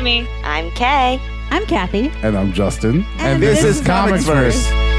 Jamie. I'm Kay. I'm Kathy. And I'm Justin. And this is Comics Verse.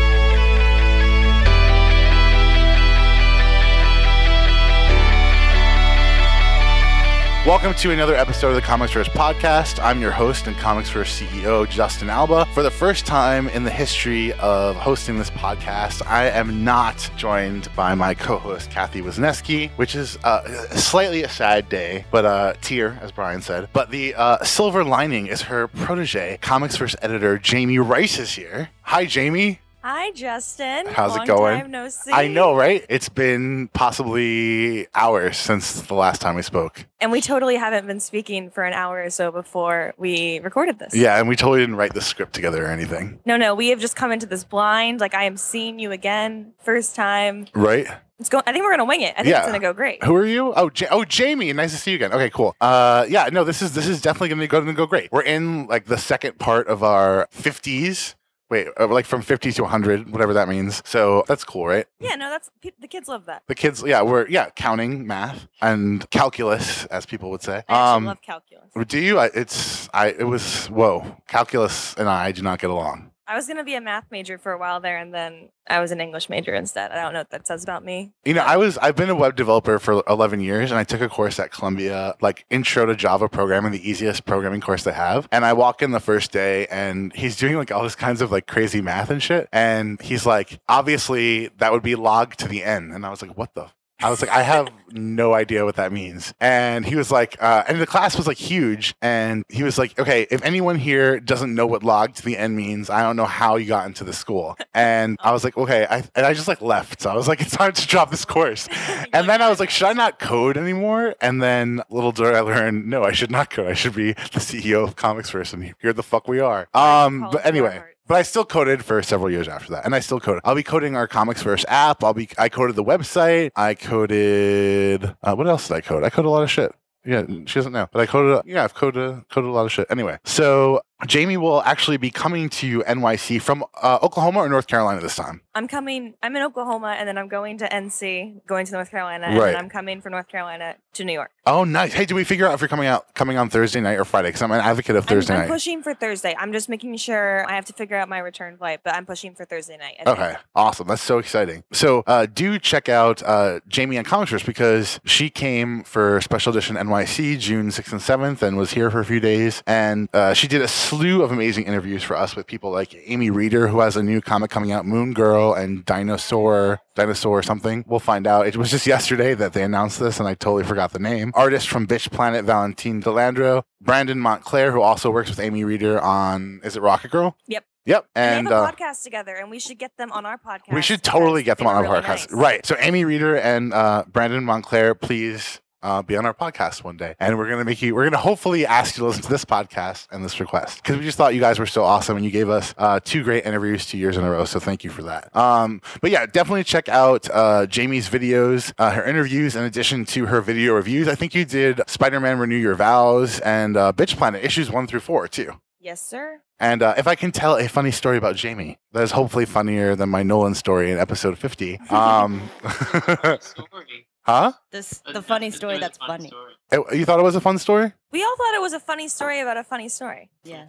Welcome to another episode of the Comics Verse podcast. I'm your host and Comics Verse CEO, Justin Alba. For the first time in the history of hosting this podcast, I am not joined by my co-host Kathy Wisneski, which is uh, slightly a sad day, but uh, tear, as Brian said. But the uh, silver lining is her protege, Comics Verse editor Jamie Rice is here. Hi, Jamie. Hi, Justin. How's it Long going? Time no see. I know, right? It's been possibly hours since the last time we spoke. And we totally haven't been speaking for an hour or so before we recorded this. Yeah, and we totally didn't write the script together or anything, No, no, we have just come into this blind. Like I am seeing you again, first time. right? It's going. I think we're gonna wing it. I think Yeah. it's gonna go great. Who are you? Oh, ja- oh, Jamie. Nice to see you again. Okay, cool. Uh, yeah, no, this is this is definitely going to go to go great. We're in like the second part of our fifties. Wait, uh, like from fifty to hundred, whatever that means. So that's cool, right? Yeah, no, that's the kids love that. The kids, yeah, we're yeah counting, math, and calculus, as people would say. I actually Um, love calculus. do you? I, it's I. It was whoa. Calculus and I do not get along. I was gonna be a math major for a while there, and then I was an English major instead. I don't know what that says about me. You know, I was I've been a web developer for 11 years and I took a course at Columbia, like Intro to Java Programming, the easiest programming course they have. And I walk in the first day and he's doing like all this kinds of like crazy math and shit. And he's like, obviously that would be log to the n. And I was like, what the I was like, I have no idea what that means. And he was like, uh, and the class was like huge. And he was like, okay, if anyone here doesn't know what log to the end means, I don't know how you got into the school. And I was like, okay. I, and I just like left. So I was like, it's time to drop this course. And then I was like, should I not code anymore? And then little did I learn, no, I should not code. I should be the CEO of Comics Verse. And here the fuck we are. Um, but anyway. But I still coded for several years after that, and I still coded. I'll be coding our Comics Verse app. I'll be. I coded the website. I coded. Uh, what else did I code? I coded a lot of shit. Yeah, she doesn't know, but I coded. Yeah, I've coded coded a lot of shit. Anyway, so Jamie will actually be coming to NYC from uh, Oklahoma or North Carolina this time. I'm coming. I'm in Oklahoma, and then I'm going to NC, going to North Carolina, and Right. then I'm coming from North Carolina to New York. Oh, nice. Hey, did we figure out if you're coming out coming on Thursday night or Friday? Because I'm an advocate of Thursday I'm, I'm night. pushing for Thursday. I'm just making sure I have to figure out my return flight, but I'm pushing for Thursday night. Okay, awesome. That's so exciting. So, uh, do check out uh, Jamie on Comics because she came for Special Edition NYC June 6th and 7th and was here for a few days. And uh, she did a slew of amazing interviews for us with people like Amy Reeder, who has a new comic coming out, Moon Girl and Dinosaur. Dinosaur or something. We'll find out. It was just yesterday that they announced this, and I totally forgot the name. Artist from Bitch Planet, Valentine De Landro. Brandon Montclare, who also works with Amy Reeder on, is it Rocket Girl? Yep. Yep. And, And, they have a uh, podcast together, and we should get them on our podcast. we should totally get them on our really podcast. nice. Right. So Amy Reeder and uh, Brandon Montclare, please uh, be on our podcast one day. And we're going to make you, we're going to hopefully ask you to listen to this podcast and this request because we just thought you guys were so awesome and you gave us uh, two great interviews two years in a row. So thank you for that. Um, but yeah, definitely check out uh, Jamie's videos, uh, her interviews, in addition to her video reviews. I think you did Spider Man Renew Your Vows and uh, Bitch Planet issues one through four too. Yes, sir. And uh, if I can tell a funny story about Jamie, that is hopefully funnier than my Nolan story in episode 50. Um, story. Huh? This the funny story it was a that's fun funny. story. You thought it was a fun story? We all thought it was a funny story about a funny story. Yeah.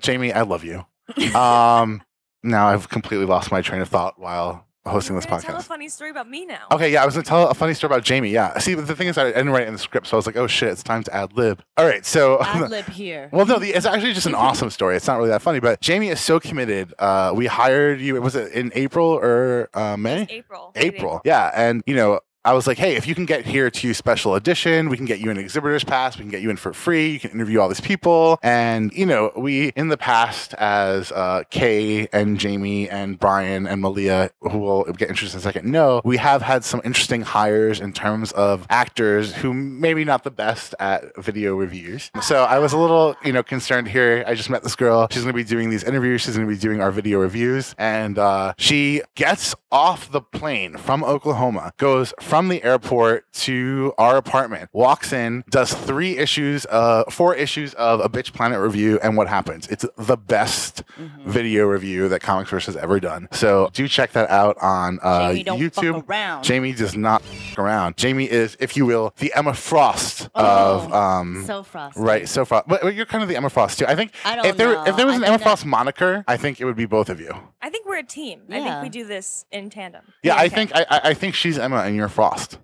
Jamie, I love you. Um, now I've completely lost my train of thought while hosting You're this gonna Tell a funny story about me now. Okay, yeah, I was gonna tell a funny story about Jamie. Yeah, see, the thing is, I didn't write it in the script, so I was like, "Oh shit, it's time to ad lib." All right, so Ad lib here. Well, no, the, it's actually just an awesome story. It's not really that funny, but Jamie is so committed. Uh, we hired you. Was it in April or uh, May? April. late April. Yeah. And, you know, I was like, hey, if you can get here to special edition, we can get you an exhibitor's pass. We can get you in for free. You can interview all these people. And, you know, we in the past, as uh, Kay and Jamie and Brian and Malia, who will get interested in a second, know, we have had some interesting hires in terms of actors who maybe not the best at video reviews. So I was a little, you know, concerned here. I just met this girl. She's going to be doing these interviews. She's going to be doing our video reviews. And uh, she gets off the plane from Oklahoma, goes from the airport to our apartment, walks in, does three issues, uh, four issues of a Bitch Planet review, and what happens? It's the best Mm-hmm. video review that Comics Verse has ever done. So do check that out on uh, Jamie don't YouTube. fuck around. Jamie does not around, Jamie is, if you will, the Emma Frost of Oh, um. So frosty. Right, so Frost, but but you're kind of the Emma Frost too. I think I don't if there know. if there was I an think Emma that- Frost moniker, I think it would be both of you. I think we're a team. I think we do this in tandem. Yeah, Me I and think I, I I think she's Emma and you're Frost. Frost.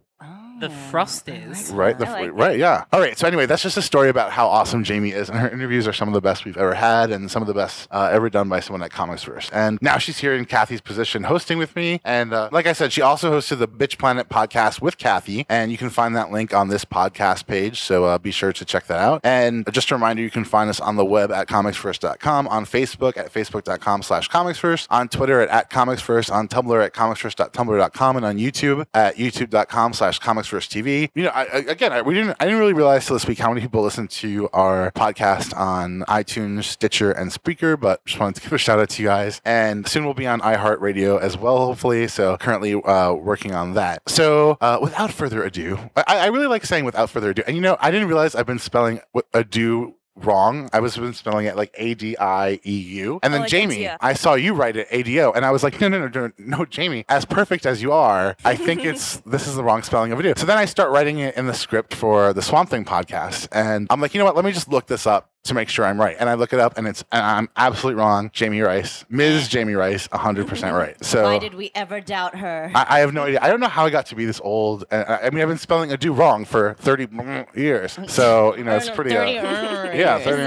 The Oh, frost is. Right, the, like right, yeah. All right. So anyway, that's just a story about how awesome Jamie is, and her interviews are some of the best we've ever had, and some of the best uh, ever done by someone at Comics Verse. And now she's here in Kathy's position, hosting with me. And uh, like I said, she also hosted the Bitch Planet podcast with Kathy, and you can find that link on this podcast page. So uh, be sure to check that out. And just a reminder, you can find us on the web at comicsverse.com, on Facebook at facebook.com/slash comicsverse, on Twitter at, at comicsverse, on Tumblr at comicsverse.tumblr.com, and on YouTube at youtube.com/slash comicsversetv. You know, I- again, I, we didn't. I didn't really realize till this week how many people listen to our podcast on iTunes, Stitcher, and Spreaker. But just wanted to give a shout out to you guys. And soon we'll be on iHeartRadio as well, hopefully. So currently uh, working on that. So uh, without further ado, I, I really like saying without further ado. And you know, I didn't realize I've been spelling ado wrong. I was been spelling it like A D I E U. And then oh, like Jamie, idea. I saw you write it A D O, and I was like, no, no, no, no, no, Jamie. As perfect as you are, I think it's this is the wrong spelling of ado. So then I start writing it in the script for the Swamp Thing podcast, and I'm like, you know what? Let me just look this up to make sure I'm right. And I look it up, and it's and I'm absolutely wrong. Jamie Rice, Ms. Jamie Rice, 100 percent right. So. Why did we ever doubt her? I, I have no idea. I don't know how I got to be this old. And I, I mean, I've been spelling a do wrong for 30 years. So, you know, it's pretty. Uh, yeah, 30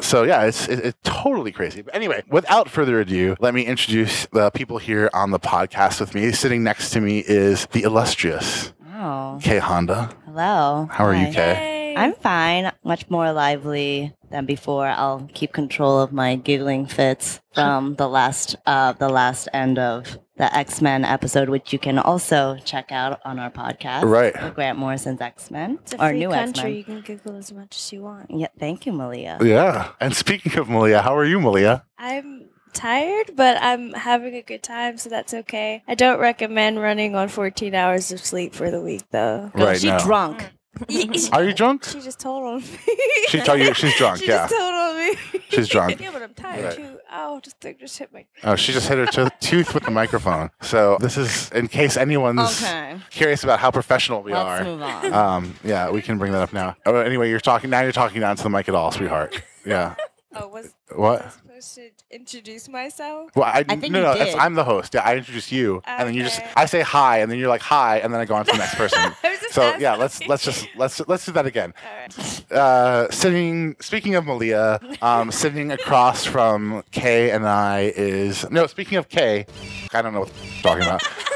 so yeah, it's it, it's totally crazy. But anyway, without further ado, let me introduce the people here on the podcast with me. Sitting next to me is the illustrious Oh, Kay Honda. hello. How are you, Hi. Kay? Yay. I'm fine. Much more lively than before. I'll keep control of my giggling fits from the last uh the last end of the X Men episode, which you can also check out on our podcast. Right. Grant Morrison's X Men. It's a Or free new country. X-Men. You can Google as much as you want. Yeah, thank you, Malia. Yeah. And speaking of Malia, how are you, Malia? I'm tired, but I'm having a good time, so that's okay. I don't recommend running on 14 hours of sleep for the week, though. Right she now. drunk. Are you drunk? She just told on me. She told you she's drunk. She yeah. just told on me. She's drunk. yeah, but I'm tired Right. too. Ow, this thing just hit my. Oh, she just hit her to- tooth with the microphone. So this is in case anyone's Okay. curious about how professional we Let's are. move on. Um, yeah, we can bring that up now. Oh, anyway, you're talking now. You're talking down to the mic at all, sweetheart. Yeah. Oh, was What? I supposed to introduce myself? Well, I, I think no, you no, did. I'm the host. Yeah, I introduce you, and then you just I say hi, and then you're like hi, and then I go on to the next person. I was just so yeah, let's let's just let's let's do that again. All right. Uh, sitting. Speaking of Malia, um, sitting across from Kay and I is no. Speaking of Kay, I don't know what I'm talking about.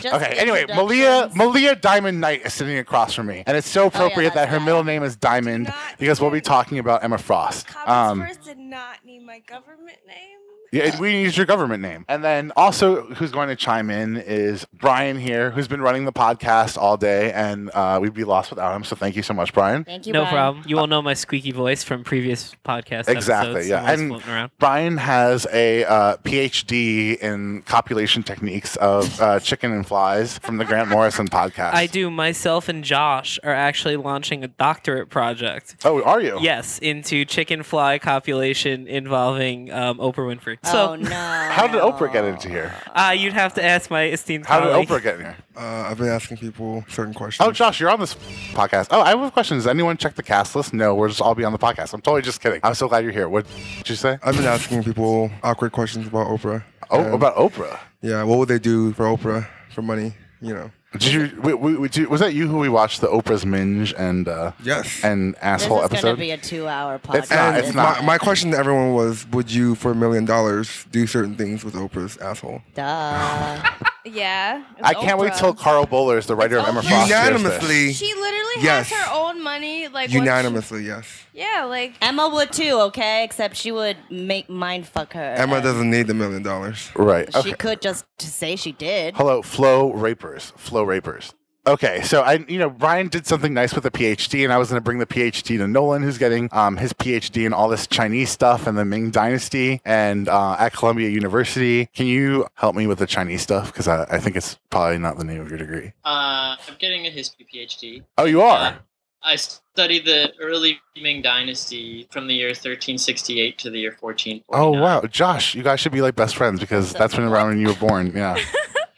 Just Okay. Anyway, Malia. Malia Diamond Knight is sitting across from me, and it's so appropriate that her right. middle name is Diamond because we'll be talking about Emma Frost. Um, first did not need my government name. Yeah, we use your government name, and then also who's going to chime in is Brian here, who's been running the podcast all day, and uh, we'd be lost without him. So thank you so much, Brian. Thank you, No Brian. problem. You all know my squeaky voice from previous podcast Exactly, episodes. yeah. And- Brian has a uh, PhD in copulation techniques of uh, chicken and flies from the Grant Morrison podcast. I do. Myself and Josh are actually launching a doctorate project. Oh, are you? Yes, into chicken fly copulation involving um, Oprah Winfrey. Oh So no. How did Oprah get into here? uh, you'd have to ask my esteemed How did. Oprah get in here? Uh, I've been asking people certain questions. Oh, Josh, you're on this podcast. Oh, I have a question. Does anyone check the cast list? No, we'll just all be on the podcast. I'm totally just kidding. I'm so glad you're here. What did you say? I've been asking people awkward questions about Oprah. Oh, about Oprah. Yeah, what would they do for Oprah for money? You know. Did you? We, we, we- did- was that you who we watched the Oprah's Minge and uh, Yes. and This asshole is episode? gonna be a two-hour podcast. It's not, it's my, not. my question to everyone was, would you, for a million dollars, do certain things with Oprah's asshole? Duh. Yeah. I can't wait Oprah. till Karl Bollers is the writer of Emma Frost, hears this. Unanimously, She literally Yes. has her own money. Like once she- unanimously, yes. yeah, like Emma would too, okay? Except she would make mind fuck her. Emma doesn't need the million dollars. Right. She Okay. could just say she did. Hello, Flow Rapers. Flow Rapers. Okay, so I, you know, Brian did something nice with the PhD, and I was going to bring the PhD to Nolan, who's getting um, his PhD in all this Chinese stuff and the Ming Dynasty, and uh, at Columbia University. Can you help me with the Chinese stuff? Because I, I think it's probably not the name of your degree. Uh, I'm getting a history PhD. Oh, you are. Uh, I studied the early Ming Dynasty from the year 1368 to the year 1449. oh wow, Josh, you guys should be like best friends because that's when around when you were born. Yeah.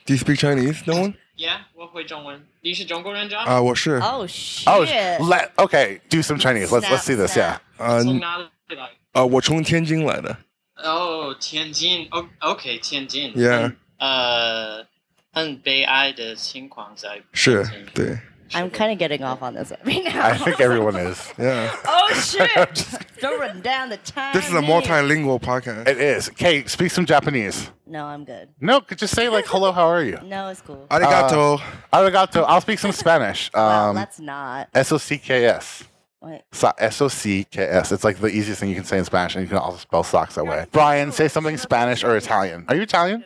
Do you speak Chinese, no one? Yeah，我会中文。你是中国人家？啊，我是 Oh shit! Oh, let okay. Do some Chinese. Let's let's see this. Yeah. 啊从哪里来？啊，我从天津来的。哦，天津。O OK，天津。Yeah 呃，很悲哀的情况在是对 I'm kind of getting off on this right now. I think everyone is.，Yeah。oh shit! Don't run down the time. This is a multilingual podcast. It is. Kate, speak some Japanese. No, I'm good. No, could just say like hello. How are you? No, it's cool. Arigato. Arigato. I'll speak some Spanish. well, Um, let's not. S O C K S. Wait. S O C K S. It's like the easiest thing you can say in Spanish, and you can also spell socks that way. Brian, say something Spanish or Italian. Are you Italian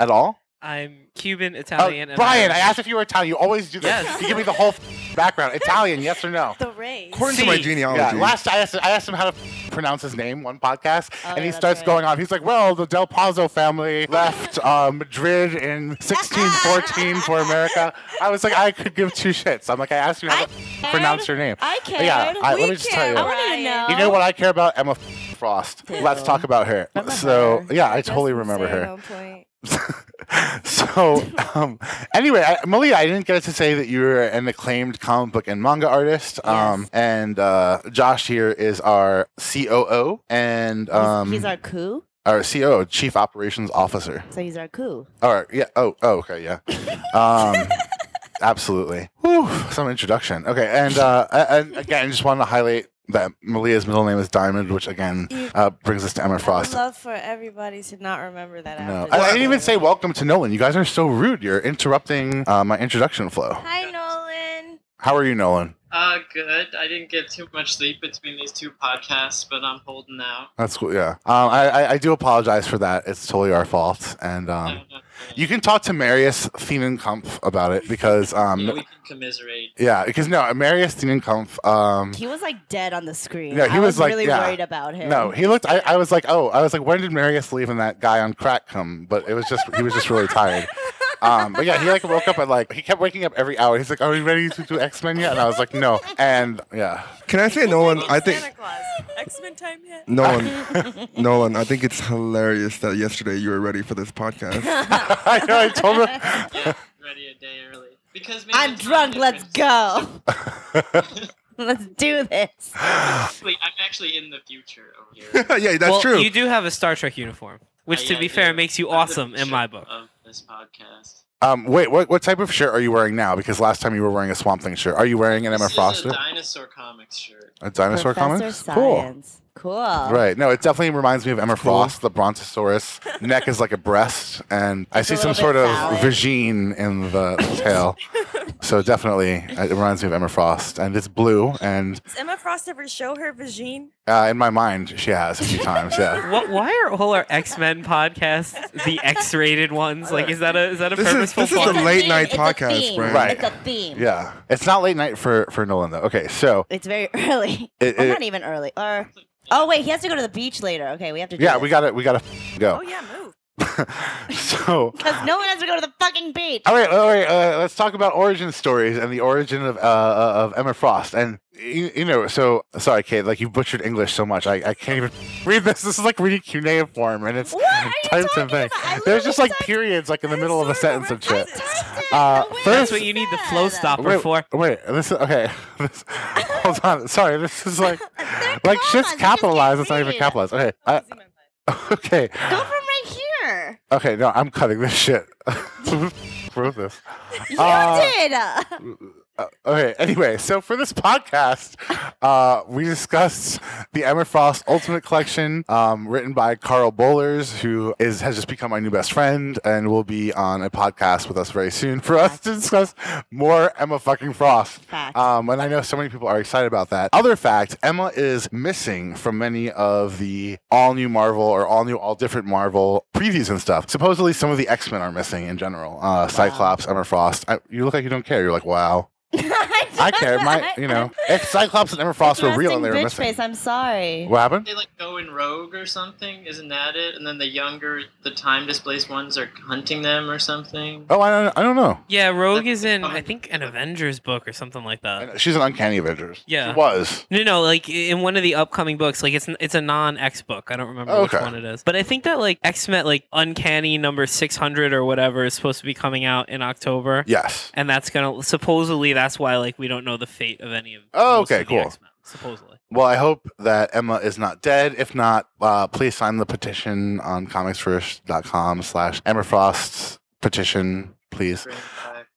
at all? I'm Cuban, Oh, Italian, and Brian, I asked if you were Italian. You always do this. Yes. You give me the whole background. Italian, yes or no? The race. According to my genealogy. Yeah, last I asked, I asked him how to pronounce his name one podcast, Oh, and yeah, he starts right. going on. He's like, "Well, the Del Pazzo family left uh, Madrid in 1614 for America." I was like, I could give two shits. I'm like, I asked you how to cared. pronounce your name. I But yeah. I, let me just tell you. I wanted to know. You know what I care about? Emma Frost. Let's talk about her. Remember so her. yeah, I That's totally remember insane her. so um, anyway, I, Malia, I didn't get to say that you're an acclaimed comic book and manga artist. Um, Yes. and uh, Josh here is our COO and He's- um, he's, our coup, our COO, Chief Operations Officer. so he's our coup. Or yeah, oh, oh, okay, yeah. Um, absolutely. Whew, some introduction. Okay, and uh, and again, just wanted to highlight that Malia's middle name is Diamond, which again uh, brings us to Emma I Frost. love for everybody to not remember that. No, I, I didn't even say welcome to Nolan. You guys are so rude. You're interrupting uh, my introduction flow. Hi, Nolan. How are you, Nolan? Uh, good. I didn't get too much sleep between these two podcasts, but I'm holding out. That's cool. Yeah. Um, I, I I do apologize for that. It's totally our fault. And um, you can talk to Marius Thienenkampf about it because yeah, um, we can commiserate. yeah, because no, Marius Thienenkampf. Um, He was like dead on the screen. Yeah, he I was, was, like- really yeah. worried about him. no, he looked. I, I was like, oh, I was like, when did Marius leave and that guy on crack come? But it was just he was just really tired. Um, but yeah, he like woke up at like he kept waking up every hour. He's like, "Are we ready to do X Men yet?" And I was like, "No." And yeah, Can I say, Nolan? I think Santa Claus. X Men time yet? Nolan. Nolan, I think it's hilarious that yesterday you were ready for this podcast. I know. I told him. Yeah, ready a day early. Because maybe I'm the time drunk. Let's difference- go. Let's do this. Actually, I'm actually in the future over here. yeah, that's well, true. You do have a Star Trek uniform, which, Uh, to yeah, be I fair, do. makes you I'm the awesome in my book. Of this podcast. Um, wait, what what type of shirt are you wearing now? Because last time you were wearing a Swamp Thing shirt. Are you wearing an Emma This Frost is a shirt? dinosaur comics shirt. A dinosaur Professor comics? Cool. Science. Cool. Right. No, it definitely reminds me of Emma Cool. Frost. The Brontosaurus neck is like a breast, and I see some sort of phallic. vagine in the tail. So definitely, it reminds me of Emma Frost, and it's blue. And Does Emma Frost ever show her vagine? uh, in my mind, she has a few times. Yeah. What, why are all our X Men podcasts the X-rated ones? Like, is that a is that a This is- purposeful? this is a a late theme. night It's a podcast, theme. Brian. Right. It's a theme. Yeah. It's not late night for for Nolan though. Okay, so It's very early. It- well, it- not even early. Or oh wait, he has to go to the beach later. Okay, we have to. Do yeah, we gotta we gotta go. Oh yeah, move. so Because no one has to go to the fucking beach. All right, all right. Uh, let's talk about origin stories and the origin of uh, uh, of Emma Frost. And you, you know, so sorry, Kate. Like you butchered English so much, I, I can't even read this. This is like reading cuneiform, and it's What are you types talking of things. There's just like periods, like in the middle of a sentence of shit. I typed it Uh, first- That's you what you need the flow said. stopper Wait, for. wait. This is okay. This, hold on. Sorry, this is like like shit's capitalized. It's not even capitalized. Okay. I, Losing my mind. okay. Go from right here. Okay. No, I'm cutting this shit. Who wrote this? You Uh, did. Uh, okay. Anyway, so for this podcast, uh, we discussed the Emma Frost Ultimate Collection, um, written by Karl Bollers, who is has just become my new best friend and will be on a podcast with us very soon for us to discuss more Emma fucking Frost. Um, and I know so many people are excited about that. Other fact: Emma is missing from many of the all new Marvel or all new, all different Marvel previews and stuff. Supposedly, some of the X Men are missing in general. Uh, Cyclops, Emma Frost. I, you look like you don't care. You're like, wow. I I care. My, you know, if Cyclops and Emma Frost were real and they were bitch missing. face. I'm sorry. What happened? They like go in rogue or something, isn't that it? And then the younger, the time displaced ones are hunting them or something. Oh, I don't, I don't know. Yeah, Rogue is in I think an Avengers book or something like that. She's an Uncanny Avengers. Yeah. She was. No, no, like in one of the upcoming books, like it's it's a non X book. I don't remember Oh, which one it is, but I think that like X Men, like Uncanny number six hundred or whatever, is supposed to be coming out in October, Yes. and that's gonna supposedly that's why like we don't know the fate of any of. Oh, most okay, of the cool. X-Men, supposedly. Well, I hope that Emma is not dead. If not, uh, please sign the petition on comicsverse.com slash Emma Frost's petition, please.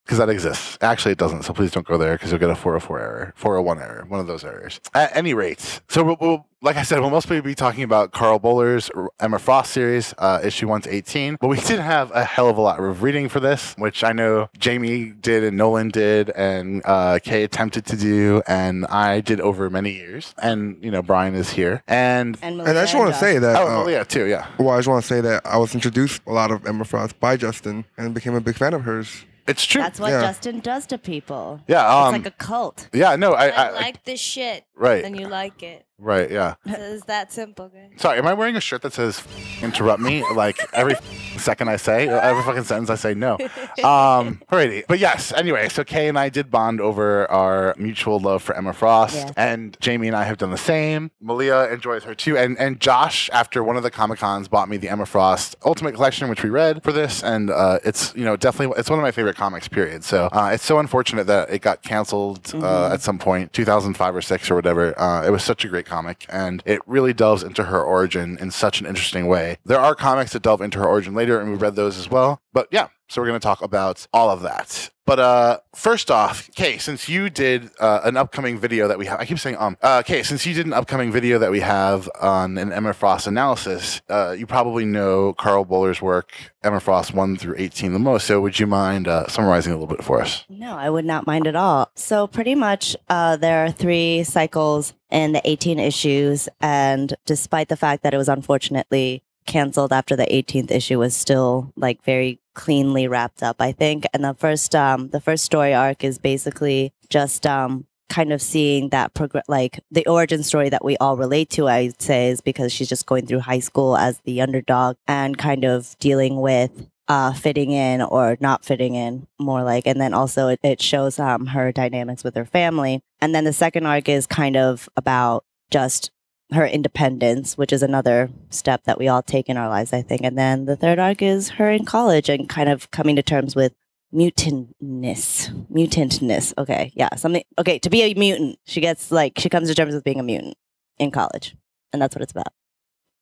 Bring it back. Because that exists. Actually, it doesn't. So please don't go there because you'll get a 404 error, 401 error, one of those errors. At any rate, so we'll, we'll, like I said, we'll mostly be talking about Karl Bollers' Emma Frost series, uh, issue 1 to 18. But we did have a hell of a lot of reading for this, which I know Jamie did and Nolan did and uh, Kay attempted to do, and I did over many years. And, you know, Brian is here. And, And, And I just want to say that. oh, uh, Malia too, yeah. Well, I just want to say that I was introduced a lot of Emma Frost by Justin and became a big fan of hers. It's true. That's what Yeah. Justin does to people. yeah, um, it's like a cult. yeah, no, I, I, I, I like this shit, right, and you like it. Right, yeah. It's that simple, guys. Sorry, am I wearing a shirt that says "interrupt me" like every second I say, every fucking sentence I say no? Um, alrighty, but yes. Anyway, so Kay and I did bond over our mutual love for Emma Frost, Yes. and Jamie and I have done the same. Malia enjoys her too, and and Josh, after one of the Comic Cons, bought me the Emma Frost Ultimate Collection, which we read for this, and uh, it's you know definitely it's one of my favorite comics. Period. So uh, it's so unfortunate that it got canceled uh, at some point, 2005 or six or whatever. Uh, it was such a great comic, and it really delves into her origin in such an interesting way. There are comics that delve into her origin later, and we read those as well. But yeah, so we're going to talk about all of that. But uh, first off, Kay, since you did uh, an upcoming video that we have, I keep saying um. Uh, Kay, since you did an upcoming video that we have on an Emma Frost analysis, uh, you probably know Karl Bollers' work, Emma Frost one through eighteen, the most. So would you mind uh, summarizing a little bit for us? No, I would not mind at all. So pretty much, uh, there are three cycles in the 18 issues, and despite the fact that it was unfortunately canceled after the 18th issue, was still like very cleanly wrapped up, I think. And the first, um, the first story arc is basically just um, kind of seeing that progress, like the origin story that we all relate to. I'd say is because she's just going through high school as the underdog and kind of dealing with uh, fitting in or not fitting in, more like. And then also it, it shows um, her dynamics with her family. And then the second arc is kind of about just her independence, which is another step that we all take in our lives, I think. And then the third arc is her in college and kind of coming to terms with mutantness. Mutantness. Okay. Yeah. Something. Okay. To be a mutant, she gets like, she comes to terms with being a mutant in college. And that's what it's about.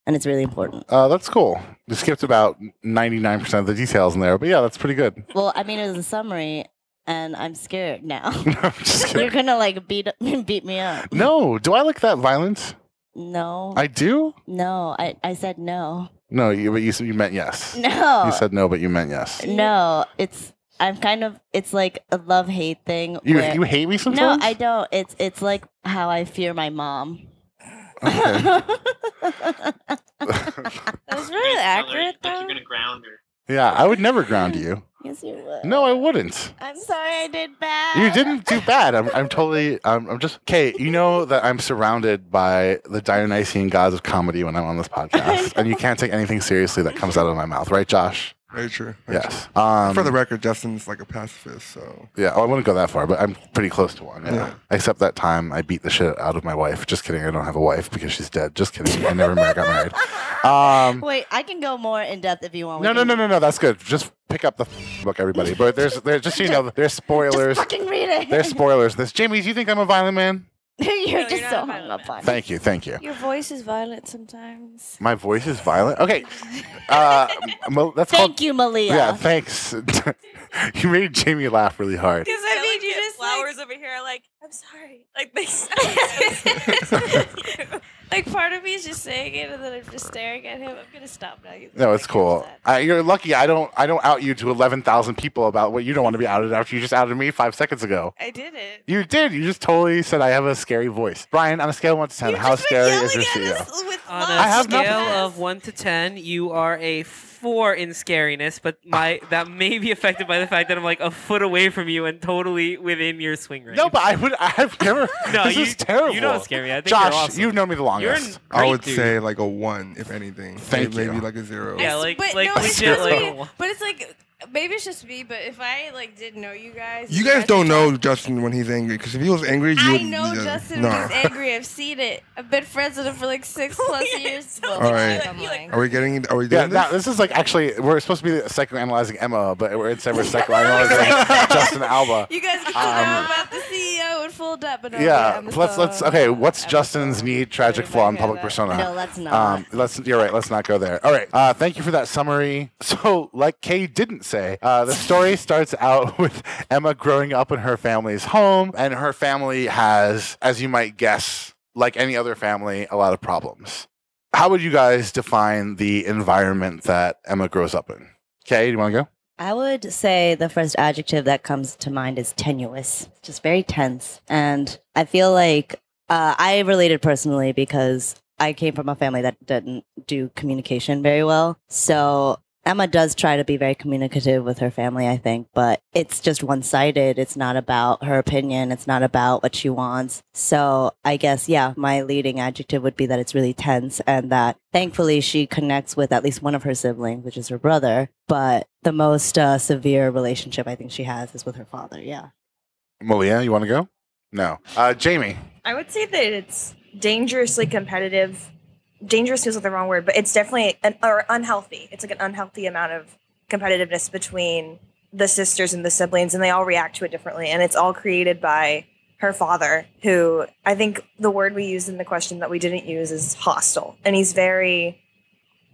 And it's really important. Uh, that's cool. You skipped about ninety nine percent of the details in there, but yeah, that's pretty good. Well, I mean, it was a summary, and I'm scared now. I'm just You're gonna like beat beat me up. No, do I look that violent? No, I do. no, I, I said no. No, you but you said you meant yes. No, You said no, but you meant yes. no. It's I'm kind of it's like a love hate thing. You where- you hate me sometimes? no. I don't. It's it's like how I fear my mom. Okay. That was really accurate, Like though. you're gonna ground her. Yeah, I would never ground you. yes, you would. No, I wouldn't. I'm sorry, I did bad. You didn't do bad. I'm, I'm totally. I'm, I'm just. Kate, you know that I'm surrounded by the Dionysian gods of comedy when I'm on this podcast, and you can't take anything seriously that comes out of my mouth, right, Josh? Very true. very Yes. true. Um, For the record, Justin's like a pacifist, so yeah, I wouldn't go that far, but I'm pretty close to one. Yeah. Yeah. Except that time I beat the shit out of my wife. Just kidding. I don't have a wife because she's dead. Just kidding. I never mar- got married. Um, Wait, I can go more in depth if you want. No, no, no, no, no. That's good. Just pick up the book, everybody. But there's, there's just so you know, there's spoilers. Just fucking read it. There's spoilers. This, Jamie. Do you think I'm a violent man? you're No, just you're so not hung violent up on. it. Thank you, thank you. Your voice is violent sometimes. My voice is violent. Okay, uh, Mo- that's Thank called. you, Malia. Yeah, thanks. you made Jamie laugh really hard. Because I I mean, mean, you you just, like- flowers over here. Like, I'm sorry. Like they sound. Like part of me is just saying it, and then I'm just staring at him. I'm gonna stop now. No, it's cool. upset. Uh, you're lucky. I don't. I don't out you to eleven thousand people about what you don't want to be outed after you just outed me five seconds ago. I did it. You did. You just totally said I have a scary voice. Brian, on a scale of one to ten, You've how just been scary is your yelling at CEO? us with On lots a I have of scale nothing. of one to ten, you are a four in scariness, but my that may be affected by the fact that I'm like a foot away from you and totally within your swing range. No, but I would. I've never. no, this you, is terrible. You don't scare me. I think Josh, you're awesome. you've known me the longest. I would dude. say like a one, if anything. Thank maybe you. like a zero. Yeah, like- but like no, it's legit, just like- But it's like maybe it's just me. But if I like didn't know you guys, You guys don't know Justin when he's angry, because if he was angry, you I would. know yeah, Justin no. when he's angry. I've seen it. I've been friends with him for like six plus years. Well, All right. I'm lying. Are we getting? Are we Yeah, doing that, this? this is like actually we're supposed to be psychoanalyzing Emma, but we're instead we're psychoanalyzing Justin Alba. You guys get to Um, know about the CEO in full depth. But no, Yeah, I'm let's let's so- okay. What's I'm Justin's so- neat tragic flaw in public Yeah, persona? No, let's not. Um, let's. You're right. Let's not go there. All right. Uh, thank you for that summary. So, like Kay didn't say, uh, the story starts out with Emma growing up in her family's home, and her family has, as you might guess, like any other family, a lot of problems. How would you guys define the environment that Emma grows up in? Kay, do you want to go? I would say the first adjective that comes to mind is tenuous, just very tense. And I feel like uh, I related personally because I came from a family that didn't do communication very well. So Emma does try to be very communicative with her family, I think, but it's just one sided. It's not about her opinion, it's not about what she wants. So I guess, yeah, my leading adjective would be that it's really tense and that thankfully she connects with at least one of her siblings, which is her brother. But the most uh, severe relationship I think she has is with her father. Yeah. Malia, you want to go? No. Uh, Jamie. I would say that it's dangerously competitive. Dangerous feels like the wrong word, but it's definitely an or unhealthy. It's like an unhealthy amount of competitiveness between the sisters and the siblings, and they all react to it differently. And it's all created by her father, who I think the word we used in the question that we didn't use is hostile, and he's very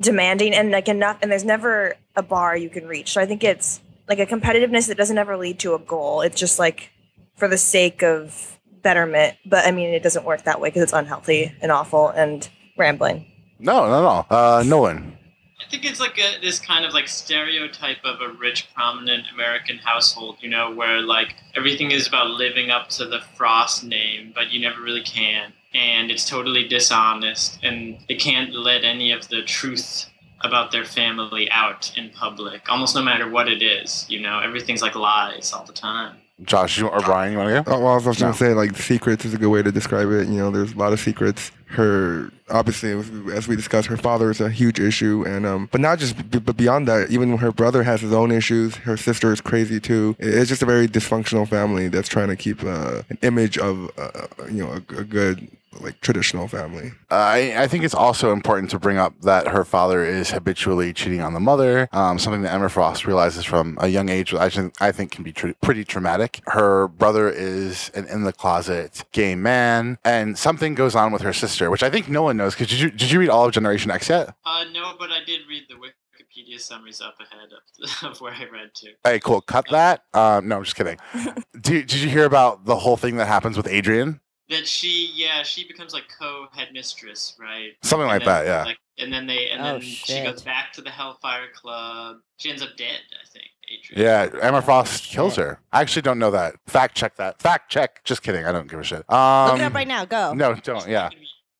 demanding and like enough. And there's never a bar you can reach. So I think it's like a competitiveness that doesn't ever lead to a goal. It's just like for the sake of betterment. But I mean, it doesn't work that way because it's unhealthy and awful and rambling. No, no, no. Uh, Nolan. I think it's like a, this kind of like stereotype of a rich, prominent American household, you know, where like everything is about living up to the Frost name, but you never really can. And it's totally dishonest, and they can't let any of the truth about their family out in public, almost no matter what it is, you know, everything's like lies all the time. Josh you, or Brian, you want to go? Oh, well, I was just No. gonna say like secrets is a good way to describe it. You know, there's a lot of secrets. Her obviously, as we- discussed, her father is a huge issue, and um, but not just b- but beyond that, even her brother has his own issues. Her sister is crazy too. It's just a very dysfunctional family that's trying to keep uh, an image of uh, you know a, a good like traditional family. Uh, I, I think it's also important to bring up that her father is habitually cheating on the mother, um, something that Emma Frost realizes from a young age, which I think, I think can be tr- pretty traumatic. Her brother is an in the closet gay man, and something goes on with her sister, which I think no one knows. Because did you, did you read all of Generation X yet? Uh, no, but I did read the Wikipedia summaries up ahead of, of where I read to. Hey, cool. Cut that. Um, no, I'm just kidding. did, did you hear about the whole thing that happens with Adrienne? That she, yeah, she becomes like co-headmistress, right? Something like then, that, yeah. Like, and then they, and Oh, then she goes back to the Hellfire Club. She ends up dead, I think. Adrienne. Yeah, Emma Frost kills her. I actually don't know that. Fact check that. Fact check. Just kidding. I don't give a shit. Um, Look it up right now. Go. No, don't. Yeah.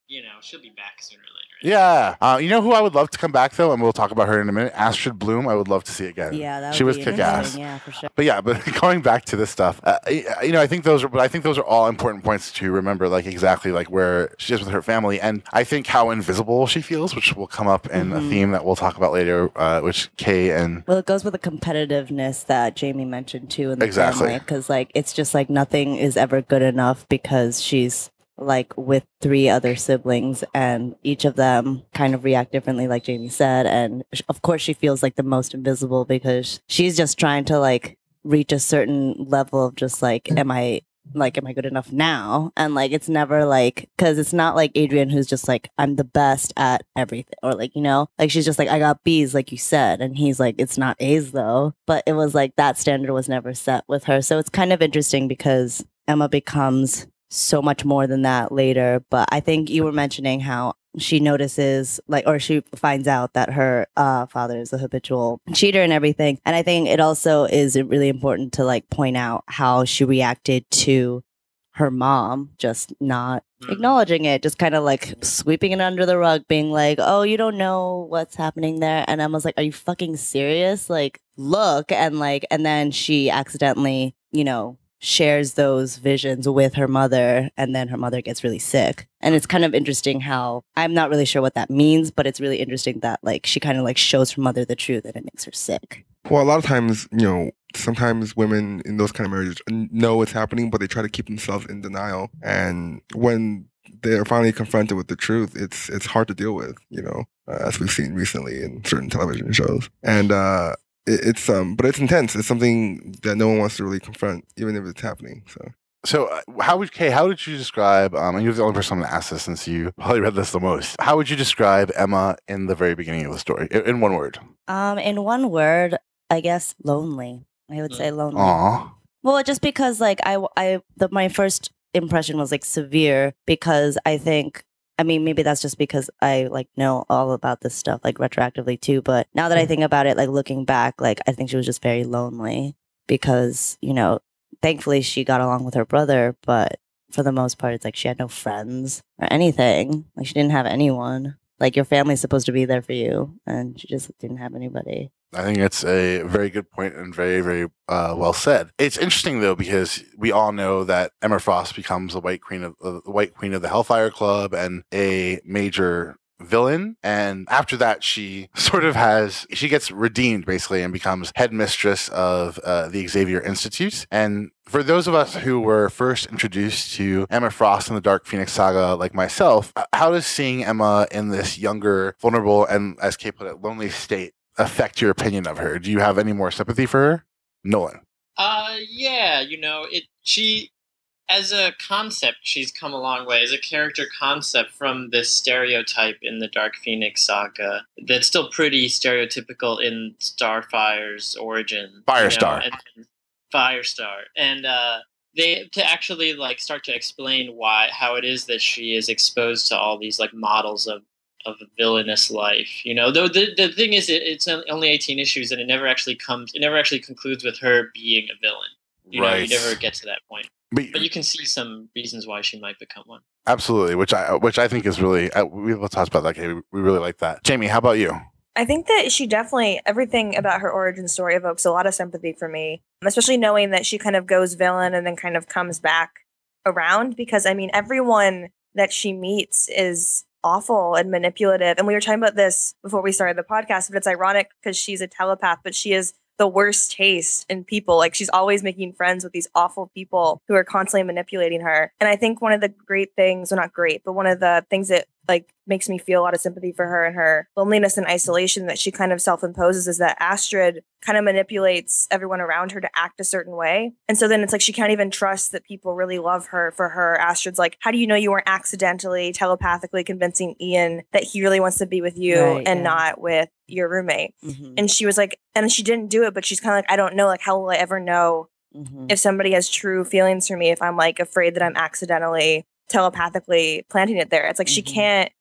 You know, she'll be back sooner or later. Yeah. Uh, you know who I would love to come back though, and we'll talk about her in a minute. Astrid Bloom. I would love to see again. Yeah, that she was kick ass. Yeah, for sure. But yeah, but going back to this stuff, uh, you know, I think those are, but I think those are all important points to remember, like exactly like where she is with her family, and I think how invisible she feels, which will come up in a Mhm. theme that we'll talk about later, uh, which Kay and Well, it goes with the competitiveness that Jamie mentioned too in the Exactly. because like it's just like nothing is ever good enough because she's like with three other siblings and each of them kind of react differently like Jamie said and of course she feels like the most invisible because she's just trying to like reach a certain level of just like am I like am I good enough now? And like it's never like cuz it's not like Adrienne who's just like I'm the best at everything or like you know like she's just like I got B's like you said and he's like it's not A's though. But it was like that standard was never set with her. So it's kind of interesting because Emma becomes so much more than that later but I think you were mentioning how she notices like or she finds out that her uh father is a habitual cheater and everything and i think it also is really important to like point out how she reacted to her mom just not Mm. acknowledging it, just kind of like sweeping it under the rug, being like, "Oh, you don't know what's happening there." And Emma's like, "Are you fucking serious? Like, look!" And like, and then she accidentally, you know, shares those visions with her mother, and then her mother gets really sick. And it's kind of interesting how I'm not really sure what that means, but it's really interesting that like she kind of like shows her mother the truth, and it makes her sick. Well, a lot of times, you know, sometimes women in those kind of marriages know what's happening, but they try to keep themselves in denial. And when they're finally confronted with the truth, it's it's hard to deal with, you know, uh, as we've seen recently in certain television shows. And uh, it, it's um, but it's intense. It's something that no one wants to really confront, even if it's happening. So. So, uh, how would Kay? How would you describe? Um, and you're the only person I'm going to ask this since you probably read this the most. How would you describe Emma in the very beginning of the story, in, in one word? Um, in one word, I guess lonely. I would say lonely. Aw, Well, just because like I I the, my first impression was like severe because I think I mean maybe that's just because I like know all about this stuff like retroactively too, but now that I mm-hmm. think about it like looking back like I think she was just very lonely because, you know, thankfully she got along with her brother, but for the most part it's like she had no friends or anything. Like she didn't have anyone. Like your family's supposed to be there for you and she just didn't have anybody. I think it's a very good point and very, very uh, well said. It's interesting though because we all know that Emma Frost becomes the White Queen of uh, the White Queen of the Hellfire Club and a major villain. And after that she sort of has she gets redeemed basically and becomes headmistress of uh, the xavier institute and for those of us who were first introduced to emma frost in the dark phoenix saga like myself how does seeing emma in this younger vulnerable and as Kate put it lonely state affect your opinion of her? Do you have any more sympathy for her? Nolan. Uh, yeah, you know, it. She, as a concept, she's come a long way. As a character concept from this stereotype in the Dark Phoenix saga, that's still pretty stereotypical in Starfire's origin. you know, Firestar. and, Firestar, and uh, they to actually like start to explain why how it is that she is exposed to all these like models of of a villainous life. You know, though the the thing is, it, it's only eighteen issues, and it never actually comes. It never actually concludes with her being a villain. You know, you never get to that point. But, But you can see some reasons why she might become one. absolutely which i which i think is really uh, we will talk about that Kay. we we really like that jamie how about you I think that she definitely everything about her origin story evokes a lot of sympathy for me, especially knowing that she kind of goes villain and then kind of comes back around because I mean everyone that she meets is awful and manipulative. And we were talking about this before we started the podcast, but it's ironic because she's a telepath, but she is the worst taste in people. Like she's always making friends with these awful people who are constantly manipulating her. And I think one of the great things, well not great, but one of the things that like makes me feel a lot of sympathy for her and her loneliness and isolation that she kind of self-imposes is that Astrid kind of manipulates everyone around her to act a certain way. And so then it's like she can't even trust that people really love her for her. Astrid's like, how do you know you weren't accidentally telepathically convincing Ian that he really wants to be with you Right, and yeah. not with your roommate? Mhm, And she was like, and she didn't do it, but she's kind of like, I don't know, like, how will I ever know mhm. if somebody has true feelings for me if I'm like afraid that I'm accidentally telepathically planting it there. It's like she Mhm. can't.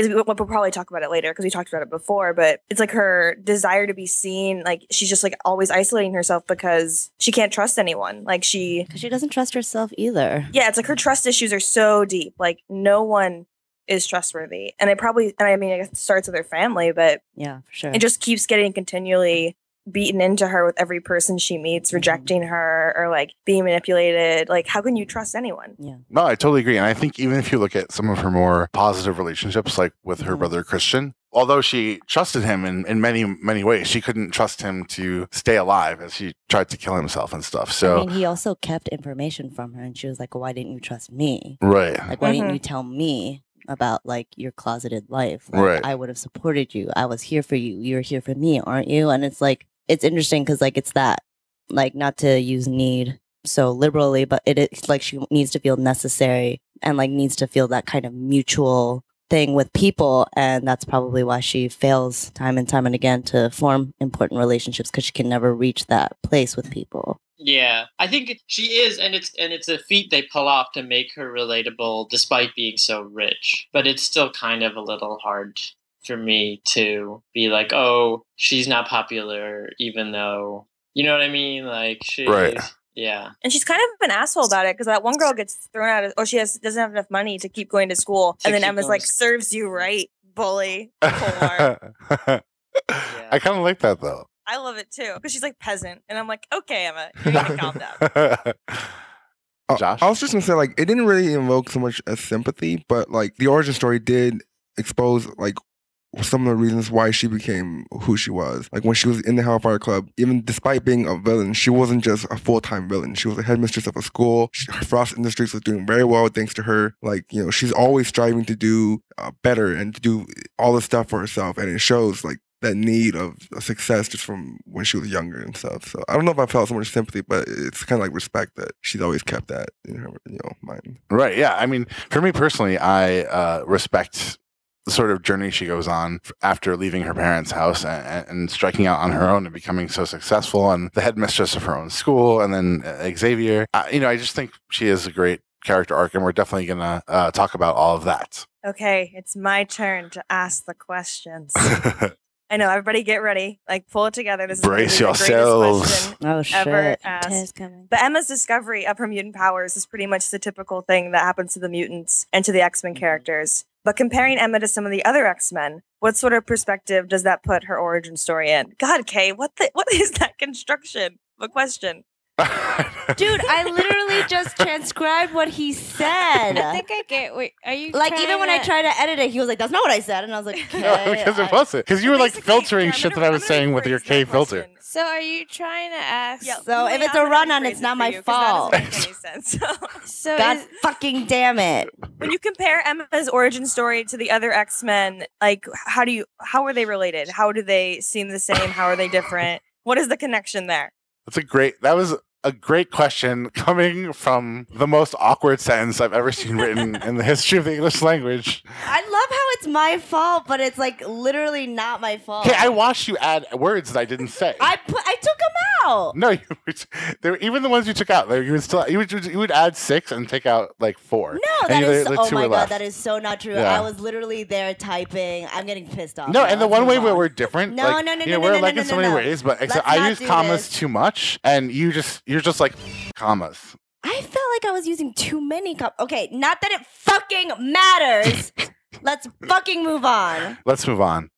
We'll probably talk about it later because we talked about it before, but it's like her desire to be seen. Like she's just like always isolating herself because she can't trust anyone. Like she, Because she doesn't trust herself either. yeah, it's like her trust issues are so deep. Like no one is trustworthy, and it probably, and I mean, I guess it starts with her family, but Yeah, for sure. it just keeps getting continually beaten into her with every person she meets, Mhm. rejecting her or like being manipulated. Like, how can you trust anyone? Yeah. No, I totally agree. And I think even if you look at some of her more positive relationships, like with her Mhm. brother Christian, although she trusted him in, in many, many ways, she couldn't trust him to stay alive as he tried to kill himself and stuff. So, I mean, he also kept information from her, and she was like, "Why didn't you trust me? right. Like, why didn't Mhm. you tell me about like your closeted life? Like, Right. I would have supported you. I was here for you. You're here for me, aren't you?" And it's like it's interesting because like it's that like not to use need so liberally, but it is like she needs to feel necessary and like needs to feel that kind of mutual thing with people and that's probably why she fails time and time and again to form important relationships because she can never reach that place with people Yeah, I think she is, and it's and it's a feat they pull off to make her relatable, despite being so rich. But it's still kind of a little hard for me to be like, oh, she's not popular, even though you know what I mean. Like she, Right. Yeah. And she's kind of an asshole about it because that one girl gets thrown out of, or she has doesn't have enough money to keep going to school, To and then Emma's like, to "Serves you right, bully." Whore. I kind of like that though. I love it too because she's like peasant, and I'm like, "Okay, Emma, you need to calm down." Uh, Josh? I was just gonna say like it didn't really invoke so much as sympathy, but like the origin story did expose like some of the reasons why she became who she was. Like when she was in the Hellfire Club, even despite being a villain, she wasn't just a full time villain. She was a headmistress of a school. She, Frost Industries was doing very well thanks to her. Like you know, she's always striving to do uh, better and to do all the stuff for herself, and it shows like that need of success just from when she was younger and stuff. So I don't know if I felt so much sympathy, but it's kind of like respect that she's always kept that in her you know mind. Right. Yeah. I mean, for me personally, I uh, respect the sort of journey she goes on after leaving her parents' house and, and striking out on her own and becoming so successful and the headmistress of her own school and then uh, Xavier. Uh, you know, I just think she is a great character arc and we're definitely going to uh, talk about all of that. Okay, it's my turn to ask the questions. I know, everybody, get ready. Like, pull it together. This is gonna be Brace the greatest yourselves. question Oh ever shit. asked. But Emma's discovery of her mutant powers is pretty much the typical thing that happens to the mutants and to the X Men characters. But comparing Emma to some of the other X Men, what sort of perspective does that put her origin story in? God, Kay, what the what is that construction? A question? Dude, I literally just transcribed what he said. I think I get. Wait, are you like even trying when I to- tried to edit it, he was like, "That's not what I said," and I was like, No, "Okay." because it wasn't. Because you were like filtering yeah, shit gonna- that I was saying with your K that filter. question. So are you trying to ask? Yeah, So if it's a run-on, it's not for my you 'cause that fault. doesn't make any sense. So God is, fucking damn it! when you compare Emma's origin story to the other X Men, like how do you how are they related? How do they seem the same? How are they different? What is the connection there? That's a great. That was a great question coming from the most awkward sentence I've ever seen written in the history of the English language. I love how it's my fault, but it's like literally not my fault. Okay, I watched you add words that I didn't say. I put I took them out. no, you even the ones you took out, you would still you would you would add six and take out like four. No, that you- is the oh my god, left. that is so not true. Yeah. I was literally there typing. I'm getting pissed off. No, now. and the one way where we're different. No, like, no, no, you no, know, no, we're no, like no, in so no, many no. ways, but I use commas this. too much, and you just you're just like commas. I felt like I was using too many commas. Okay, not that it fucking matters. Let's fucking move on. Let's move on.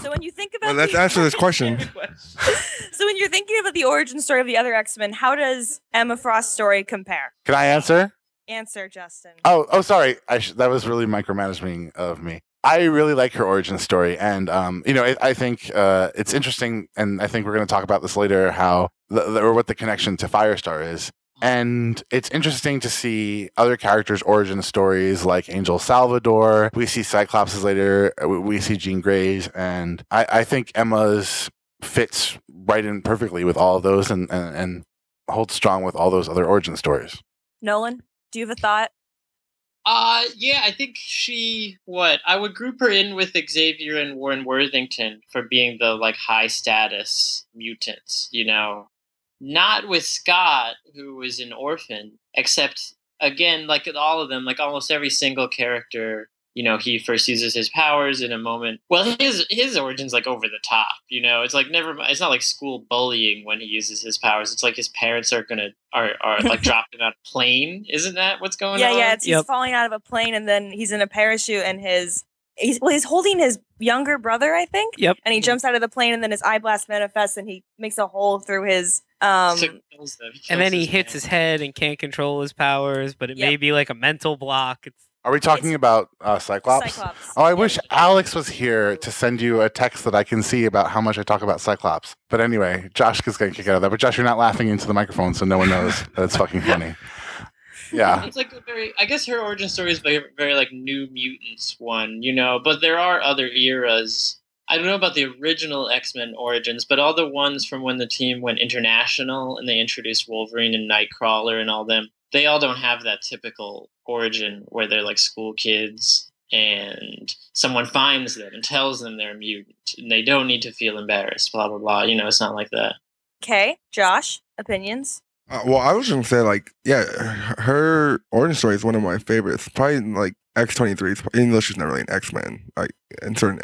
So when you think about Well, let's the- answer this question. so when you're thinking about the origin story of the other X Men, how does Emma Frost's story compare? Can I answer? Answer, Justin. Oh, oh, sorry. I sh- that was really micromanaging of me. I really like her origin story, and um, you know, I, I think uh, it's interesting, and I think we're going to talk about this later. How the, the, or what the connection to Firestar is, and it's interesting to see other characters' origin stories, like Angel Salvador. We see Cyclops later. uh, We, we see Jean Grey's, and I, I think Emma's fits right in perfectly with all of those, and, and and holds strong with all those other origin stories. Nolan, do you have a thought? Uh, yeah, I think she what I would group her in with Xavier and Warren Worthington for being the like high status mutants. You know, not with Scott, who was an orphan. Except again, like all of them, like almost every single character. You know, he first uses his powers in a moment. Well, his his origin's like over the top. You know, it's like never. It's not like school bullying when he uses his powers. It's like his parents are gonna are are like dropped him out of a plane. Isn't that what's going yeah, on? yeah. It's he's Yep. falling out of a plane and then he's in a parachute and his he's well, he's holding his younger brother, I think. Yep. And he jumps out of the plane and then his eye blast manifests and he makes a hole through his um So he. He and then kills he hits man. his head and can't control his powers, but it may be like a mental block. It's Are we talking It's- about uh, Cyclops? Cyclops. Oh, I Yeah. wish Alex was here to send you a text that I can see about how much I talk about Cyclops. But anyway, Josh is going to kick out of that. But Josh, you're not laughing into the microphone, so no one knows that it's fucking funny. Yeah. It's like a very. I guess her origin story is very, very like New Mutants one, you know. But there are other eras. I don't know about the original X Men origins, but all the ones from when the team went international and they introduced Wolverine and Nightcrawler and all them, they all don't have that typical origin where they're like school kids and someone finds them and tells them they're a mutant and they don't need to feel embarrassed. Blah blah blah. You know, it's not like that. Okay, Josh, opinions. Uh, well, I was gonna say like, yeah, her- her origin story is one of my favorites. Probably like X twenty three. Even though she's not really an X Men, like in certain,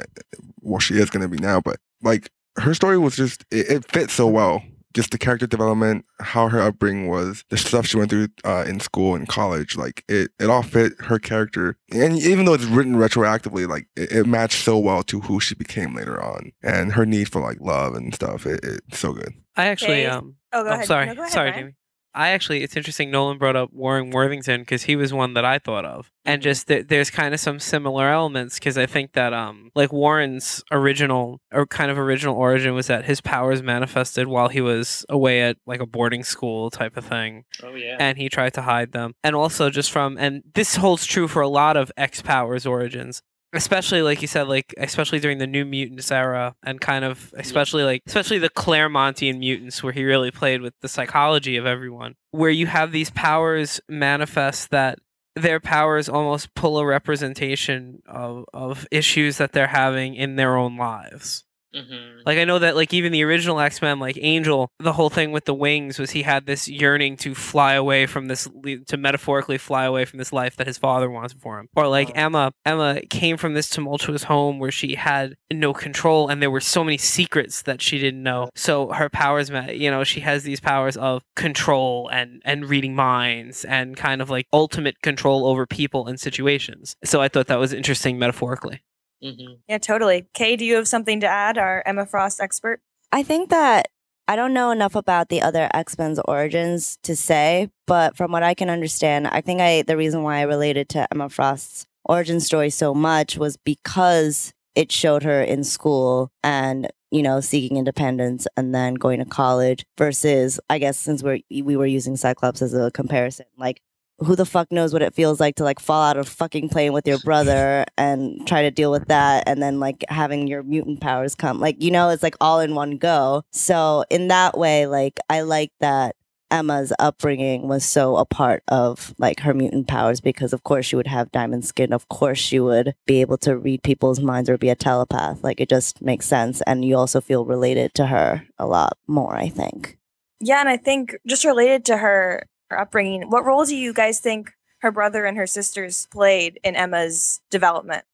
well, she is gonna be now. But like her story was just it, it fit so well just the character development, how her upbringing was, the stuff she went through uh, in school and college, like it, it all fit her character. And even though it's written retroactively, like it, it matched so well to who she became later on and her need for like love and stuff. It, it's so good. I actually Okay. um Oh, go oh, ahead. sorry. No, go ahead, sorry, Jamie. I actually, it's interesting. Nolan brought up Warren Worthington because he was one that I thought of, Mm-hmm. and just th- there's kind of some similar elements because I think that um like Warren's original or kind of original origin was that his powers manifested while he was away at like a boarding school type of thing, Oh yeah. and he tried to hide them, and also just from and this holds true for a lot of X powers origins. Especially like you said, like especially during the New Mutants era, and kind of especially like especially the Claremontian mutants, where he really played with the psychology of everyone. Where you have these powers manifest that their powers almost pull a representation of of issues that they're having in their own lives. Mm-hmm. Like I know that like even the original X Men, like Angel, the whole thing with the wings was he had this yearning to fly away from this, to metaphorically fly away from this life that his father wants for him. Or like Oh. Emma, Emma came from this tumultuous home where she had no control, and there were so many secrets that she didn't know. So her powers, you know, she has these powers of control and and reading minds and kind of like ultimate control over people and situations. So I thought that was interesting metaphorically. Mm-hmm. Yeah, totally. Kay, do you have something to add? Our Emma Frost expert. I think that I don't know enough about the other X Men's origins to say, but from what I can understand, I think I the reason why I related to Emma Frost's origin story so much was because it showed her in school and you know seeking independence and then going to college versus I guess since we're we were using Cyclops as a comparison, like who the fuck knows what it feels like to like fall out of fucking plane with your brother and try to deal with that and then like having your mutant powers come. Like you know it's like all in one go. So in that way like i like that emma's upbringing was so a part of like her mutant powers because of course she would have diamond skin. Of course she would be able to read people's minds or be a telepath. Like it just makes sense. And you also feel related to her a lot more i think. Yeah, and I think just related to her her upbringing, what role do you guys think her brother and her sisters played in Emma's development?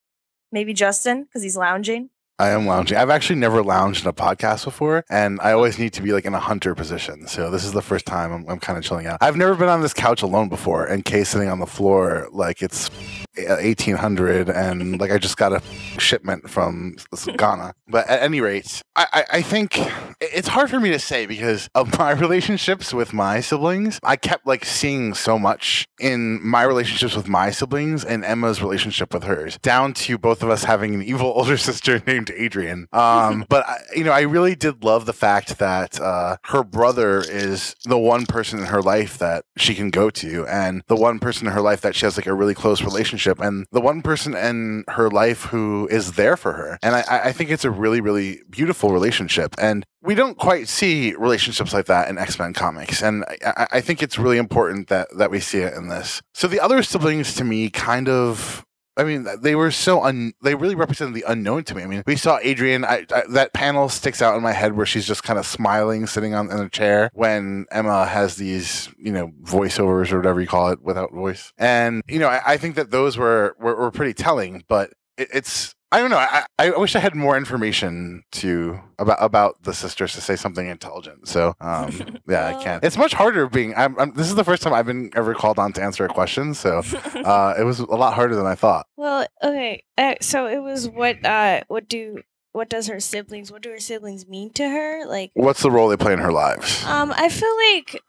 Maybe Justin, because he's lounging. I am lounging. I've actually never lounged in a podcast before, and I always need to be like in a hunter position. So this is the first time I'm, I'm kind of chilling out. I've never been on this couch alone before, and Kay sitting on the floor like it's 1800, and like I just got a shipment from Ghana. But at any rate, I, I, I think it's hard for me to say because of my relationships with my siblings. I kept like seeing so much in my relationships with my siblings and Emma's relationship with hers, down to both of us having an evil older sister named Adrienne. Um, but I, you know, I really did love the fact that uh, her brother is the one person in her life that she can go to, and the one person in her life that she has like a really close relationship, and the one person in her life who is there for her. And I, I think it's a really, really beautiful relationship. And we don't quite see relationships like that in X Men comics, and I, I- I think it's really important that that we see it in this. So the other siblings, to me, kind of. I mean, they were so un. They really represented the unknown to me. I mean, we saw Adrienne. I, I, that panel sticks out in my head where she's just kind of smiling, sitting on in a chair when Emma has these, you know, voiceovers or whatever you call it without voice. And you know, I, I think that those were were, were pretty telling. But it, it's I don't know. I, I wish I had more information to about about the sisters to say something intelligent. So um, yeah, I can't. It's much harder being. I'm, I'm, this is the first time I've been ever called on to answer a question, so uh, it was a lot harder than I thought. Well, okay. Uh, so it was what uh what do what does her siblings what do her siblings mean to her? Like What's the role they play in her lives? um I feel like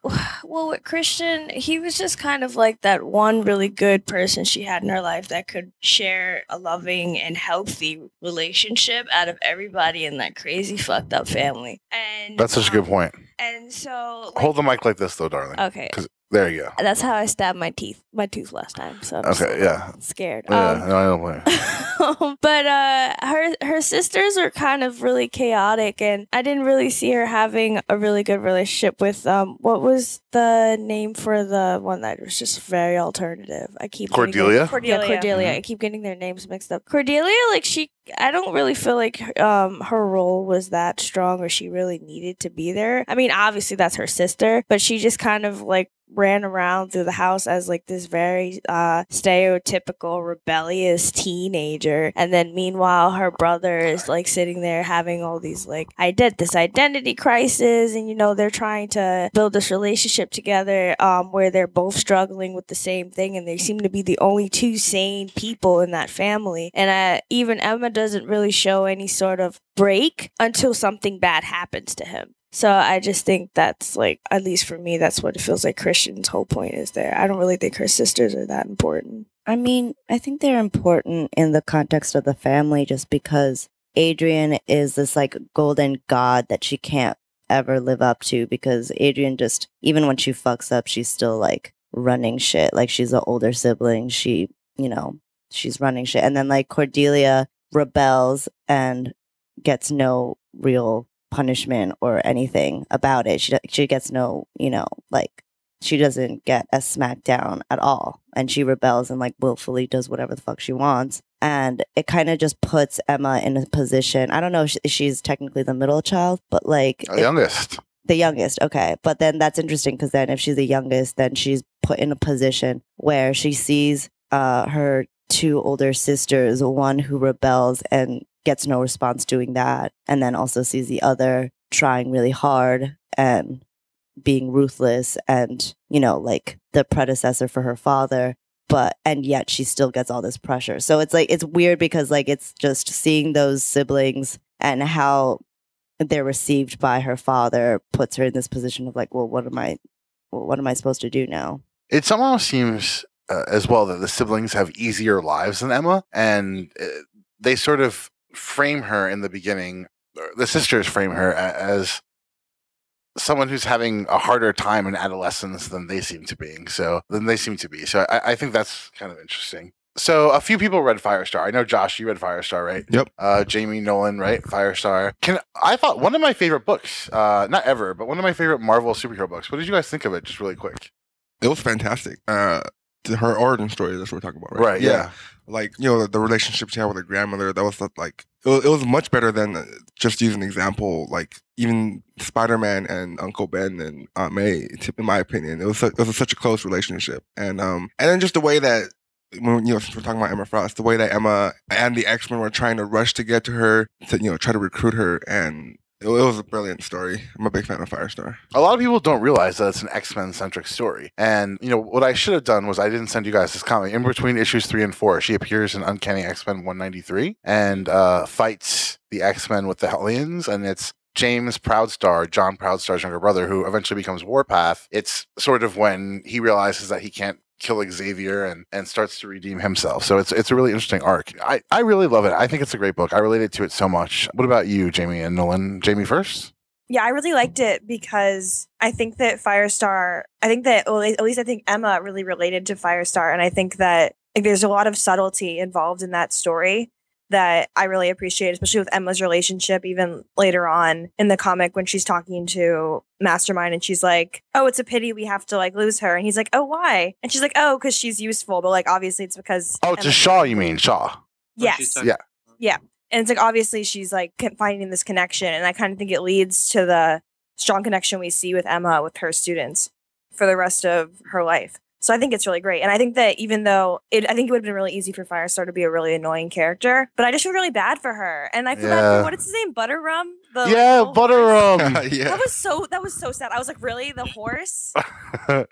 well with Christian, he was just kind of like that one really good person she had in her life that could share a loving and healthy relationship out of everybody in that crazy fucked up family. And That's such a good um, point. And so like, Hold the mic like this, though, darling. Okay. There you go. That's how I stabbed my teeth my tooth last time. So I'm Okay, little yeah. scared. Yeah, Um, no, I don't blame. but uh her her sisters were kind of really chaotic and I didn't really see her having a really good relationship with um what was the name for the one that was just very alternative. I keep getting their- Cordelia? Cordelia. Yeah, Cordelia. Mm-hmm. I keep getting their names mixed up. Cordelia, like she, I don't really feel like um her role was that strong, or she really needed to be there. I mean, obviously that's her sister, but she just kind of like ran around through the house as like this very uh, stereotypical rebellious teenager, and then meanwhile her brother is like sitting there having all these like I did this identity crisis, and you know they're trying to build this relationship together um, where they're both struggling with the same thing, and they seem to be the only two sane people in that family. And uh, even Emma doesn't really show any sort of break until something bad happens to him. So I just think that's like, at least for me, that's what it feels like Christian's whole point is there. I don't really think her sisters are that important. I mean, I think they're important in the context of the family just because Adrienne is this like golden god that she can't ever live up to because Adrienne just, even when she fucks up, she's still like running shit. Like she's an older sibling. She, you know, she's running shit. And then like Cordelia rebels and gets no real punishment or anything about it. She she gets no, you know, like she doesn't get a smackdown at all, and she rebels and like willfully does whatever the fuck she wants. And it kind of just puts Emma in a position. I don't know if she's technically the middle child, but like the youngest. The youngest, okay. But then that's interesting because then if she's the youngest, then she's put in a position where she sees uh, her two older sisters, one who rebels and gets no response doing that, and then also sees the other trying really hard and being ruthless and, you know, like the predecessor for her father. But, and yet she still gets all this pressure. So it's like, it's weird because, like, it's just seeing those siblings and how they're received by her father puts her in this position of like, well, what am I, what am I supposed to do now? It almost seems uh, as well that the siblings have easier lives than Emma, and uh, they sort of frame her in the beginning, the sisters frame her as someone who's having a harder time in adolescence than they seem to be. So than they seem to be. So I, I think that's kind of interesting. So a few people read Firestar. I know Josh, you read Firestar, right? Yep. Uh, Jamie Nolan, right? Firestar. Can I thought one of my favorite books, uh, not ever, but one of my favorite Marvel superhero books. What did you guys think of it? Just really quick. It was fantastic. Uh, her origin story. That's what we're talking about, right? Right. Yeah. Like you know the, the relationship she had with her grandmother. That was like it was, it was much better than uh, just using an example. Like even Spider Man and Uncle Ben and Aunt May. In my opinion, it was it was such a close relationship, and um and then just the way that when you know since we're talking about Emma Frost, the way that Emma and the X Men were trying to rush to get to her to you know try to recruit her, and it, was a brilliant story. I'm a big fan of Firestar. A lot of people don't realize that it's an X Men centric story. And, you know, what I should have done was I didn't send you guys this comic. In between issues three and four, she appears in Uncanny X Men 193 and uh, fights the X Men with the Hellions. And it's James Proudstar, John Proudstar's younger brother, who eventually becomes Warpath. It's sort of when he realizes that he can't kill Xavier and and starts to redeem himself. So it's it's a really interesting arc. I I really love it. I think it's a great book. I related to it so much. What about you, Jamie and Nolan? Jamie first. Yeah, I really liked it because I think that Firestar. I think that well, at least I think Emma really related to Firestar, and I think that like, there's a lot of subtlety involved in that story that I really appreciate, especially with Emma's relationship, even later on in the comic when she's talking to Mastermind and she's like, Oh, it's a pity we have to like lose her. And he's like, Oh, why? And she's like, Oh, because she's useful. But like, obviously, it's because. Oh, to Shaw, you mean Shaw? Yes. Yeah. Yeah. And it's like, obviously, she's like finding this connection. And I kind of think it leads to the strong connection we see with Emma with her students for the rest of her life. So I think it's really great. And I think that even though it, I think it would have been really easy for Firestar to be a really annoying character, but I just feel really bad for her. And I feel yeah. bad for what is his name? Butterrum? The yeah, Butterrum. yeah. That was so, that was so sad. I was like, really? The horse?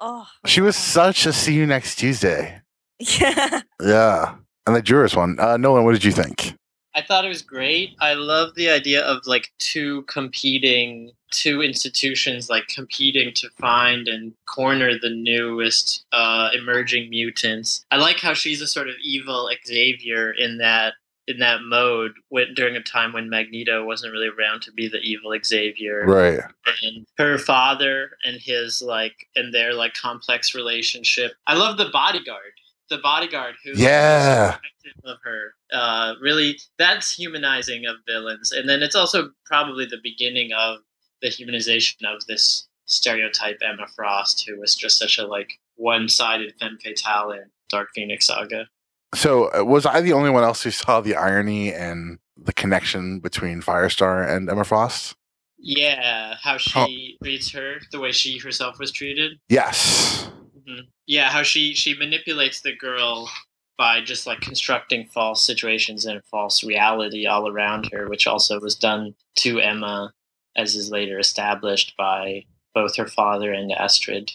oh. She was such a see you next Tuesday. Yeah. Yeah. And the jurors one. Uh, Nolan, what did you think? I thought it was great. I love the idea of like two competing, two institutions like competing to find and corner the newest uh, emerging mutants. I like how she's a sort of evil Xavier in that in that mode when, during a time when Magneto wasn't really around to be the evil Xavier. Right. And her father and his like and their like complex relationship. I love the bodyguard the bodyguard who yeah. of her uh, really that's humanizing of villains. And then it's also probably the beginning of the humanization of this stereotype emma frost who was just such a like one-sided femme fatale in dark phoenix saga. So uh, was i the only one else who saw the irony and the connection between firestar and emma frost? Yeah, how she treats her, the way she herself was treated. Yes. Hmm Yeah, how she she manipulates the girl by just like constructing false situations and false reality all around her, which also was done to Emma, as is later established by both her father and Astrid.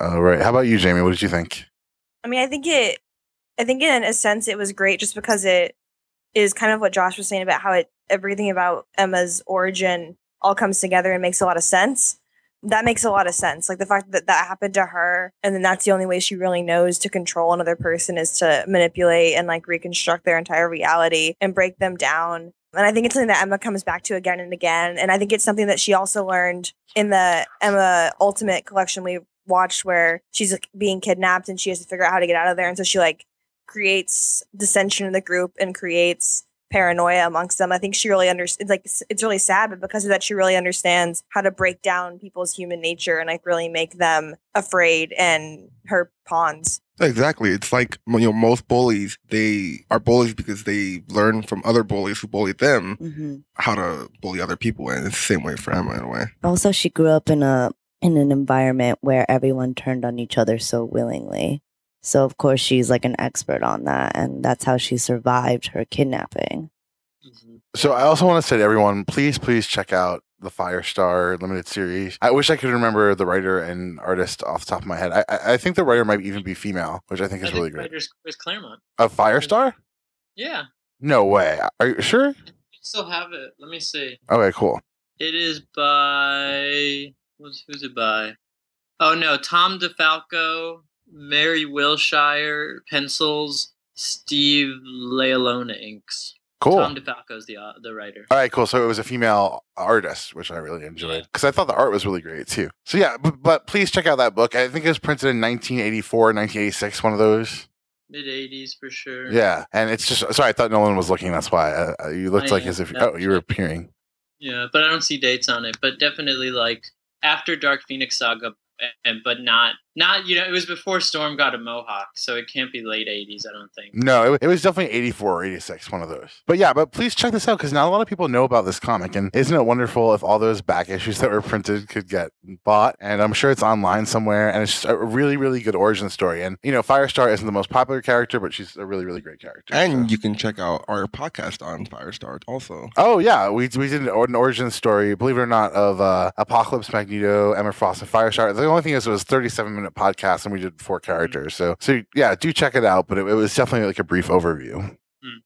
All right. How about you, Jamie? What did you think? I mean, I think it, I think in a sense it was great just because it is kind of what Josh was saying about how it everything about Emma's origin all comes together and makes a lot of sense. That makes a lot of sense. Like the fact that that happened to her, and then that's the only way she really knows to control another person is to manipulate and like reconstruct their entire reality and break them down. And I think it's something that Emma comes back to again and again. And I think it's something that she also learned in the Emma Ultimate collection we watched where she's like, being kidnapped and she has to figure out how to get out of there. And so she like creates dissension in the group and creates paranoia amongst them. I think she really understands. Like it's, it's really sad, but because of that, she really understands how to break down people's human nature and like really make them afraid and her pawns. Exactly. It's like you know most bullies they are bullies because they learn from other bullies who bullied them hmm how to bully other people, and it's the same way for Emma in a way. Also, she grew up in a in an environment where everyone turned on each other so willingly. So of course she's like an expert on that, and that's how she survived her kidnapping. Mhm. So I also want to say to everyone, please, please check out the Firestar limited series. I wish I could remember the writer and artist off the top of my head. I, I I think the writer might even be female, which I think I is think really great. writer's was Claremont. A Firestar? Yeah, No way. Are you sure? I still have it. Let me see. Okay, cool. It is by what's who's it by? Oh no, Tom DeFalco, Mary Wilshire, pencils, Steve Leialoha inks. Cool. Tom DeFalco's the uh, the writer. All right, cool. So it was a female artist, which I really enjoyed because I thought the art was really great too. So yeah, but, but please check out that book. I think it was printed in 1984, 1986, one of those. Mid '80s for sure. Yeah, and it's just sorry, I thought Nolan was looking. That's why uh, uh, you looked I like am, as if oh you were peering. Yeah, but I don't see dates on it. But definitely like after Dark Phoenix Saga, and but not not you know it was before Storm got a mohawk, so it can't be late '80s. I don't think. No, it, it was definitely 84 or 86, one of those. But yeah, but please check this out because not a lot of people know about this comic. And isn't it wonderful if all those back issues that were printed could get bought? And I'm sure it's online somewhere. And it's just a really, really good origin story. And, you know, Firestar isn't the most popular character, but she's a really, really great character. And so. you can check out our podcast on Firestar also. Oh yeah, we we did an, origin story, believe it or not, of uh, Apocalypse, Magneto, Emma Frost, and Firestar. The only thing is, it was a 37 minute podcast, and we did four mm-hmm. characters. So so yeah, do check it out. But it, it was definitely like a brief overview. Mm.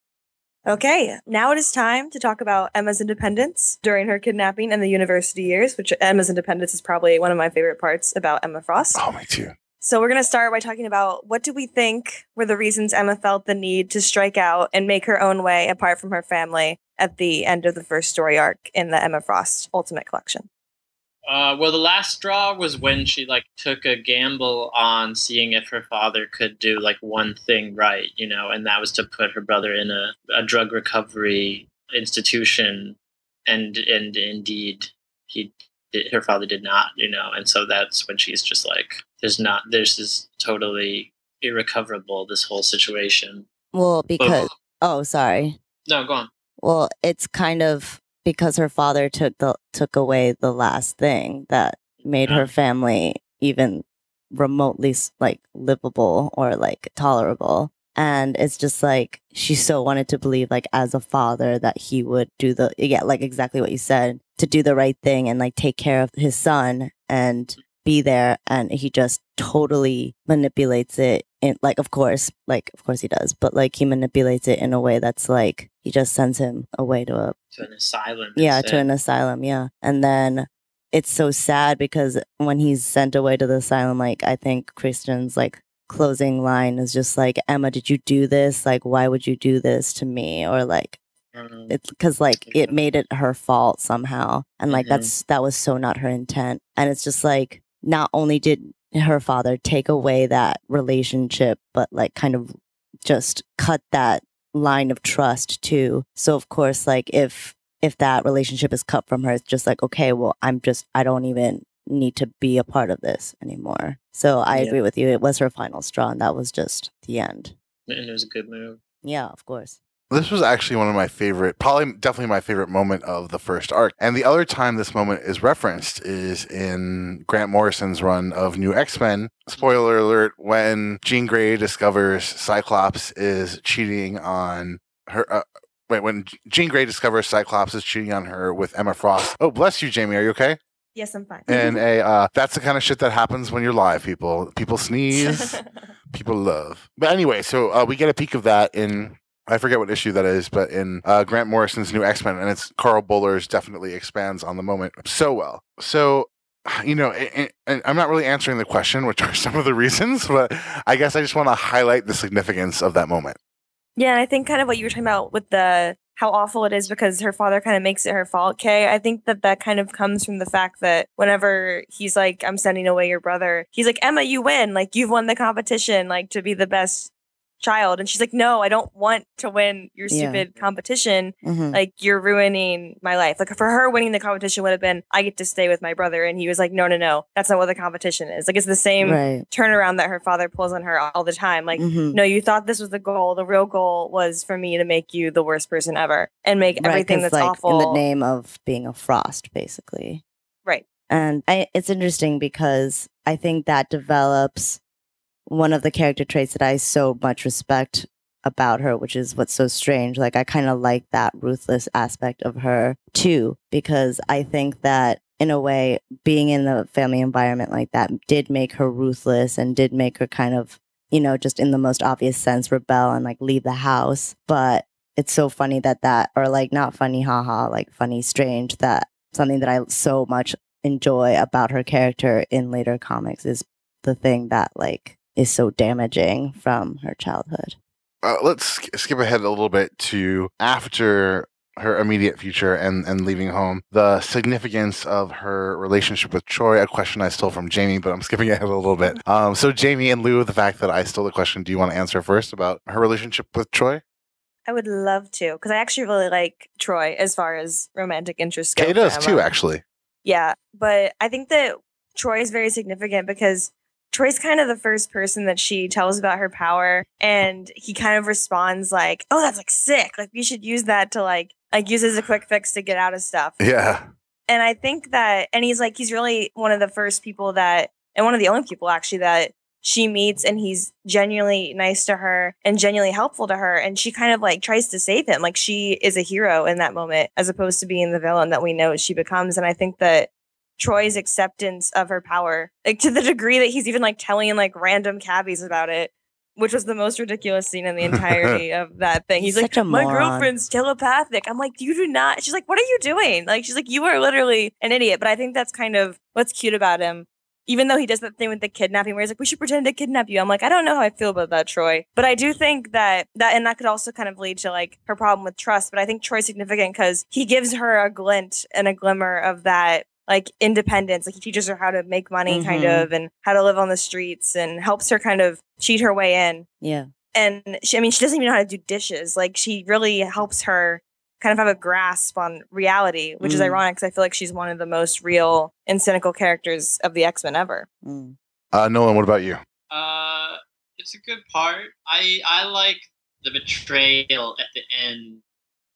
Okay, now it is time to talk about Emma's independence during her kidnapping and the university years, which Emma's independence is probably one of my favorite parts about Emma Frost. Oh me too. So we're going to start by talking about what do we think were the reasons Emma felt the need to strike out and make her own way apart from her family at the end of the first story arc in the Emma Frost Ultimate Collection. Uh, well, the last straw was when she like took a gamble on seeing if her father could do like one thing right, you know, and that was to put her brother in a, a drug recovery institution, and and indeed he did, her father did not, you know, and so that's when she's just like, there's not, this is totally irrecoverable. This whole situation. Well, because oh, sorry. No, go on. Well, it's kind of because her father took the took away the last thing that made her family even remotely like livable or like tolerable. And it's just like she so wanted to believe like as a father that he would do the yeah, like exactly what you said, to do the right thing and like take care of his son and be there and he just totally manipulates it in like of course like of course he does but like he manipulates it in a way that's like he just sends him away to a To an asylum. yeah instead. to an asylum yeah and then it's so sad because when he's sent away to the asylum like i think christian's like closing line is just like emma did you do this like why would you do this to me or like Mhm. it's because like it made it her fault somehow and like Mhm. that's that was so not her intent and it's just like not only did her father take away that relationship but like kind of just cut that line of trust too. So of course like if if that relationship is cut from her it's just like okay well i'm just i don't even need to be a part of this anymore. So i Yeah. agree with you. It was her final straw and that was just the end. And it was a good move. yeah of course This was actually one of my favorite, probably definitely my favorite moment of the first arc. And the other time this moment is referenced is in Grant Morrison's run of New X Men. Spoiler alert: when Jean Grey discovers Cyclops is cheating on her. Uh, wait, when Jean Grey discovers Cyclops is cheating on her with Emma Frost. Oh, bless you, Jamie. Are you okay? Yes, I'm fine. And a uh, that's the kind of shit that happens when you're live. People, people sneeze, people love. But anyway, so uh, we get a peek of that in I forget what issue that is, but in uh, Grant Morrison's new X Men, and it's Karl Bollers definitely expands on the moment so well. So, you know, I'm not really answering the question, which are some of the reasons, but I guess I just want to highlight the significance of that moment. Yeah, and I think kind of what you were talking about with the how awful it is because her father kind of makes it her fault. Kay, I think that that kind of comes from the fact that whenever he's like, "I'm sending away your brother," he's like, "Emma, you win! Like you've won the competition, like to be the best child and she's like no i don't want to win your Yeah. stupid competition Mhm. like you're ruining my life like for her winning the competition would have been i get to stay with my brother and he was like no no no that's not what the competition is like it's the same right. turnaround that her father pulls on her all the time like Mhm. no you thought this was the goal the real goal was for me to make you the worst person ever and make Right, everything that's like awful in the name of being a frost, basically. right And I, it's interesting because I think that develops one of the character traits that I so much respect about her, which is what's so strange. Like, I kind of like that ruthless aspect of her too, because I think that in a way, being in a family environment like that did make her ruthless and did make her kind of, you know, just in the most obvious sense, rebel and like leave the house. But it's so funny that that, or like not funny, haha, like funny, strange that something that I so much enjoy about her character in later comics is the thing that like is so damaging from her childhood. Uh, let's sk- skip ahead a little bit to after her immediate future and, and leaving home. The significance of her relationship with Troy, a question I stole from Jamie, but I'm skipping ahead a little bit. Um, so, Jamie, in lieu of the fact that I stole the question, do you want to answer first about her relationship with Troy? i would love to because i actually really like troy as far as romantic interests go Kay for does too, actually. Yeah, but I think that Troy is very significant because Troy's kind of the first person that she tells about her power, and he kind of responds like, "Oh, that's like sick. Like we should use that to like like use as a quick fix to get out of stuff." Yeah. And I think that, and he's like, he's really one of the first people that, and one of the only people actually that she meets, and he's genuinely nice to her and genuinely helpful to her, and she kind of like tries to save him. Like she is a hero in that moment, as opposed to being the villain that we know she becomes. And I think that Troy's acceptance of her power, like to the degree that he's even like telling like random cabbies about it, which was the most ridiculous scene in the entirety of that thing. He's, He's like, my moron." girlfriend's telepathic. I'm like, you do not. She's like, what are you doing? Like, she's like, you are literally an idiot. But I think that's kind of what's cute about him. Even though he does that thing with the kidnapping where he's like, we should pretend to kidnap you. I'm like, I don't know how I feel about that, Troy. But I do think that that, and that could also kind of lead to like her problem with trust. But I think Troy's significant because he gives her a glint and a glimmer of that like independence. Like he teaches her how to make money, kind Mhm. of, and how to live on the streets, and helps her kind of cheat her way in. Yeah. And she, I mean, she doesn't even know how to do dishes. Like she really helps her kind of have a grasp on reality, which is Mm. ironic because I feel like she's one of the most real and cynical characters of the X Men ever. Mm. Uh, Nolan, what about you? Uh, it's a good part. I I like the betrayal at the end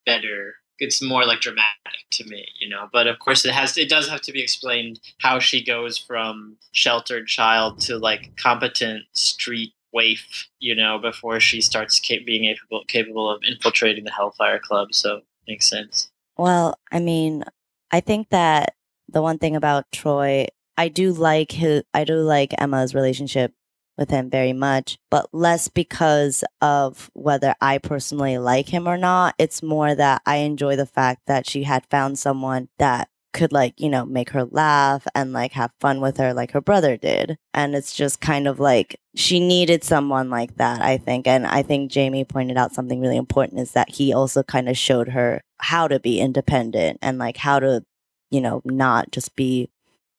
better. It's more like dramatic to me, you know. But of course, it has it does have to be explained how she goes from sheltered child to like competent street waif, you know, before she starts ca- being capable capable of infiltrating the Hellfire Club. So makes sense. Well, I mean, I think that the one thing about Troy, I do like his, I do like Emma's relationship with him very much, but less because of whether I personally like him or not. It's more that I enjoy the fact that she had found someone that could like, you know, make her laugh and like have fun with her like her brother did. And it's just kind of like she needed someone like that, I think. And I think Jamie pointed out something really important is that he also kind of showed her how to be independent and like how to, you know, not just be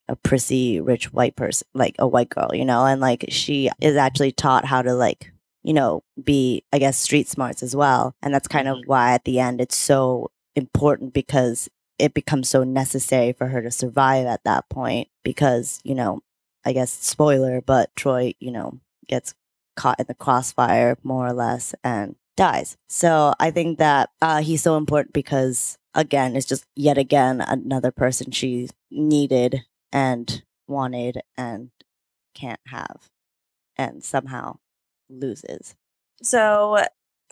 a prissy rich white person, like a white girl, you know, and like she is actually taught how to like, you know, be, I guess, street smarts as well. And that's kind of Mhm. why at the end it's so important because it becomes so necessary for her to survive at that point because, you know, I guess spoiler, but Troy, you know, gets caught in the crossfire more or less and dies. So I think that uh, he's so important because again, it's just yet again another person she needed and wanted and can't have, and somehow loses. So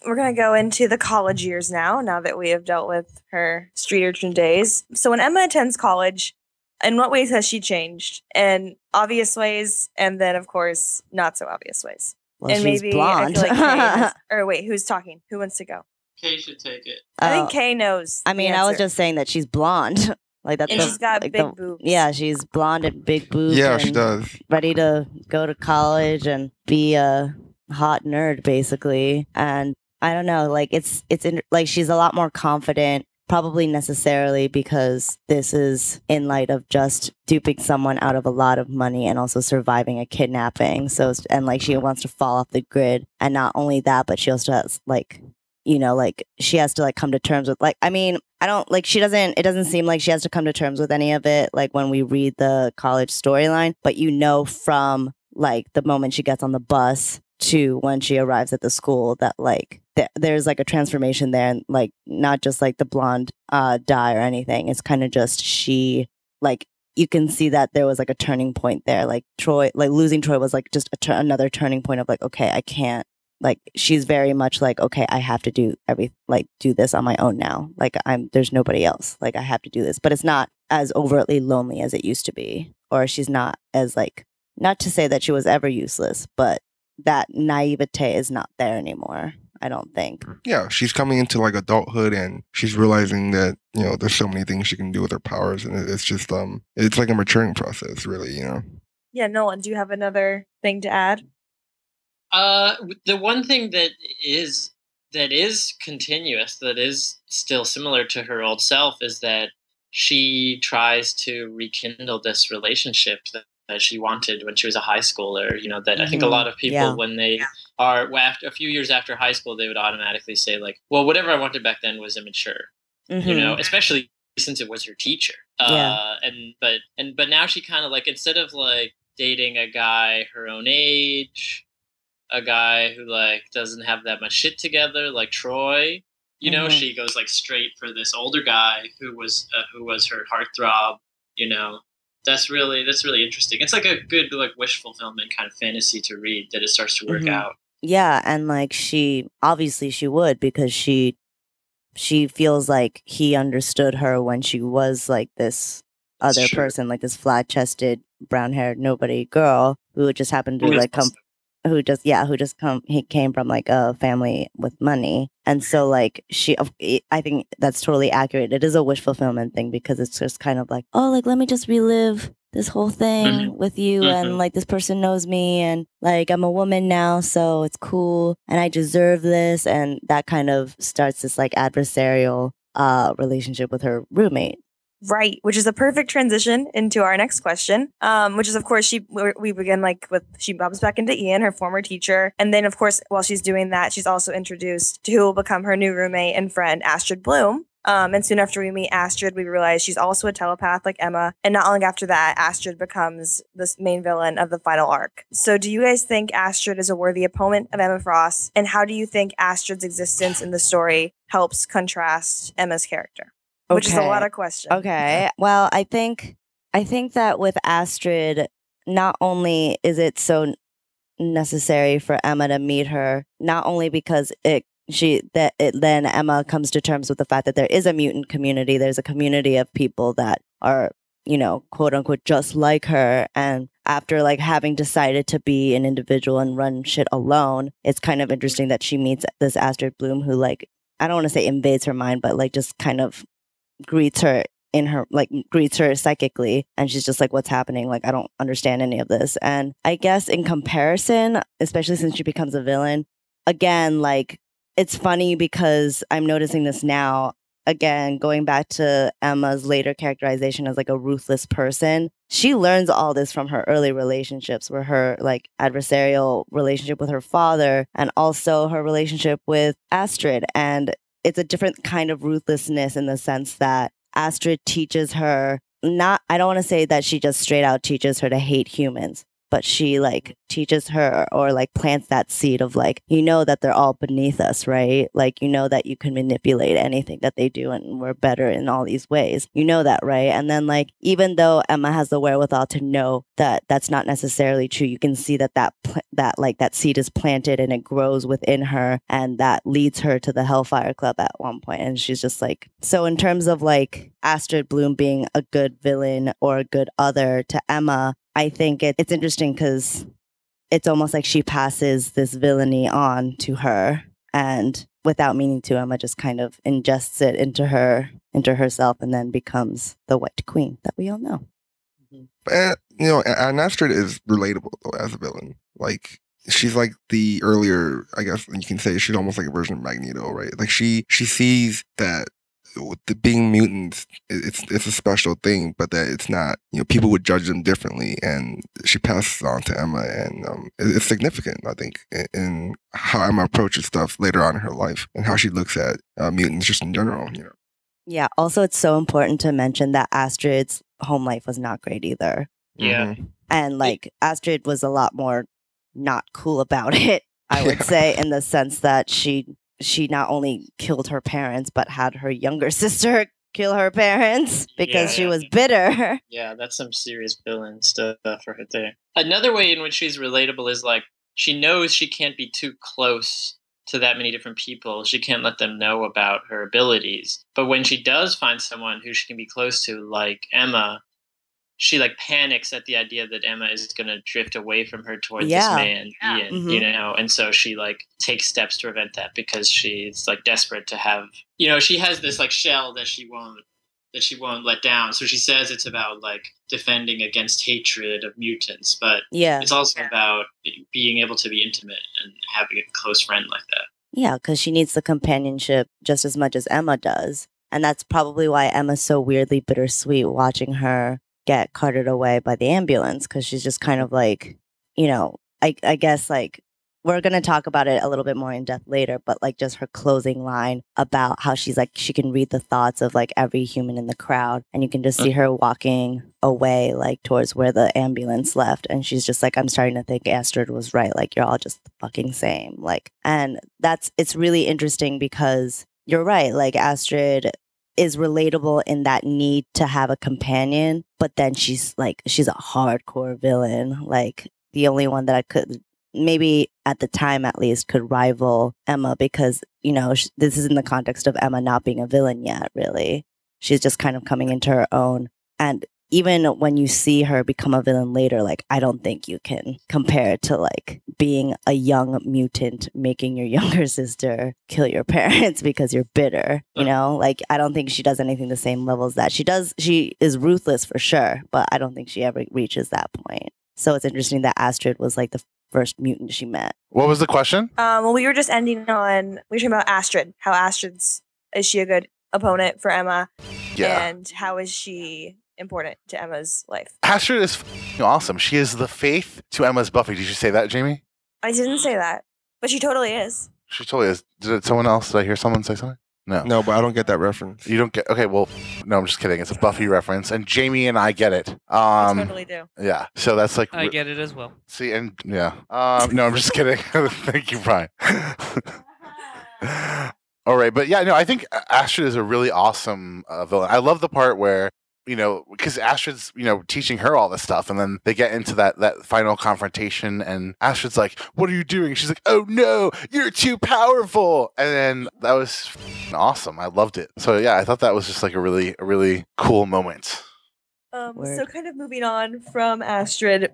we're going to go into the college years now, now that we have dealt with her street urchin days. So when Emma attends college, in what ways has she changed? In obvious ways, and then, of course, not so obvious ways. Well, and she's maybe blonde. I feel like Kay has- or wait, who's talking? Who wants to go? Kay should take it. I think Oh, Kay knows. I the mean, I was just saying that she's blonde. like that's and the, she's got like big the- boobs. Yeah, she's blonde and big boobs. Yeah, she does. Ready to go to college and be a hot nerd, basically. And I don't know, like it's it's in, like she's a lot more confident. Probably necessarily because this is in light of just duping someone out of a lot of money and also surviving a kidnapping. So and like she wants to fall off the grid, and not only that, but she also has like you know like she has to like come to terms with like i mean i don't like she doesn't it doesn't seem like she has to come to terms with any of it like when we read the college storyline but you know from like the moment she gets on the bus to when she arrives at the school that like th- there's like a transformation there and like not just like the blonde uh dye or anything it's kind of just she like you can see that there was like a turning point there like troy like losing troy was like just another turning point of like okay i can't like she's very much like okay i have to do every like do this on my own now. Like i'm there's nobody else. Like i have to do this. But it's not as overtly lonely as it used to be. Or she's not as like not to say that she was ever useless but that naivete is not there anymore i don't think. Yeah, she's coming into like adulthood and she's realizing that, you know, there's so many things she can do with her powers and it's just um it's like a maturing process, really, you know. Yeah, Nolan, do you have another thing to add? Uh, the one thing that is that is continuous, that is still similar to her old self, is that she tries to rekindle this relationship that, that she wanted when she was a high schooler. You know, that I think a Mhm. lot of people, Yeah. when they are well, after a few years after high school, they would automatically say like, "Well, whatever I wanted back then was immature." you Mhm. know especially since it was her teacher Yeah. uh and but and but now she kind of like instead of like dating a guy her own age a guy who like doesn't have that much shit together like troy you know Mhm. she goes like straight for this older guy who was uh, who was her heartthrob you know that's really that's really interesting it's like a good like wish fulfillment kind of fantasy to read that it starts to work Mhm. out Yeah, and like she obviously she would because she she feels like he understood her when she was like this other true. person, like this flat chested, brown haired nobody girl who just happened to like come who just yeah who just come he came from like a family with money and so like she i think that's totally accurate it is a wish fulfillment thing because it's just kind of like oh like let me just relive this whole thing Mhm. with you Mhm. and like this person knows me and like i'm a woman now so it's cool and i deserve this and that kind of starts this like adversarial uh relationship with her roommate Right, which is a perfect transition into our next question, um, which is, of course, she we begin like with she bumps back into Ian, her former teacher, and then, of course, while she's doing that, she's also introduced to who will become her new roommate and friend, Astrid Bloom. Um, and soon after we meet Astrid, we realize she's also a telepath like Emma. And not long after that, Astrid becomes the main villain of the final arc. So, do you guys think Astrid is a worthy opponent of Emma Frost? And how do you think Astrid's existence in the story helps contrast Emma's character? Which is a lot of questions. Okay. Well, I think I think that with Astrid, not only is it so necessary for Emma to meet her, not only because it she that it, then Emma comes to terms with the fact that there is a mutant community. There's a community of people that are you know quote unquote just like her and after like having decided to be an individual and run shit alone it's kind of interesting that she meets this astrid bloom who like i don't want to say invades her mind but like just kind of greets her in her like greets her psychically and she's just like what's happening? Like i don't understand any of this. And i guess in comparison especially since she becomes a villain again like it's funny because i'm noticing this now. Again going back to emma's later characterization as like a ruthless person she learns all this from her early relationships where her like adversarial relationship with her father and also her relationship with astrid. And it's a different kind of ruthlessness in the sense that Astrid teaches her not I don't want to say that she just straight out teaches her to hate humans, but she like teaches her or like plants that seed of like you know that they're all beneath us right? Like you know that you can manipulate anything that they do and we're better in all these ways. You know that right? And then like even though emma has the wherewithal to know that that's not necessarily true you can see that that pl- that like that seed is planted and it grows within her and that leads her to the hellfire club at one point. And she's just like so in terms of like astrid bloom being a good villain or a good other to emma I think it, it's interesting because it's almost like she passes this villainy on to her and without meaning to emma just kind of ingests it into her into herself and then becomes the white queen that we all know And, you know, A- and Astrid is relatable though as a villain. Like she's like the earlier, I guess you can say she's almost like a version of Magneto, right? Like she she sees that the being mutants, it's it's a special thing, but that it's not. You know, people would judge them differently, and she passes on to Emma, and um, it- it's significant, I think, in, in how Emma approaches stuff later on in her life and how she looks at uh, mutants just in general. You know. yeah also it's so important to mention that astrid's home life was not great either Yeah. Mhm. and like astrid was a lot more not cool about it i would Yeah. say in the sense that she she not only killed her parents but had her younger sister kill her parents because Yeah, she yeah. was bitter Yeah, that's some serious villain stuff for her there. Another way in which she's relatable is like she knows she can't be too close to that many different people. She can't let them know about her abilities. But when she does find someone who she can be close to, like Emma, she like panics at the idea that Emma is going to drift away from her towards Yeah. this man, Yeah. Ian, Mhm. you know, and so she like takes steps to prevent that because she's like desperate to have, you know, she has this like shell that she won't that she won't let down. So she says it's about like defending against hatred of mutants, but yeah it's also about being able to be intimate and having a close friend like that. Yeah, because she needs the companionship just as much as Emma does. And that's probably why Emma's so weirdly bittersweet watching her get carted away by the ambulance because she's just kind of like, you know, I, I guess like we're going to talk about it a little bit more in depth later, but like just her closing line about how she's like, she can read the thoughts of like every human in the crowd. And you can just mm. see her walking away like towards where the ambulance left. And she's just like, I'm starting to think Astrid was right. Like, you're all just the fucking same. Like, and that's, it's really interesting because you're right. Like, Astrid is relatable in that need to have a companion, but then she's like, she's a hardcore villain. Like, the only one that I could maybe at the time at least could rival Emma because you know sh- this is in the context of Emma not being a villain yet really she's just kind of coming into her own and even when you see her become a villain later like I don't think you can compare it to like being a young mutant making your younger sister kill your parents because you're bitter you know like I don't think she does anything the same level as that she does she is ruthless for sure but I don't think she ever reaches that point so it's interesting that Astrid was like the first mutant she met. What was the question? Um, well, we were just ending on we were talking about Astrid. How Astrid's is she a good opponent for Emma, Yeah. and how is she important to Emma's life? Astrid is f***ing awesome. She is the faith to Emma's Buffy. Did you say that, Jamie? I didn't say that, but she totally is. She totally is. Did someone else? Did I hear someone say something? No. No, but I don't get that reference. You don't get. Okay, well, no, I'm just kidding. It's a Buffy reference, and Jamie and I get it. I Um, totally do. yeah. So that's like. I get it as well. See, and yeah. Um, no, I'm just kidding. Thank you, Brian. All right, but yeah, no, I think Astrid is a really awesome uh, villain. I love the part where you know because Astrid's you know teaching her all this stuff, and then they get into that that final confrontation, and Astrid's like, "What are you doing?" She's like, "Oh no, you're too powerful," and then that was awesome. I loved it. So yeah, I thought that was just like a really a really cool moment. Um, so kind of moving on from Astrid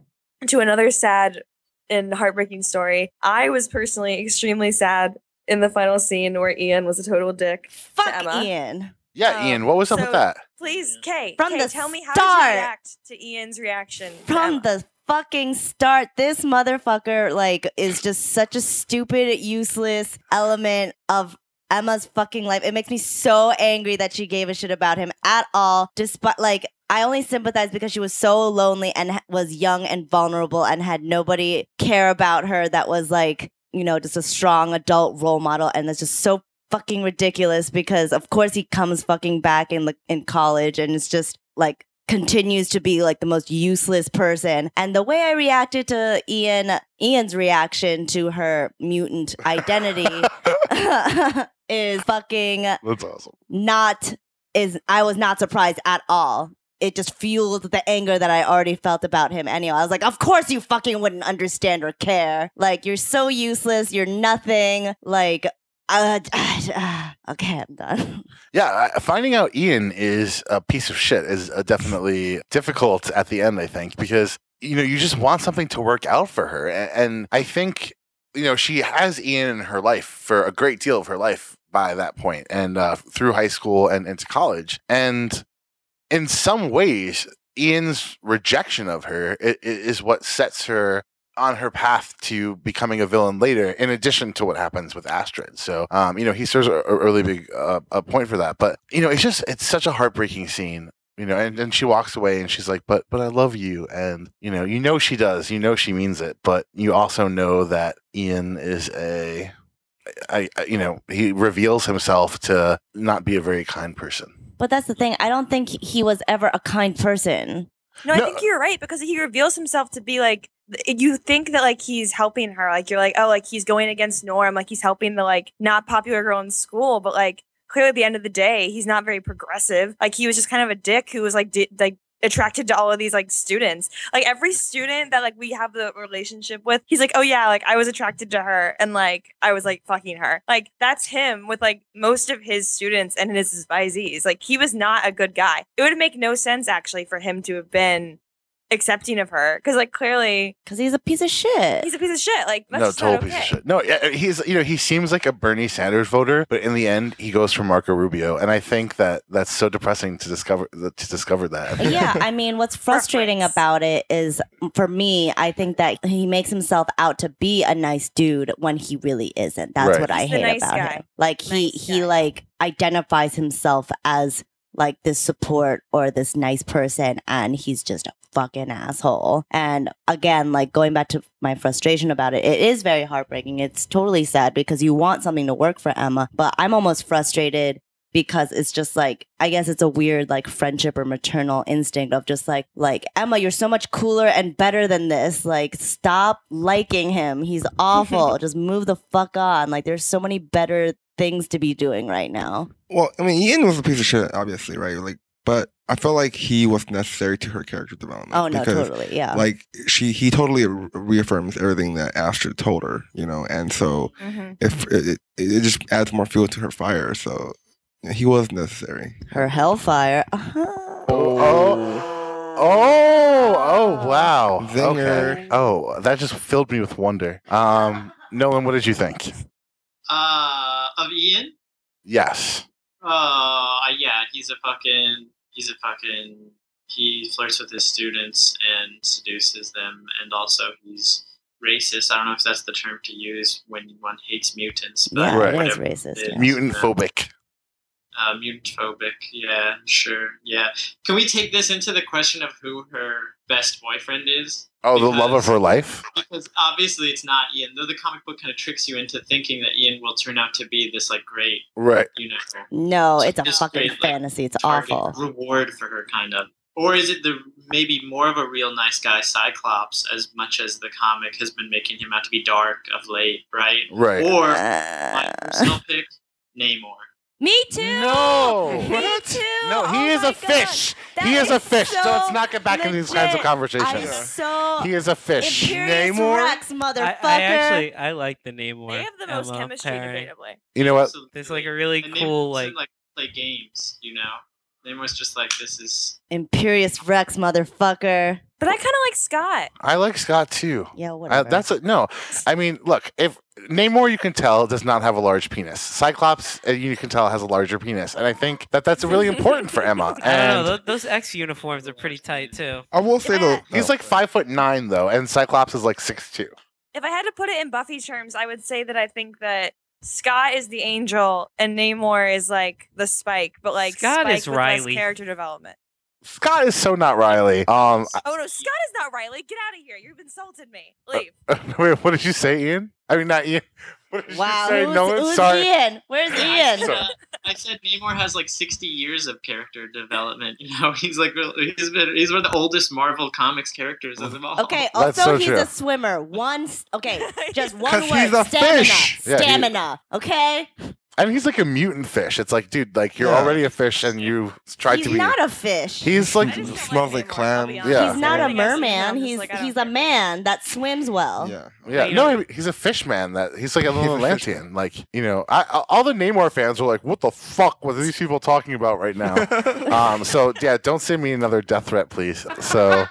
to another sad and heartbreaking story. I was personally extremely sad in the final scene where Ian was a total dick. Fuck Emma. Ian. Yeah, Um, Ian, what was up so- with that? Please, Kay, From Kay, the tell me how did start. you react to Ian's reaction From the fucking start, this motherfucker like is just such a stupid, useless element of Emma's fucking life. It makes me so angry that she gave a shit about him at all. Despite like I only sympathize because she was so lonely and was young and vulnerable and had nobody care about her that was like, you know, just a strong adult role model and it's just so fucking ridiculous because of course he comes fucking back in the in college and it's just like continues to be like the most useless person. And the way I reacted to Ian, Ian's reaction to her mutant identity is fucking That's awesome. not is I was not surprised at all. It just fueled the anger that I already felt about him anyway. I was like, of course you fucking wouldn't understand or care. Like you're so useless, you're nothing. Like uh, okay, I'm done. Yeah, finding out Ian is a piece of shit is uh, definitely difficult at the end, I think, because you know, you just want something to work out for her. And I think, you know, she has Ian in her life for a great deal of her life by that point and uh, through high school and into college. And in some ways, Ian's rejection of her is what sets her on her path to becoming a villain later, in addition to what happens with Astrid. So, um, you know, he serves a, a really big uh, a point for that. But you know, it's just it's such a heartbreaking scene. You know, and then she walks away and she's like, "But, but I love you," and you know, you know she does. You know she means it, but you also know that Ian is a, I, I you know, he reveals himself to not be a very kind person. But that's the thing. I don't think he was ever a kind person. No, I think you're right because he reveals himself to be like th- you think that like he's helping her, like you're like oh like he's going against norm, like he's helping the like not popular girl in school, but like clearly at the end of the day he's not very progressive. Like he was just kind of a dick who was like di- like attracted to all of these like students. Like every student that like we have the relationship with, he's like oh yeah like I was attracted to her and like I was like fucking her. Like that's him with like most of his students and his advisees. Like he was not a good guy. It would make no sense actually for him to have been accepting of her because like clearly Because he's a piece of shit. he's a piece of shit. Like that's no, total not piece of shit. No, yeah, uh, he's you know he seems like a Bernie Sanders voter, but in the end he goes for Marco Rubio, and I think that that's so depressing to discover to discover that. Uh, yeah, I mean, what's frustrating Reference. about it is mm, for me, I think that he makes himself out to be a nice dude when he really isn't. That's Right. what I He's the hate nice about guy. him. Like he Nice he guy. like identifies himself as like this support or this nice person and he's just a fucking asshole. And again, like going back to my frustration about it, it is very heartbreaking. It's totally sad because you want something to work for Emma, but I'm almost frustrated because it's just like I guess it's a weird like friendship or maternal instinct of just like like Emma, you're so much cooler and better than this. Like stop liking him. He's awful. just move the fuck on. Like there's so many better things to be doing right now. Well, I mean, Ian was a piece of shit, obviously, right? Like, but I felt like he was necessary to her character development. Oh no, because, totally. Yeah. Like she, he totally re- reaffirms everything that Astrid told her, you know, and so Mhm. if it, it, it just adds more fuel to her fire. So yeah, he was necessary. Her hellfire. Uh-huh. Oh, oh, oh, wow. Zinger. Okay. Oh, that just filled me with wonder. Um, Nolan, what did you think? Uh, of Ian? Yes. Uh, yeah, he's a fucking, he's a fucking, he flirts with his students and seduces them, and also he's racist. I don't know if that's the term to use when one hates mutants, but Yeah, Right. it is racist. it yeah. Mutant phobic. Uh, mutant phobic. Yeah, sure. Yeah. Can we take this into the question of who her best boyfriend is? Oh, the love of her life? Because obviously it's not Ian. Though the comic book kind of tricks you into thinking that Ian will turn out to be this like great, Right. you know, No, it's a Just fucking straight, like, fantasy. It's target awful. reward for her, kind of. Or is it the maybe more of a real nice guy Cyclops, as much as the comic has been making him out to be dark of late, right? Right. Or my Uh, personal pick, Namor. Me too. No. Me What? too. No, he Oh is a God. fish. That he is a fish. So, so let's not get back into these kinds of conversations. I'm so He is a fish. Imperious Namor. Rex, I, motherfucker. I actually I like the Namor. They have the most Emma chemistry, pairing. debatably. You know what? Absolutely. There's like a really cool like like play games, you know. Namor's just like this is Imperious Rex, motherfucker. But I kind of like Scott. I like Scott too. Yeah, Uh, whatever. that's a, no. I mean, look, if Namor, you can tell, does not have a large penis. Cyclops, uh, you can tell, has a larger penis, and I think that that's really important for Emma. I don't know. And Those X uniforms are pretty tight too. I will say though, he's like five foot nine though, and Cyclops is like six two. If I had to put it in Buffy terms, I would say that I think that Scott is the angel and Namor is like the Spike, but like Scott Spike is with less Riley. character development. Scott is so not Riley. Um, Oh no, Scott is not Riley. Get out of here. You've insulted me. Leave. wait, what did you say, Ian? I mean, not Ian. What did wow. you say? Who's, no, who's sorry. Ian? Where's Ian? Said, I said Namor has like 60 years of character development. You know, he's like he's been he's one of the oldest Marvel Comics characters of them all. Okay, also so he's true. a swimmer. One, okay, just one 'Cause word. he's a stamina. fish. Yeah, he- Stamina. okay, And he's like a mutant fish. It's like, dude, like you're Yeah. already a fish and you tried he's to be. He's not a fish. he's like, Smells like Namor, clam. Yeah. He's not a Everything I've seen him, merman. He's like, he's a man that swims well. Yeah. yeah, you no, he's a fish man. That he's like a little a Atlantean. Like you know, I, I- all the Namor fans were like, "What the fuck was these people talking about right now?" um, so yeah, don't send me another death threat, please. So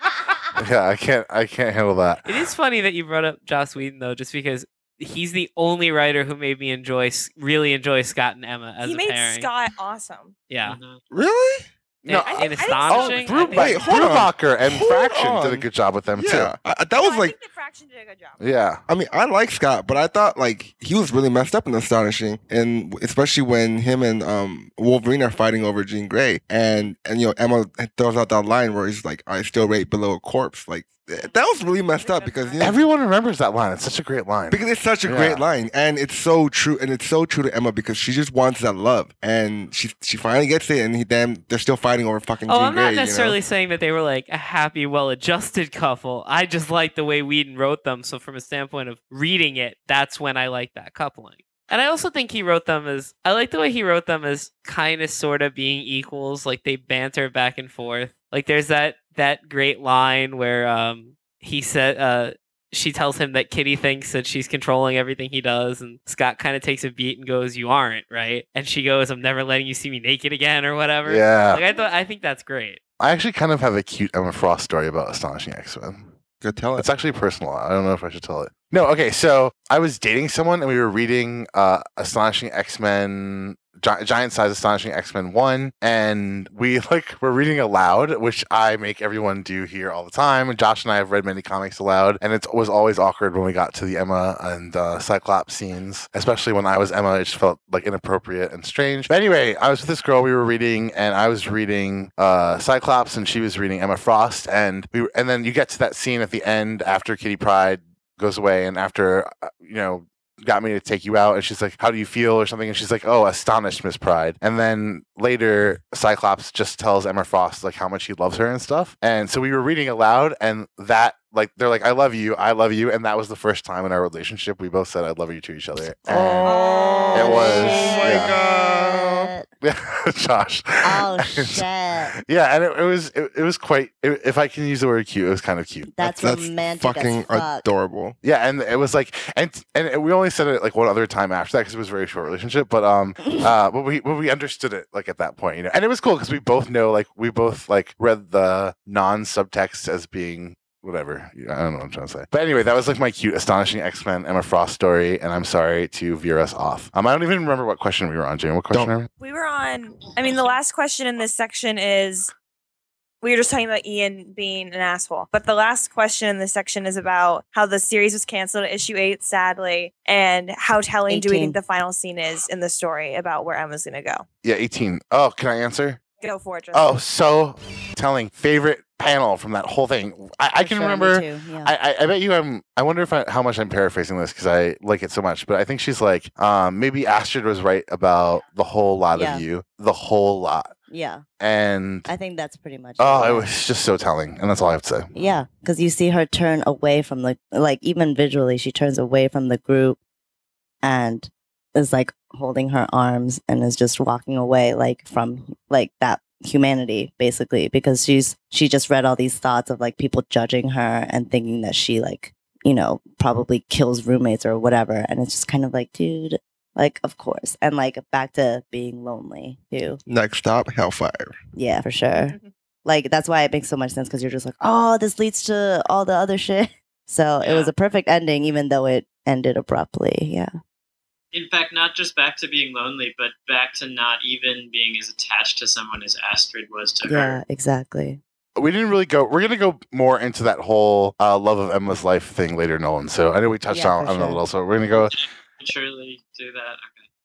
yeah, I can't, I can't handle that. It is funny that you brought up Joss Whedon though, just because he's the only writer who made me enjoy, really enjoy Scott and Emma as he a made pairing. Scott awesome. Yeah, Mhm. really? No, In- I in think- I think- Oh, astonishing. Bru- Wait, hold on. Brubaker and Hold Fraction did a good job with them Yeah. I, I- that was No, I like think the fraction did a good job. Yeah, I mean, I like Scott, but I thought like he was really messed up in Astonishing, and especially when him and um Wolverine are fighting over Jean Grey, and and you know Emma throws out that line where he's like, "I still rate below a corpse." Like that was really messed up because you know, everyone remembers that line. It's such a great line. because it's such a Yeah. great line, and it's so true, and it's so true to Emma because she just wants that love, and she she finally gets it, and he damn they're still fighting over fucking. Oh, Jean I'm Grey, not you know? necessarily saying that they were like a happy, well-adjusted couple. I just like the way Whedon wrote them. So, from a standpoint of reading it, that's when I like that coupling. And I also think he wrote them as I like the way he wrote them as kind of sort of being equals, like they banter back and forth. Like there's that that great line where um he said uh she tells him that Kitty thinks that she's controlling everything he does, and Scott kind of takes a beat and goes, "You aren't, right?" And she goes, "I'm never letting you see me naked again," or whatever. yeah, Like I thought, I think that's great. I actually kind of have a cute Emma Frost story about Astonishing X Men. Good tell it. It's actually personal. I don't know if I should tell it. No, okay. So I was dating someone and we were reading uh, Astonishing X Men, Gi- Giant Size Astonishing X Men 1. And we like were reading aloud, which I make everyone do here all the time. Josh and I have read many comics aloud. And it was always awkward when we got to the Emma and uh, Cyclops scenes, especially when I was Emma. It just felt like inappropriate and strange. But anyway, I was with this girl we were reading, and I was reading uh, Cyclops, and she was reading Emma Frost. And we were, and then you get to that scene at the end after Kitty Pryde goes away and after uh, you know got me to take you out and she's like how do you feel? or something and she's like oh astonished miss Pryde. And then later cyclops just tells emma frost like how much he loves her and stuff. And so we were reading aloud and that like they're like i love you i love you and that was the first time in our relationship we both said i love you to each other. And Oh, It was, oh my yeah. god. josh Oh And- shit! yeah and it, it was it, it was quite it, if i can use the word cute it was kind of cute That's, That's romantic fucking as fuck. adorable. Yeah, and it was like, and and we only said it like one other time after that because it was a very short relationship. But um, uh, but we but we understood it like at that point, you know, and it was cool because we both know like we both like read the non subtext as being whatever. I don't know what I'm trying to say. But anyway, that was like my cute, astonishing X Men Emma Frost story, and I'm sorry to veer us off. Um, I don't even remember what question we were on, Jane. What question? Don't- Are we? We were on. I mean, the last question in this section is we were just talking about Ian being an asshole. But the last question in this section is about how the series was canceled at issue eight, sadly, and how telling do we think the final scene is in the story about where Emma's going to go? Yeah, 18. Oh, can I answer? Go for it, Justin. Oh, so telling. Favorite panel from that whole thing. I, I can sure, remember. yeah. I, I, I bet you I'm I wonder if I, how much I'm paraphrasing this because I like it so much, but I think she's like, um, maybe Astrid was right about the whole lot Yeah. of you, the whole lot, yeah, and I think that's pretty much. oh, it, it was just so telling, and that's all I have to say. Yeah, because you see her turn away from the like even visually, she turns away from the group and is like holding her arms and is just walking away like from like that humanity basically because she's she just read all these thoughts of like people judging her and thinking that she like you know probably kills roommates or whatever and it's just kind of like dude like of course and like back to being lonely too Next stop, Hellfire. yeah, for sure. Mm-hmm. like that's why it makes so much sense because you're just like, oh, this leads to all the other shit. So it was a perfect ending, even though it ended abruptly. Yeah. In fact, not just back to being lonely, but back to not even being as attached to someone as Astrid was to Yeah, her. Yeah, exactly. We didn't really go. We're gonna go more into that whole uh, love of Emma's life thing later, Nolan. So I know we touched Yeah, on, for on it a little. So we're gonna go. Surely do that.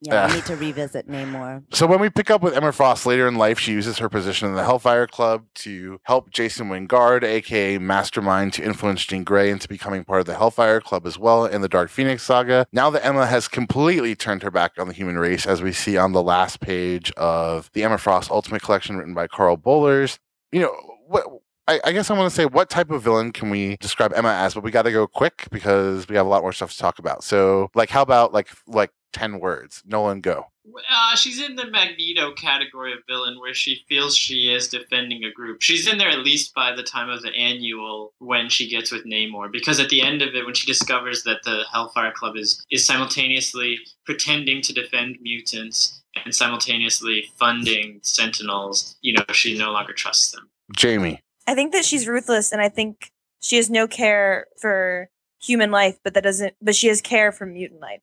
Yeah, Uh, I need to revisit Namor. So when we pick up with Emma Frost later in life, she uses her position in the Hellfire Club to help Jason Wyngarde, aka Mastermind, to influence Jean Grey into becoming part of the Hellfire Club as well in the Dark Phoenix saga. Now that Emma has completely turned her back on the human race, as we see on the last page of the Emma Frost Ultimate Collection written by Karl Bollers, you know, what I, I guess I want to say what type of villain can we describe Emma as, but we got to go quick because we have a lot more stuff to talk about. So, like, how about like like ten words? Nolan, go. Uh, she's in the Magneto category of villain where she feels she is defending a group. She's in there at least by the time of the annual when she gets with Namor, because at the end of it, when she discovers that the Hellfire Club is is simultaneously pretending to defend mutants and simultaneously funding Sentinels, you know, she no longer trusts them. Jamie. I think that she's ruthless, and I think she has no care for human life, but that doesn't. But she has care for mutant life.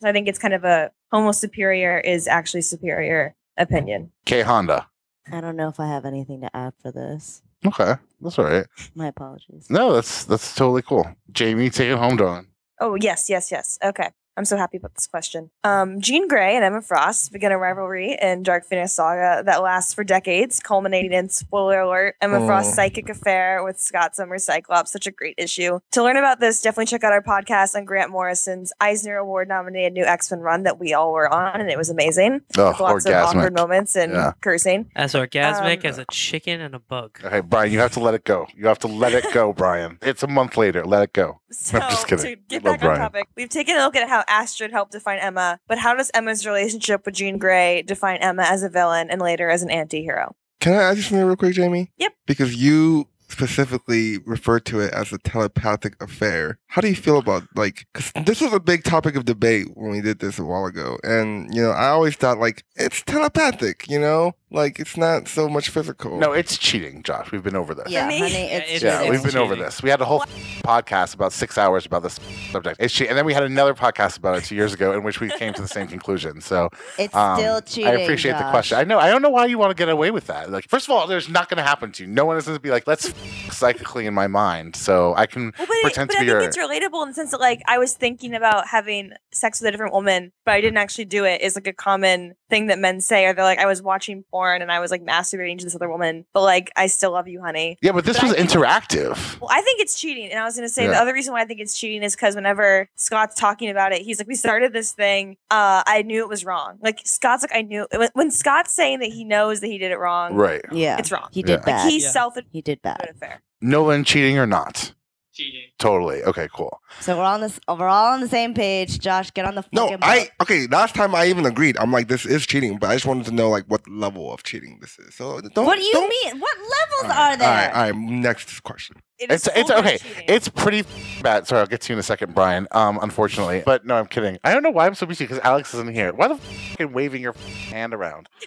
So I think it's kind of a Homo superior is actually superior opinion. K Honda. I don't know if I have anything to add for this. Okay, that's all right. My apologies. No, that's that's totally cool. Jamie, take it home, Dawn. Oh yes, yes, yes. Okay. I'm so happy about this question. Um, Jean Grey and Emma Frost begin a rivalry in Dark Phoenix Saga that lasts for decades, culminating in spoiler alert: Emma Oh. Frost's psychic affair with Scott Summers Cyclops. Such a great issue. To learn about this, definitely check out our podcast on Grant Morrison's Eisner Award nominated new X Men run that we all were on, and it was amazing. Oh, With lots of awkward moments and Yeah. cursing. As orgasmic Um, as a chicken and a bug. Okay, Brian, you have to let it go. You have to let it go, Brian. It's a month later. Let it go. So just kidding. to get back on Brian. topic, we've taken a look at how Astrid helped define Emma, but how does Emma's relationship with Jean Grey define Emma as a villain and later as an anti-hero? Can I ask you something real quick, Jamie? Yep. Because you specifically referred to it as a telepathic affair. How do you feel about like? Because this was a big topic of debate when we did this a while ago, and you know, I always thought like it's telepathic. You know, like it's not so much physical. No, it's cheating, Josh. We've been over this. Yeah, honey, it's it's Yeah, cheating. we've been over this. We had a whole podcast about six hours about this subject. It's cheating. And then we had another podcast about it two years ago in which we came to the same conclusion. So It's um, still cheating. I appreciate the question. I know. I don't know why you want to get away with that. Like, first of all, there's not going to happen to you. No one is going to be like, let's psychically in my mind. So I can Well, but, it- pretend but to I be think your. it's relatable in the sense that like I was thinking about having sex with a different woman, but I didn't actually do it. Is like a common thing that men say, or they're like, I was watching porn and I was like masturbating to this other woman, but like I still love you, honey. Yeah, but this But I was think- interactive. Well, I think it's cheating. And I was going to say the other reason why I think it's cheating is because whenever Scott's talking about it, he's like, we started this thing. Uh, I knew it was wrong. Like, Scott's like, I knew. When, when Scott's saying that he knows that he did it wrong, Right. Yeah, it's wrong. he did Yeah. bad. Like, he's Yeah. self he did bad. affair. Nolan cheating or not? Cheating. Totally. Okay, cool. So we're on this. We're all on the same page. Josh, get on the No, fucking I okay. Last time I even agreed. I'm like, this is cheating, but I just wanted to know like what level of cheating this is. So don't. What do you don't- mean? What levels All right, are there? All right, all right. Next question. It is It's it's okay. cheating. It's pretty bad. Sorry, I'll get to you in a second, Brian. Um, unfortunately, but no, I'm kidding. I don't know why I'm so busy because Alex isn't here. Why the f- waving your hand around?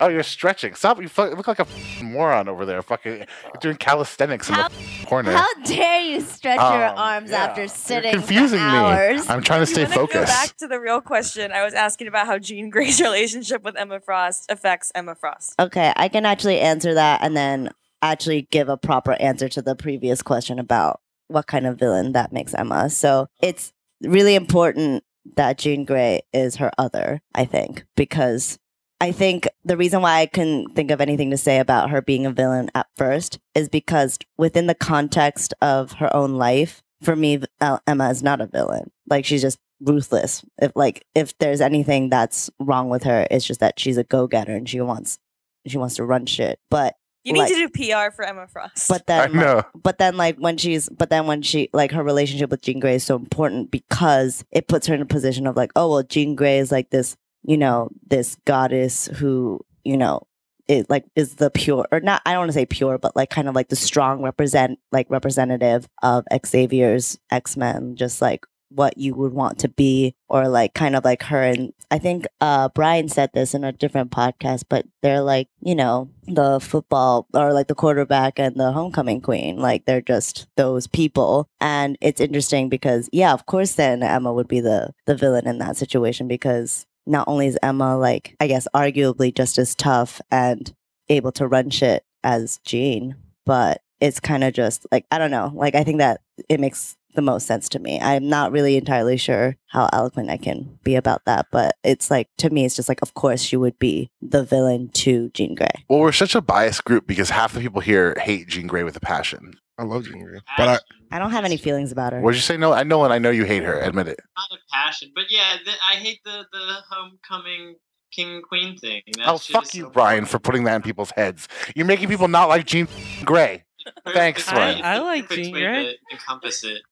Oh, you're stretching. Stop! You look like a moron over there. Fucking you're doing calisthenics in the corner. How dare you stretch your Um, arms yeah. after sitting You're confusing for me. I'm trying to stay wanna Go focused. back to the real question. I was asking about how Jean Grey's relationship with Emma Frost affects Emma Frost. Okay, I can actually answer that and then actually give a proper answer to the previous question about what kind of villain that makes Emma. So it's really important that Jean Grey is her other, I think, because I think the reason why I couldn't think of anything to say about her being a villain at first is because within the context of her own life, for me, uh, Emma is not a villain. Like she's just ruthless. If like if there's anything that's wrong with her, it's just that she's a go getter and she wants she wants to run shit. But You need Like- to do PR for Emma Frost. but I then like, but then like when she's but then when she like her relationship with Jean Grey is so important because it puts her in a position of like, oh well, Jean Grey is like this, you know, this goddess who, you know, it like is the pure or not I don't want to say pure, but like kind of like the strong represent like representative of Xavier's X-Men, just like what you would want to be or like kind of like her. And I think uh Brian said this in a different podcast but they're like you know the football or like the quarterback and the homecoming queen like they're just those people. And it's interesting because yeah of course then Emma would be the the villain in that situation because not only is Emma like I guess arguably just as tough and able to run shit as Jean but it's kind of just like I don't know like I think that it makes the most sense to me. I'm not really entirely sure how eloquent I can be about that, but it's like to me, it's just like, of course, she would be the villain to Jean Grey. Well, we're such a biased group because half the people here hate Jean Grey with a passion. I love Jean Grey, but I, I don't have any feelings about her. What'd you say? No, I know, and I know you hate her. Admit it. Not a passion, but yeah, the, I hate the the homecoming king queen thing. That Oh, fuck you, so Brian, for putting that in people's heads. You're making people not like Jean Grey. Thanks, Brian. I- I like Jean Grey. to encompass it.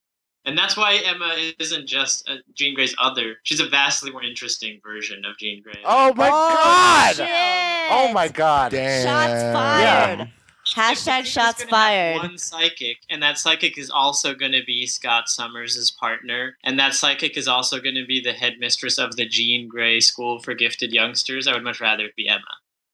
And that's why Emma isn't just a Jean Grey's other. She's a vastly more interesting version of Jean Grey. Oh my oh, god! shit. Oh my god! damn. Shots fired. Yeah. Hashtag shots gonna have fired. One psychic, and that psychic is also going to be Scott Summers' partner, and that psychic is also going to be the headmistress of the Jean Grey School for Gifted Youngsters. I would much rather it be Emma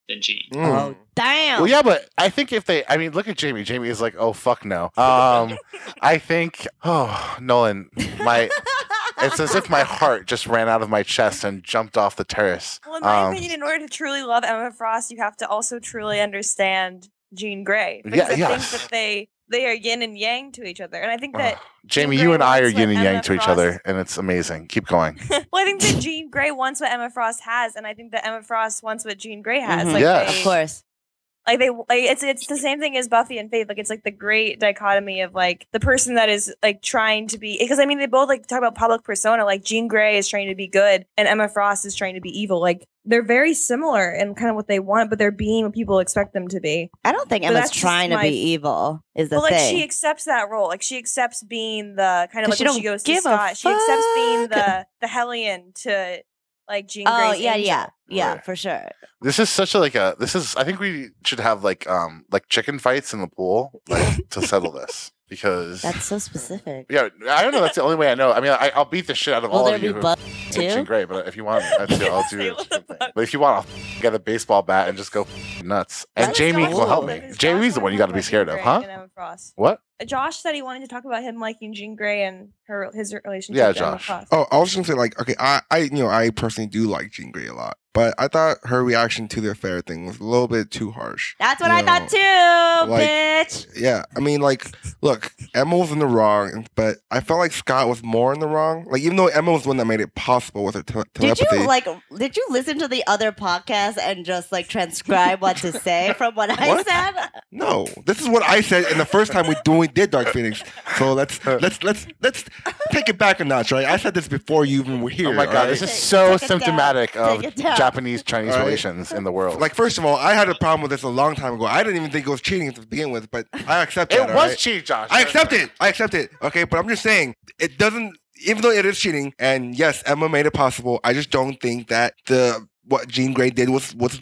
than Jean. Mm. Oh, damn. Well, yeah, but I think if they, I mean, look at Jamie. Jamie is like, oh fuck no. Um, I think, oh Nolan, my, it's as if my heart just ran out of my chest and jumped off the terrace. Well, in my Um, opinion, in order to truly love Emma Frost, you have to also truly understand Jean Grey. Because Yeah, I think that they they are yin and yang to each other, and I think that Ugh. Jamie, you and I are wants yin and yang Emma to each other, and it's amazing. Keep going. well, I think that Jean Grey wants what Emma Frost has, and I think that Emma Frost wants what Jean Grey has. Mhm. Like Yes. they, Of course. Like they like it's it's the same thing as Buffy and Faith. Like it's like the great dichotomy of like the person that is like trying to be because I mean they both like talk about public persona. Like Jean Grey is trying to be good and Emma Frost is trying to be evil. Like they're very similar in kind of what they want, but they're being what people expect them to be. I don't think Emma's trying to be evil. Is the But like thing? she accepts that role. Like she accepts being the kind of like she when she goes to Scott. She accepts being the the Hellion to like Jean oh Grey's yeah, angel. yeah, yeah, Right. for sure. This is such a like a. This is. I think we should have like um like chicken fights in the pool like to settle this because. That's so specific. yeah, I don't know. That's the only way I know. I mean, I, I'll beat the shit out of Will all there of you. who butt hate too? Jean Grey, but if you want, that's it. I'll do it. what the fuck. But if you want, I'll get a baseball bat and just go nuts. And Jamie will help me. Jamie's the one you got to be scared of, huh? and Emma Frost. What? Josh said he wanted to talk about him liking Jean Grey and her his relationship. Yeah, to Emma Josh. Oh, I was just gonna say like, okay, I, I, you know, I personally do like Jean Grey a lot, but I thought her reaction to the affair thing was a little bit too harsh. That's what You I know, thought too, like- bitch. Yeah, I mean, like, look, Emma was in the wrong, but I felt like Scott was more in the wrong. Like, even though Emma was the one that made it possible with her tele- Did you like? Did you listen to the other podcast and just like transcribe what to say from what I What? said? No, this is what I said in the first time we when we did Dark Phoenix. So let's let's let's let's take it back a notch, right? I said this before you even were here. Oh my god, alright? this is so take symptomatic of Take it down. Japanese Chinese Alright. relations in the world. Like, first of all, I had a problem with this a long time ago. I didn't even think it was cheating to begin with, but I accept it that. was alright? cheating, Josh. I accept it. I accept it. Okay, but I'm just saying it doesn't. Even though it is cheating, and yes, Emma made it possible. I just don't think that the what Jean Grey did was was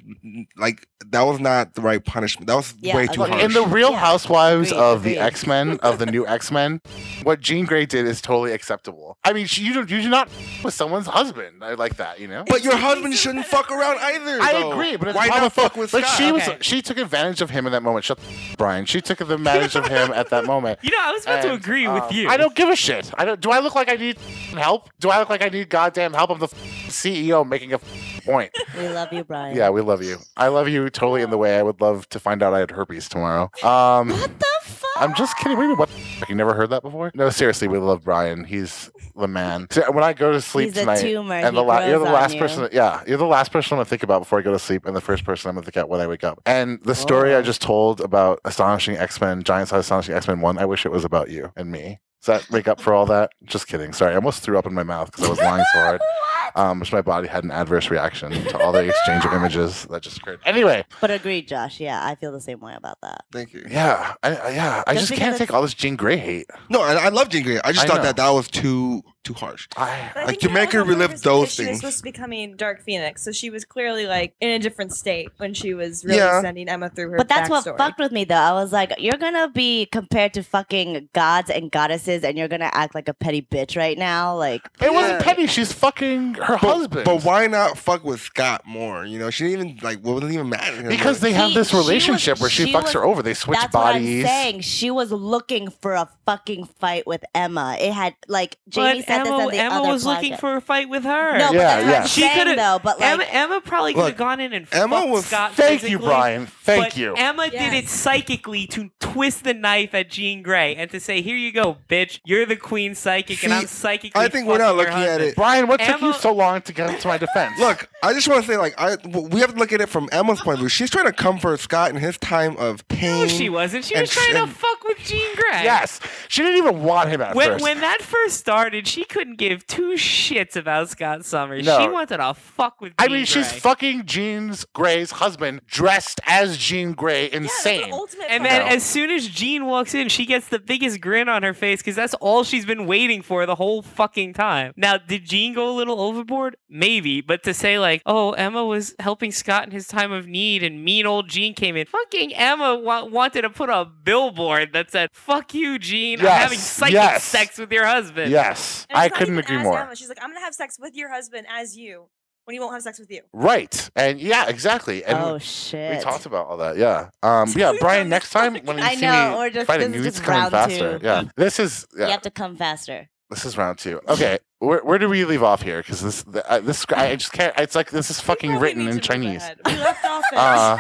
like that was not the right punishment. That was Yeah, way too agreed. harsh. In the Real Yeah. Housewives Agreed, of the. X Men, of the new X Men, what Jean Grey did is totally acceptable. I mean, she, you do you do not with someone's husband. I like that, you know. but your husband shouldn't fuck around either. I though. agree, but it's why not not fuck with But Scott? she was she took advantage of him in that moment. Shut the Brian. She took advantage of him at that moment. You know, I was about to agree um, with you. I don't give a shit. I don't. Do I look like I need help? Do I look like I need goddamn help? I'm the CEO making a point. We love you, Brian. Yeah, we love you. I love you totally in the way I would love to find out I had herpes tomorrow. Um, What the fuck? I'm just kidding. What? What? You never heard that before? No, seriously, we love Brian. He's the man. When I go to sleep He's tonight, and He the la- you're the last you. person. Yeah, you're the last person I'm gonna think about before I go to sleep, and the first person I'm gonna think about when I wake up. And the story I Oh. just told about astonishing X Men, Giant Size Astonishing X Men One. I wish it was about you and me. Does that make up for all that? Just kidding. Sorry, I almost threw up in my mouth because I was lying so hard. Um, which my body had an adverse reaction to all the exchange of images that just occurred. Anyway, But agreed, Josh. Yeah, I feel the same way about that. Thank you. yeah, I, I- yeah, I Just just can't take all this Jean Grey hate. No, and I love Jean Grey. I just I thought know. that that was too too harsh. I I, Like, think to make her relive purpose those because She was supposed to be becoming Dark Phoenix, so she was clearly like in a different state when she was really Yeah. sending Emma through her. But that's what fucked with me though. I was like, you're gonna be compared to fucking gods and goddesses, and you're gonna act like a petty bitch right now. Like, it wasn't Yeah. petty. She's fucking her But, husband. but why not fuck with Scott more? You know, she didn't even like. What wasn't even mad at him. Because they He- have this she was- relationship where she, she fucks was- her over. They switch that's bodies. what I'm saying. She was looking for a fucking fight with Emma. It had like But Jamie said this Emma, on the Emma other was looking for a fight with her. No, but Yeah, that's what yeah. I'm She saying, could've- though. But like, Emma, Emma probably could Look, have gone in and Emma fucked was- Scott Thank you, physically, Brian. Thank but you. Emma did it psychically to twist the knife at Jean Grey and to say, "Here you go, bitch. You're the queen psychic, and See, I'm psychically." I think we're not fucking your looking at husband." it- Brian, what took you Emma- so long to get to my defense? Look, I just want to say, like, I we have to look at it from Emma's point of view. She's trying to comfort Scott in his time of pain. No, she wasn't. She and was trying to and- fuck with Jean Grey. yes, she didn't even want him at When, first. when that first started, she couldn't give two shits about Scott Summers. No. She wanted to fuck with. I Jean mean, she's fucking Jean Grey's husband, dressed as Jean Grey, Yeah, that's insane. an ultimate And then, as soon as Jean walks in, she gets the biggest grin on her face because that's all she's been waiting for the whole fucking time. Now, did Jean go a little overboard? Maybe, but to say like, "Oh, Emma was helping Scott in his time of need," and mean old Jean came in. Fucking Emma wa- wanted to put a billboard that said, "Fuck you, Jean. I'm having psychic yes. sex with your husband." yes, And it's I couldn't agree more. Emma. She's like, I'm gonna have sex with your husband as you when he won't have sex with you. Right, and yeah, exactly. And oh shit. we talked about all that. Yeah, um, yeah. Brian, next time when you I see know, me we're just- fighting, this you is need to come in round faster. two. Yeah, this is You have to come faster. this is round two. Okay, where where do we leave off here? Because this the, uh, this I just can't. It's like this is fucking written in Chinese. We left off at Uh,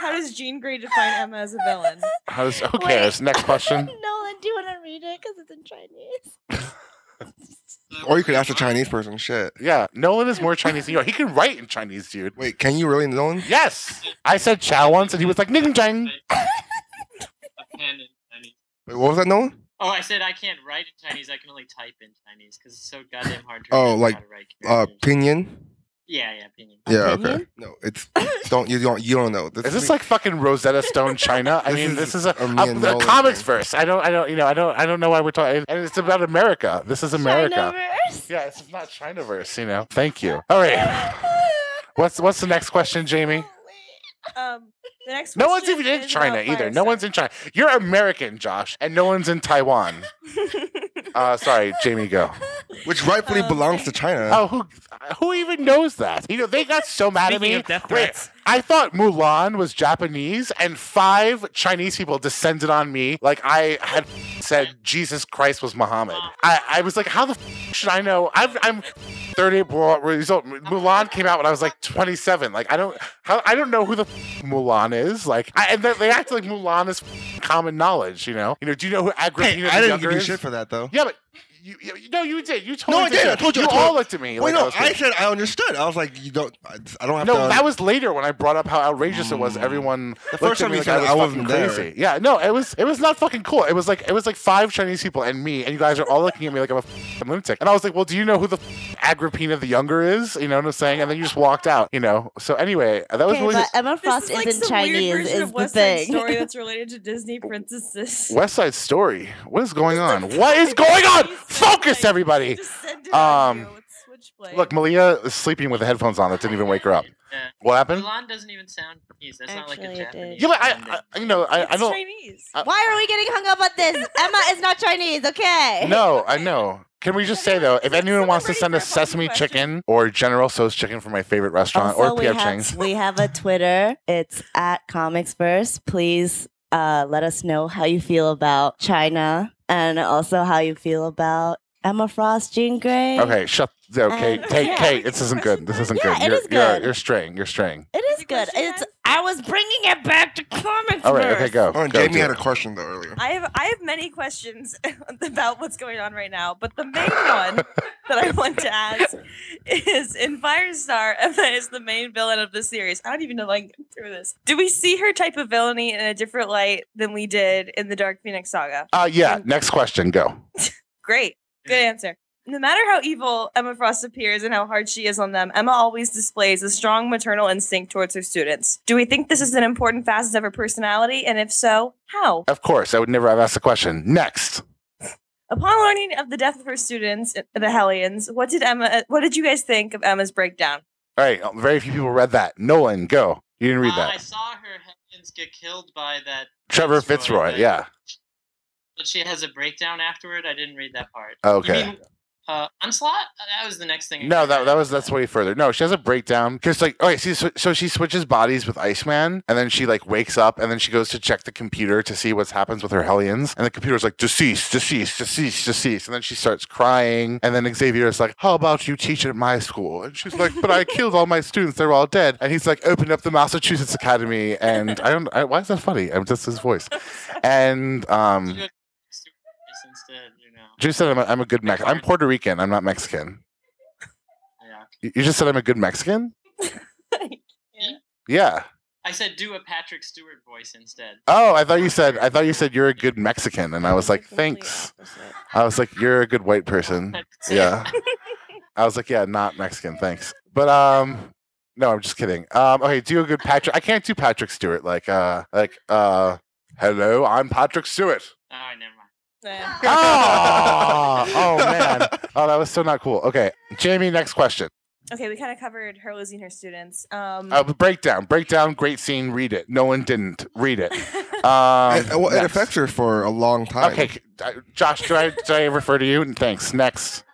how does Jean Grey define Emma as a villain? how does, who cares? Next question. Nolan, do you want to read it? Because it's in Chinese. Or you could ask a Chinese person. Shit. Yeah, Nolan is more Chinese than you are. He can write in Chinese, dude. Wait, can you really, Nolan? Yes, I said chow once, and he was like ning jang. A pen in Chinese. Wait, what was that, Nolan? Oh, I said I can't write in Chinese. I can only type in Chinese because it's so goddamn hard to Oh, like, how to write Uh, pinyin. Yeah, yeah, opinion. Yeah. Okay. No, it's don't you don't you don't know. This Is this like fucking Rosetta Stone China? I This mean, is this is a, a me a, and a Nolan comics thing. verse. I don't, I don't, you know, I don't, I don't know why we're talking. And it's about America. This is America. Chinaverse? Yeah, it's not China verse. you know. Thank you. All right. What's what's the next question, Jamie? Um, the next No one's question even in is China about either. No one's in China. You're American, Josh, and no one's in Taiwan. Uh, sorry, Jamie, go. which rightfully Um, belongs to China. Oh, who who even knows that? You know, they got so mad at me. of death Wait, threats. I thought Mulan was Japanese, and five Chinese people descended on me like I had said Jesus Christ was Muhammad. I, I was like, how the f- should I know? I'm, I'm 38 result. Mulan came out when I was like 27. Like I don't, how, I don't know who the f- Mulan is. Like, I, and they, they act like Mulan is f- common knowledge. You know, you know. Do you know who Agrippina hey, I didn't give you is? shit for that though. Yeah, but you, you, no, you did. You told No, I did. I told you. You I told- all looked at me. Wait, like no, was I said I understood. I was like, you don't. I, I don't have. No, to. that was later when I brought up how outrageous it was. Mm. Everyone The first time you like said I it, I was wasn't fucking there. crazy. Yeah, no, it was it was not fucking cool. It was like it was like five Chinese people and me, and you guys are all looking at me like I'm a fucking lunatic. And I was like, well, do you know who the f- Agrippina the Younger is? You know what I'm saying? And then you just walked out. You know. So anyway, that was Okay, really but Emma Frost is like isn't some weird Chinese, is of the West Side thing. Story that's related to Disney princesses. West Side Story. What is going on? What is going on? Focus, everybody. Um, on you with Switchblade. Look, Malia is sleeping with the headphones on. That didn't even wake her up. Yeah. What happened? Mulan doesn't even sound Chinese. That's not like a. Japanese. Yeah, but I. I you know, I, I don't. Chinese. I- Why are we getting hung up on this? Emma is not Chinese, okay? No, I know. Can we just say though, if anyone wants to send us a sesame question? chicken or General Tso's chicken from my favorite restaurant Also, or we P.F. have, Chang's, we have a Twitter. It's at Comics Comicsverse. Please uh, let us know how you feel about China and also how you feel about Emma Frost, Jean Grey. okay, shut. Okay, Um, Kate, yeah. Kate, this isn't good. This isn't Yeah, good. it You're, is You're, good. you're straying. You're straying. It is good. It's. I was bringing it back to Comicsverse. All right, okay, go. Oh, go Jamie had a question though earlier. I have I have many questions about what's going on right now, but the main one that I want to ask is in Firestar, Emma is the main villain of the series. I don't even know if I can get through this. Do we see her type of villainy in a different light than we did in the Dark Phoenix saga? Uh, yeah. Next question. Go. Great. Good answer. No matter how evil Emma Frost appears and how hard she is on them, Emma always displays a strong maternal instinct towards her students. Do we think this is an important facet of her personality? And if so, how? Of course, I would never have asked the question. Next. Upon learning of the death of her students, uh, the Hellions, what did Emma? What did you guys think of Emma's breakdown? All right. Very few people read that. Nolan, go. You didn't read Uh, I saw her Hellions get killed by that. Trevor Fitzroy, Fitzroy. Yeah. But she has a breakdown afterward. I didn't read that part. Okay. Mean Uh, onslaught. Uh, That was the next thing. I No, that that was that's way further. No, she has a breakdown because like okay, see, so, so she switches bodies with Iceman, and then she like wakes up, and then she goes to check the computer to see what's happens with her Hellions, and the computer's like deceased, deceased, deceased, deceased, and then she starts crying, and then Xavier is like, "How about you teach at my school?" And she's like, "But I killed all my students; they're all dead." And he's like, "Open up the Massachusetts Academy," and I don't, I, why is that funny? I'm just his voice, and um. You got Stewart Voice instead, you know. You just said I'm a, I'm a good Mexican. I'm Puerto Rican. I'm not Mexican. Yeah. You you just said I'm a good Mexican? Yeah. I said do a Patrick Stewart voice instead. Oh, I thought you said I thought you said you're a good Mexican, and I was like, thanks. I was like, you're a good white person. Yeah. I was like, yeah, not Mexican, thanks. But um, no, I'm just kidding. Um, okay, do a good Patrick. I can't do Patrick Stewart. Like uh, like uh, hello, I'm Patrick Stewart. Oh, never mind. Yeah. Oh, oh man. Oh, that was so not cool. Okay, Jamie, next question. Okay, we kind of covered her losing her students. Um, Uh, breakdown, breakdown, great scene. Read it. No one didn't read it. Um, it, well, it affects her for a long time. Okay, Josh, do I, do I refer to you? And Thanks. Next.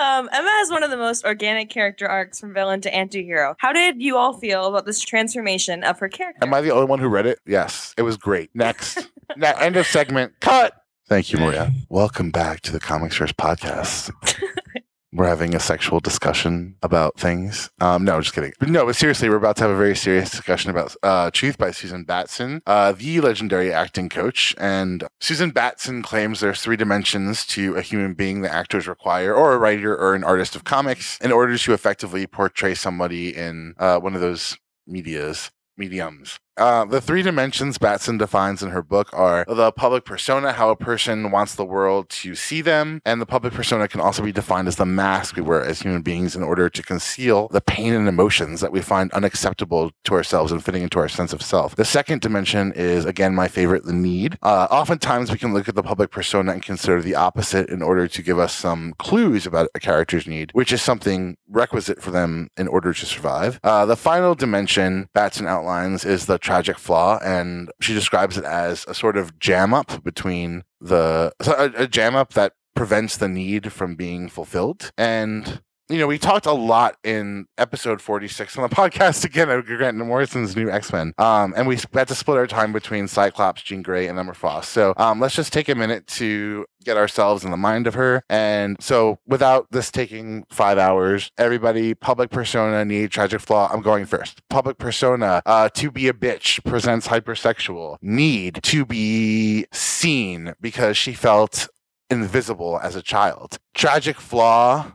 um, Emma has one of the most organic character arcs from villain to anti-hero. How did you all feel about this transformation of her character? Am I the only one who read it? Yes, it was great. Next. Na- end of segment. Cut. Thank you, Maria. Welcome back to the Comics Verse podcast. We're having a sexual discussion about things. Um, no, just kidding. But no, but seriously, we're about to have a very serious discussion about uh, Truth by Susan Batson, uh, the legendary acting coach. And Susan Batson claims there's three dimensions to a human being that actors require, or a writer or an artist of comics, in order to effectively portray somebody in uh, one of those medias mediums. Uh, the three dimensions Batson defines in her book are the public persona, how a person wants the world to see them, and the public persona can also be defined as the mask we wear as human beings in order to conceal the pain and emotions that we find unacceptable to ourselves and fitting into our sense of self. The second dimension is, again, my favorite, the need. Uh, oftentimes, we can look at the public persona and consider the opposite in order to give us some clues about a character's need, which is something requisite for them in order to survive. Uh, the final dimension Batson outlines is the tragic flaw, and she describes it as a sort of jam up between the a, a jam up that prevents the need from being fulfilled. And you know, we talked a lot in episode 46 on the podcast again of Grant Morrison's new X-Men. Um, and we had to split our time between Cyclops, Jean Grey, and Emma Frost. So um, let's just take a minute to get ourselves in the mind of her. And so without this taking five hours, everybody, public persona, need, tragic flaw. I'm going first. Public persona, uh, to be a bitch, presents hypersexual. Need to be seen because she felt invisible as a child. Tragic flaw.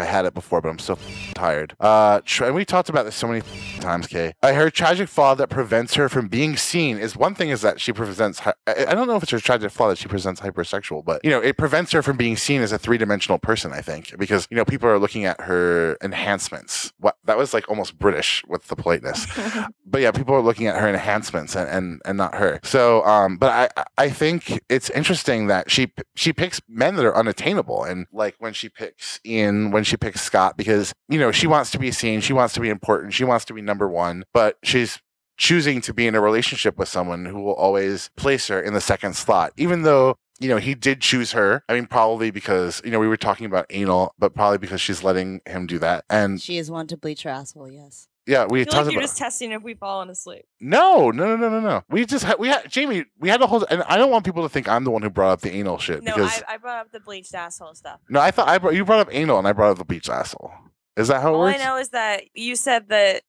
I had it before, but I'm so tired. Uh, and we talked about this so many times, Kay. I heard tragic flaw that prevents her from being seen is one thing is that she presents. I don't know if it's her tragic flaw that she presents hypersexual, but you know, it prevents her from being seen as a three dimensional person. I think because you know people are looking at her enhancements. What that was like almost British with the politeness but yeah, people are looking at her enhancements and, and, and not her. So, um, but I, I think it's interesting that she, she picks men that are unattainable. And like when she picks Ian, when she picks Scott, because, you know, she mm. wants to be seen, she wants to be important, she wants to be number one, but she's choosing to be in a relationship with someone who will always place her in the second slot, even though you know, he did choose her. I mean, probably because, you know, we were talking about anal, but probably because she's letting him do that. And She is one to bleach her asshole, yes. Yeah, we talked like you're about. just testing if we've fallen asleep. No, no, no, no, no, no. We just had, we had, Jamie, we had a whole, and I don't want people to think I'm the one who brought up the anal shit No, because, I, I brought up the bleached asshole stuff. no, I thought I brought, you brought up anal and I brought up the bleached asshole. Is that how it works? All I know is that you said that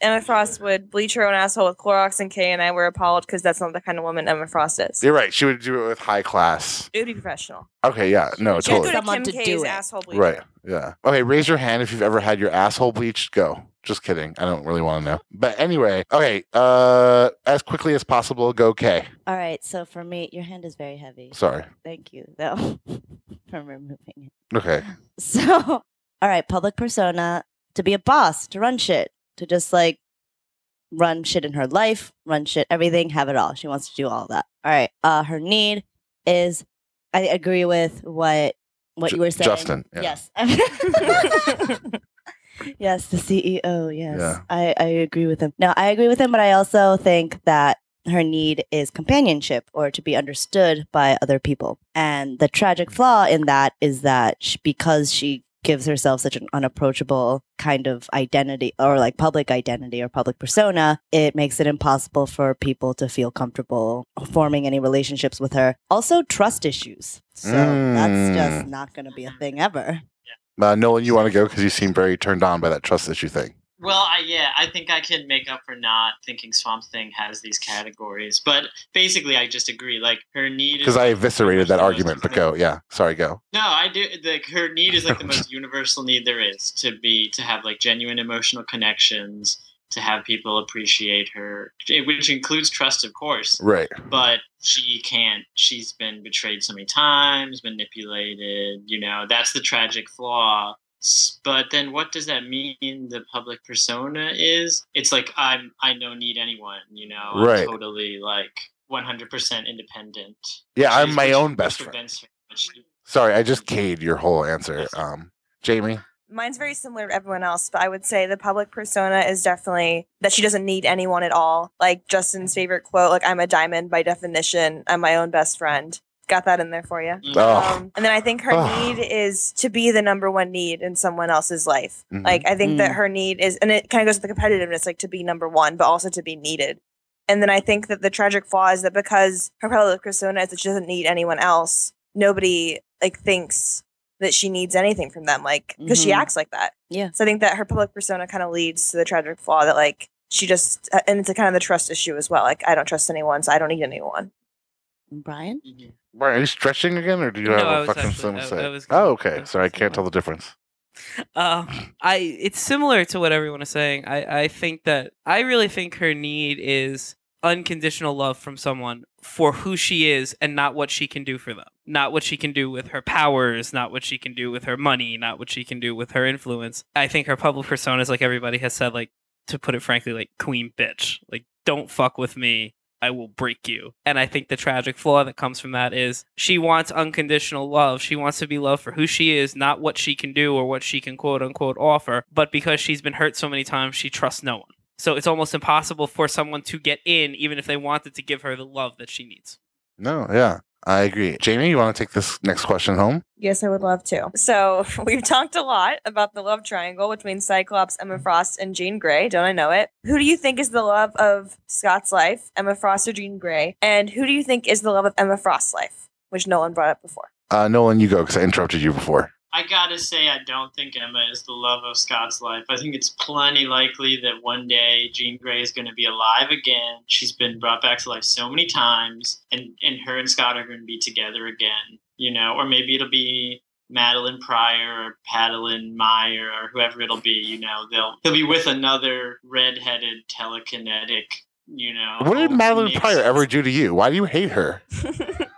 Emma Frost would bleach her own asshole with Clorox and K, and I were appalled because that's not the kind of woman Emma Frost is. You're right. She would do it with high class. It would be professional. Okay, yeah, no, She would totally. go to Someone Kim to K's do it. asshole bleacher. Right. Yeah. Okay, raise your hand if you've ever had your asshole bleached. Go. Just kidding. I don't really want to know. But anyway, okay. Uh, as quickly as possible, go K. All right, so for me, your hand is very heavy. Sorry. Thank you, though, for removing it. Okay. So, all right, public persona to be a boss, to run shit, to just like run shit in her life, run shit, everything, have it all. She wants to do all that. All right. Uh, her need is, I agree with what what Ju- you were saying. Justin, yeah. Yes. yes, the CEO. Yes, Yeah. I I agree with him. No, I agree with him, but I also think that her need is companionship or to be understood by other people. And the tragic flaw in that is that sh because she gives herself such an unapproachable kind of identity or like public identity or public persona, it makes it impossible for people to feel comfortable forming any relationships with her. Also, trust issues. So that's just Mm. not going to be a thing ever. Uh, Nolan, you want to go because you seem very turned on by that trust issue thing. Well, I, yeah, I think I can make up for not thinking Swamp Thing has these categories, but basically, I just agree. Like her need is Because I eviscerated that argument, but go. Yeah, sorry, go. No, I do. Like her need is like the most universal need there is to be to have like genuine emotional connections, to have people appreciate her, eh, which includes trust, of course. Right. But she can't. She's been betrayed so many times, manipulated. You know, that's the tragic flaw. S- But then, what does that mean? The public persona is. It's like I'm. I don't need anyone. You know, I'm Right. totally like 100% independent. Yeah, I'm my own best friend. prevents her- she- Sorry, I just K'd your whole answer. Um, Jamie. Mine's very similar to everyone else, but I would say the public persona is definitely that she doesn't need anyone at all. Like Justin's favorite quote, like I'm a diamond by definition. I'm my own best friend. Got that in there for you. Oh. Um, and then I think her Oh. need is to be the number one need in someone else's life. Mhm. Like I think that Mm. her need is, and it kind of goes to the competitiveness, like to be number one, but also to be needed. And then I think that the tragic flaw is that because her public persona is that she doesn't need anyone else, nobody like thinks that she needs anything from them, like because she Mhm. acts like that. Yeah. So I think that her public persona kind of leads to the tragic flaw that like she just, and it's a kind of the trust issue as well. Like I don't trust anyone, so I don't need anyone. Brian? Mhm. Brian, are you stretching again, or do you No, have a was fucking actually- something to I- say? I was oh, gonna- okay. I was Sorry, I gonna can't tell the difference. Uh, I it's similar to what everyone is saying. I I think that I really think her need is unconditional love from someone for who she is and not what she can do for them. Not what she can do with her powers, not what she can do with her money, not what she can do with her influence. I think her public persona is like everybody has said like to put it frankly like queen bitch. Like don't fuck with me. I will break you. And I think the tragic flaw that comes from that is she wants unconditional love. She wants to be loved for who she is, not what she can do or what she can quote unquote offer. But because she's been hurt so many times, she trusts no one. So it's almost impossible for someone to get in, even if they wanted to give her the love that she needs. No, yeah, I agree. Jamie, you want to take this next question home? Yes, I would love to. So we've talked a lot about the love triangle between Cyclops, Emma Frost, and Jean Grey. Don't I know it? Who do you think is the love of Scott's life, Emma Frost or Jean Grey? And who do you think is the love of Emma Frost's life, which Nolan brought up before? Uh, Nolan, you go because I interrupted you before. I gotta say, I don't think Emma is the love of Scott's life. I think it's plenty likely that one day Jean Grey is going to be alive again. She's been brought back to life so many times, and, and her and Scott are going to be together again, you know, or maybe it'll be Madelyne Pryor or Padeline Meyer or whoever it'll be, you know, they'll they'll be with another redheaded telekinetic, you know. What did Madelyne Nixon. Pryor ever do to you? Why do you hate her?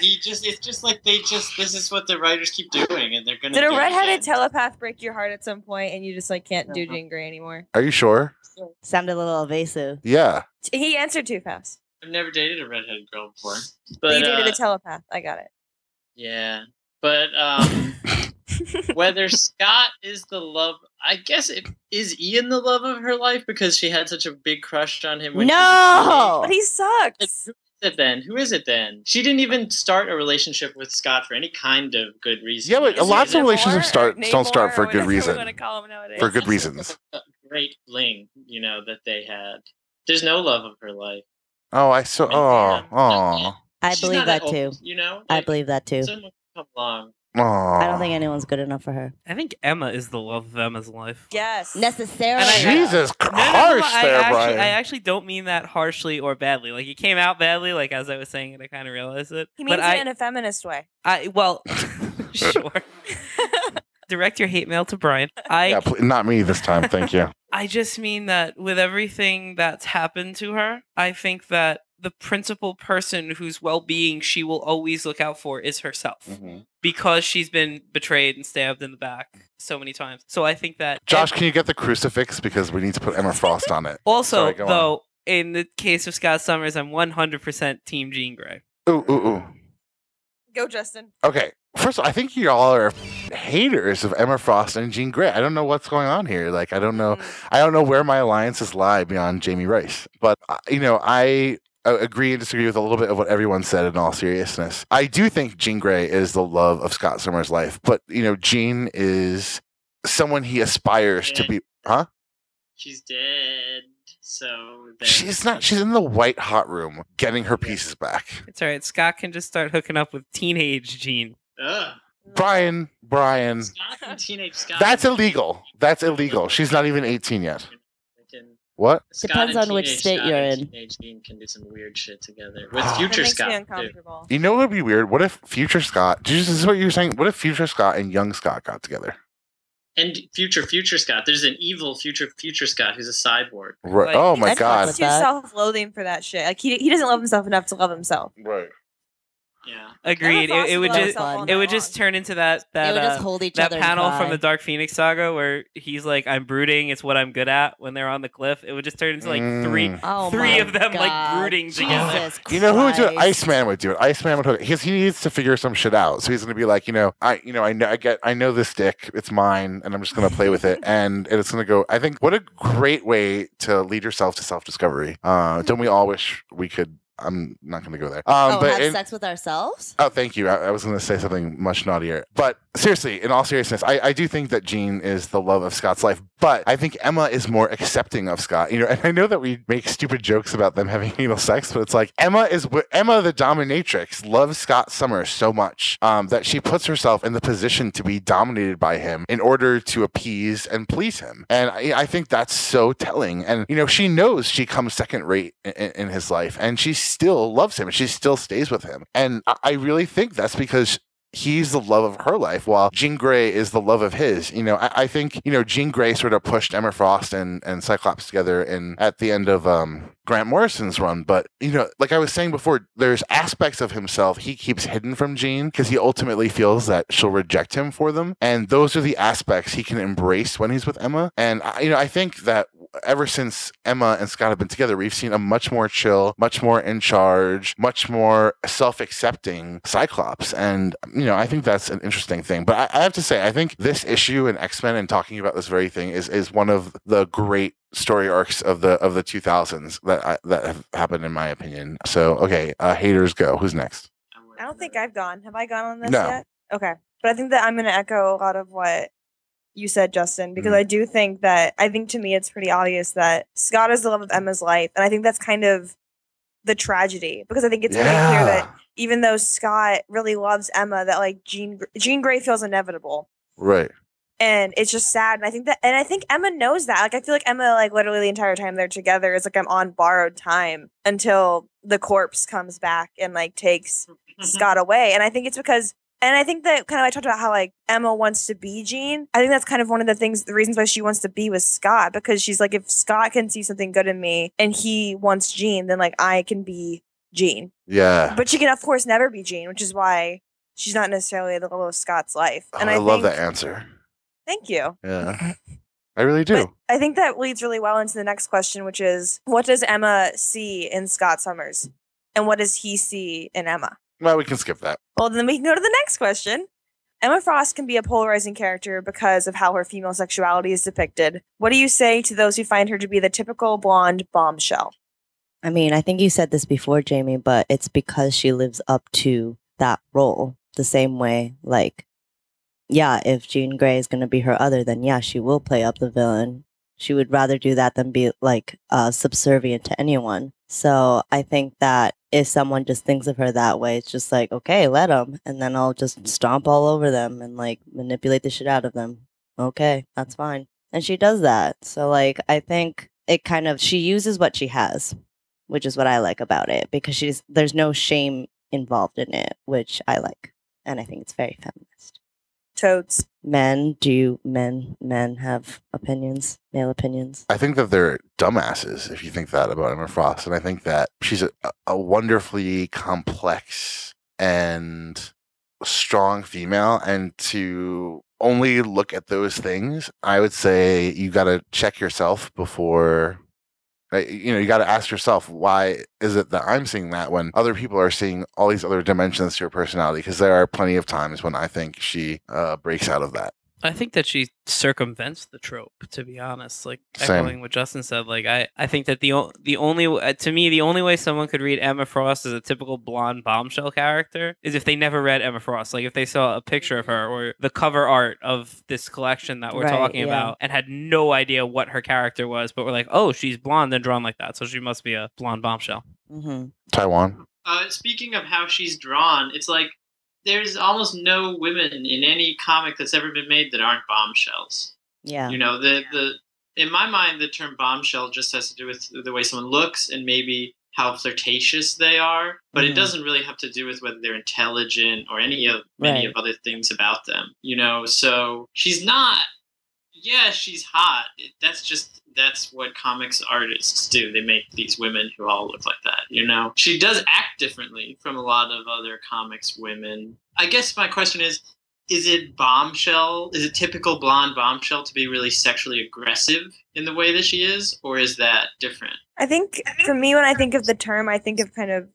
He just it's just like they just this is what the writers keep doing and they're gonna Did a do it redheaded telepath break your heart at some point and you just like can't do Uh-huh. Jean Grey anymore? Are you sure? Sounded a little evasive. Yeah. He answered too fast. I've never dated a redheaded girl before. But you dated uh, a telepath. I got it. yeah. But um whether Scott is the love I guess it is Ian the love of her life because she had such a big crush on him when she was No! But he sucks. Who is it then? Who is it then? She didn't even start a relationship with Scott for any kind of good reason. Yeah, but You know, lots of relationships start Namor don't start for a good whatever reason. gonna call him nowadays. For good reasons. a great fling, you know, that they had. There's no love of her life. Oh, I so. Oh, oh, I believe not that old, too. You know, I believe that too. Someone come along. Oh. I don't think anyone's good enough for her. I think Emma is the love of Emma's life. Yes. Necessarily. And I- Jesus, No, no, no, harsh I actually, Brian. I actually don't mean that harshly or badly. Like it came out badly, like as I was saying it, I kind of realized it. He means but I, it in a feminist way. I well, sure. Direct your hate mail to Brian. I yeah, pl- not me this time. Thank you. I just mean that with everything that's happened to her, I think that the principal person whose well-being she will always look out for is herself because she's been betrayed and stabbed in the back so many times. So I think that Josh, can you get the crucifix because we need to put Emma Frost on it? also Sorry, go on. though in the case of Scott Summers, I'm 100% team Jean Grey. Ooh, ooh, ooh. Go, Justin. Okay. First, of all, I think y'all are haters of Emma Frost and Jean Grey. I don't know what's going on here. Like, I don't know. Mm. I don't know where my alliances lie beyond Jamie Rice. But uh, you know, I agree and disagree with a little bit of what everyone said in all seriousness. I do think Jean Grey is the love of Scott Summers' life, but you know, Jean is someone he aspires to be. Huh? She's dead. So then, She's not. She's in the white hot room getting her pieces back. It's all right. Scott can just start hooking up with teenage Jean. Ugh. Brian, Brian, Scott and teenage Scott. that's illegal. That's illegal. She's not even 18 yet. They can- What? Scott Depends on which state Scott you're in. Teenage Dean can do some weird shit together with future makes Scott. me uncomfortable. You know what would be weird? What if Future Scott? Did this is what you were saying. What if Future Scott and Young Scott got together? And future future Scott. There's an evil future future Scott who's a cyborg. Right. Like- oh my god. with Too self-loathing for that shit. Like he he doesn't love himself enough to love himself. Right. Yeah. Agreed. Emma It, it would just loves himself it would night just long. turn into that that would just uh, hold each that other. panel from the. Dark Phoenix saga where he's like, "I'm brooding. It's what I'm good at." When they're on the cliff, it would just turn into like three. Mm. Oh three my of them, like, God. brooding together. Jesus You know who would do it? Iceman would do it. Iceman would hook it. because he needs to figure some shit out. So he's gonna be like, you know, I, you know, I know, I get, I know this dick. It's mine, and I'm just gonna play with it, and it's gonna go. I think what a great way to lead yourself to self discovery. Uh, don't we all wish we could? I'm not gonna go there. Um, oh, but have in- sex with ourselves? Oh, thank you. I, I was going to say something much naughtier. But seriously, in all seriousness, I, I do think that Jean is the love of Scott's life. But I think Emma is more accepting of Scott. You know, and I know that we make stupid jokes about them having anal sex, but it's like Emma is Emma, the dominatrix, loves Scott Summers so much um, that she puts herself in the position to be dominated by him in order to appease and please him. And I, I think that's so telling. And you know, she knows she comes second rate in, in his life, and she still loves him, and she still stays with him. And I, really think that's because he's the love of her life while Jean Grey is the love of his. You know, I, I think, you know, Jean Grey sort of pushed Emma Frost and, and Cyclops together in at the end of um Grant Morrison's run. But, you know, like I was saying before, there's aspects of himself he keeps hidden from Jean because he ultimately feels that she'll reject him for them. And those are the aspects he can embrace when he's with Emma. And I, you know, I think that ever since Emma and Scott have been together, we've seen a much more chill, much more in charge, much more self accepting Cyclops. And, you know, I think that's an interesting thing. But I, I have to say, I think this issue in X Men and talking about this very thing is, is one of the great story arcs of the of the 2000s that I, that have happened in my opinion. So okay, uh, haters go. Who's next? I don't think I've gone. Have I gone on this No. yet? Okay. But I think that I'm going to echo a lot of what you said, Justin, because Mhm. I do think that, I think to me it's pretty obvious that Scott is the love of Emma's life. And I think that's kind of the tragedy because I think it's very clear that even though Scott really loves Emma, that like Jean, Jean Grey feels inevitable. right. And it's just sad. And I think that, and I think Emma knows that. Like, I feel like Emma, like, literally the entire time they're together is like I'm on borrowed time until the corpse comes back and like takes Scott away. And I think it's because, and I think that kind of I talked about how like Emma wants to be Jean. I think that's kind of one of the things, the reasons why she wants to be with Scott because she's like, if Scott can see something good in me and he wants Jean, then like I can be Jean. Yeah. But she can, of course, never be Jean, which is why she's not necessarily the love of Scott's life. Oh, And I, I, love think, that answer. Thank you. Yeah. I really do. But I think that leads really well into the next question, which is what does Emma see in Scott Summers? And what does he see in Emma? Well, we can skip that. Well, then we can go to the next question. Emma Frost can be a polarizing character because of how her female sexuality is depicted. What do you say to those who find her to be the typical blonde bombshell? I mean, I think you said this before, Jamie, but it's because she lives up to that role the same way. Like, yeah, if Jean Grey is going to be her other, then yeah, she will play up the villain. She would rather do that than be like uh, subservient to anyone. So I think that if someone just thinks of her that way, it's just like, okay, let them. And then I'll just stomp all over them and like manipulate the shit out of them. Okay, that's fine. And she does that. So, like, I think it kind of, she uses what she has which is what I like about it because she's there's no shame involved in it, which I like, and I think it's very feminist. Toads. Men, do men men have opinions, male opinions? I think that they're dumbasses if you think that about Emma Frost. And I think that she's a, a wonderfully complex and strong female. And to only look at those things, I would say you got to check yourself before. Like, You know, you got to ask yourself, why is it that I'm seeing that when other people are seeing all these other dimensions to your personality? Because there are plenty of times when I think she uh, breaks out of that. I think that she circumvents the trope. To be honest, like Same. echoing what Justin said, like I, I think that the o- the only uh, to me the only way someone could read Emma Frost as a typical blonde bombshell character is if they never read Emma Frost. Like if they saw a picture of her or the cover art of this collection that we're Right, talking yeah. about and had no idea what her character was, but we're like, oh, she's blonde and drawn like that, so she must be a blonde bombshell. hmm Taiwan. Uh, speaking of how she's drawn, it's like there's almost no women in any comic that's ever been made that aren't bombshells. Yeah. You know, the the in my mind, the term bombshell just has to do with the way someone looks and maybe how flirtatious they are, but Mhm. it doesn't really have to do with whether they're intelligent or any of many Right. of other things about them. You know, so she's not. Yeah, she's hot. That's just that's what comics artists do. They make these women who all look like that. You know, she does act differently from a lot of other comics women. I guess my question is: is it bombshell is it typical blonde bombshell to be really sexually aggressive in the way that she is or is that different I think for me, when I think of the term, I think of kind of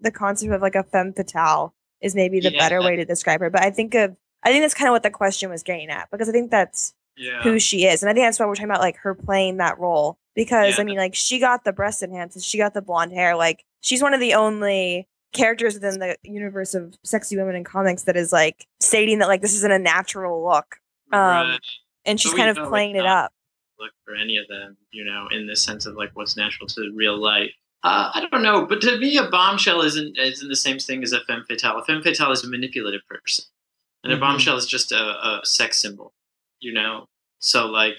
the concept of like a femme fatale is maybe the Yeah. better way to describe her. But I think of, I think that's kind of what the question was getting at because I think that's yeah who she is. And I think that's why we're talking about like her playing that role because Yeah. I mean, like she got the breast enhancements, she got the blonde hair. Like she's one of the only characters within the universe of sexy women in comics that is like stating that like this isn't a natural look. Um, Right. and she's we kind of playing it up. look for any of them you know in the sense of like what's natural to real life uh, I don't know, but to me, a bombshell isn't isn't the same thing as a femme fatale. A femme fatale is a manipulative person, and a Mhm. bombshell is just a, a sex symbol, you know. So like,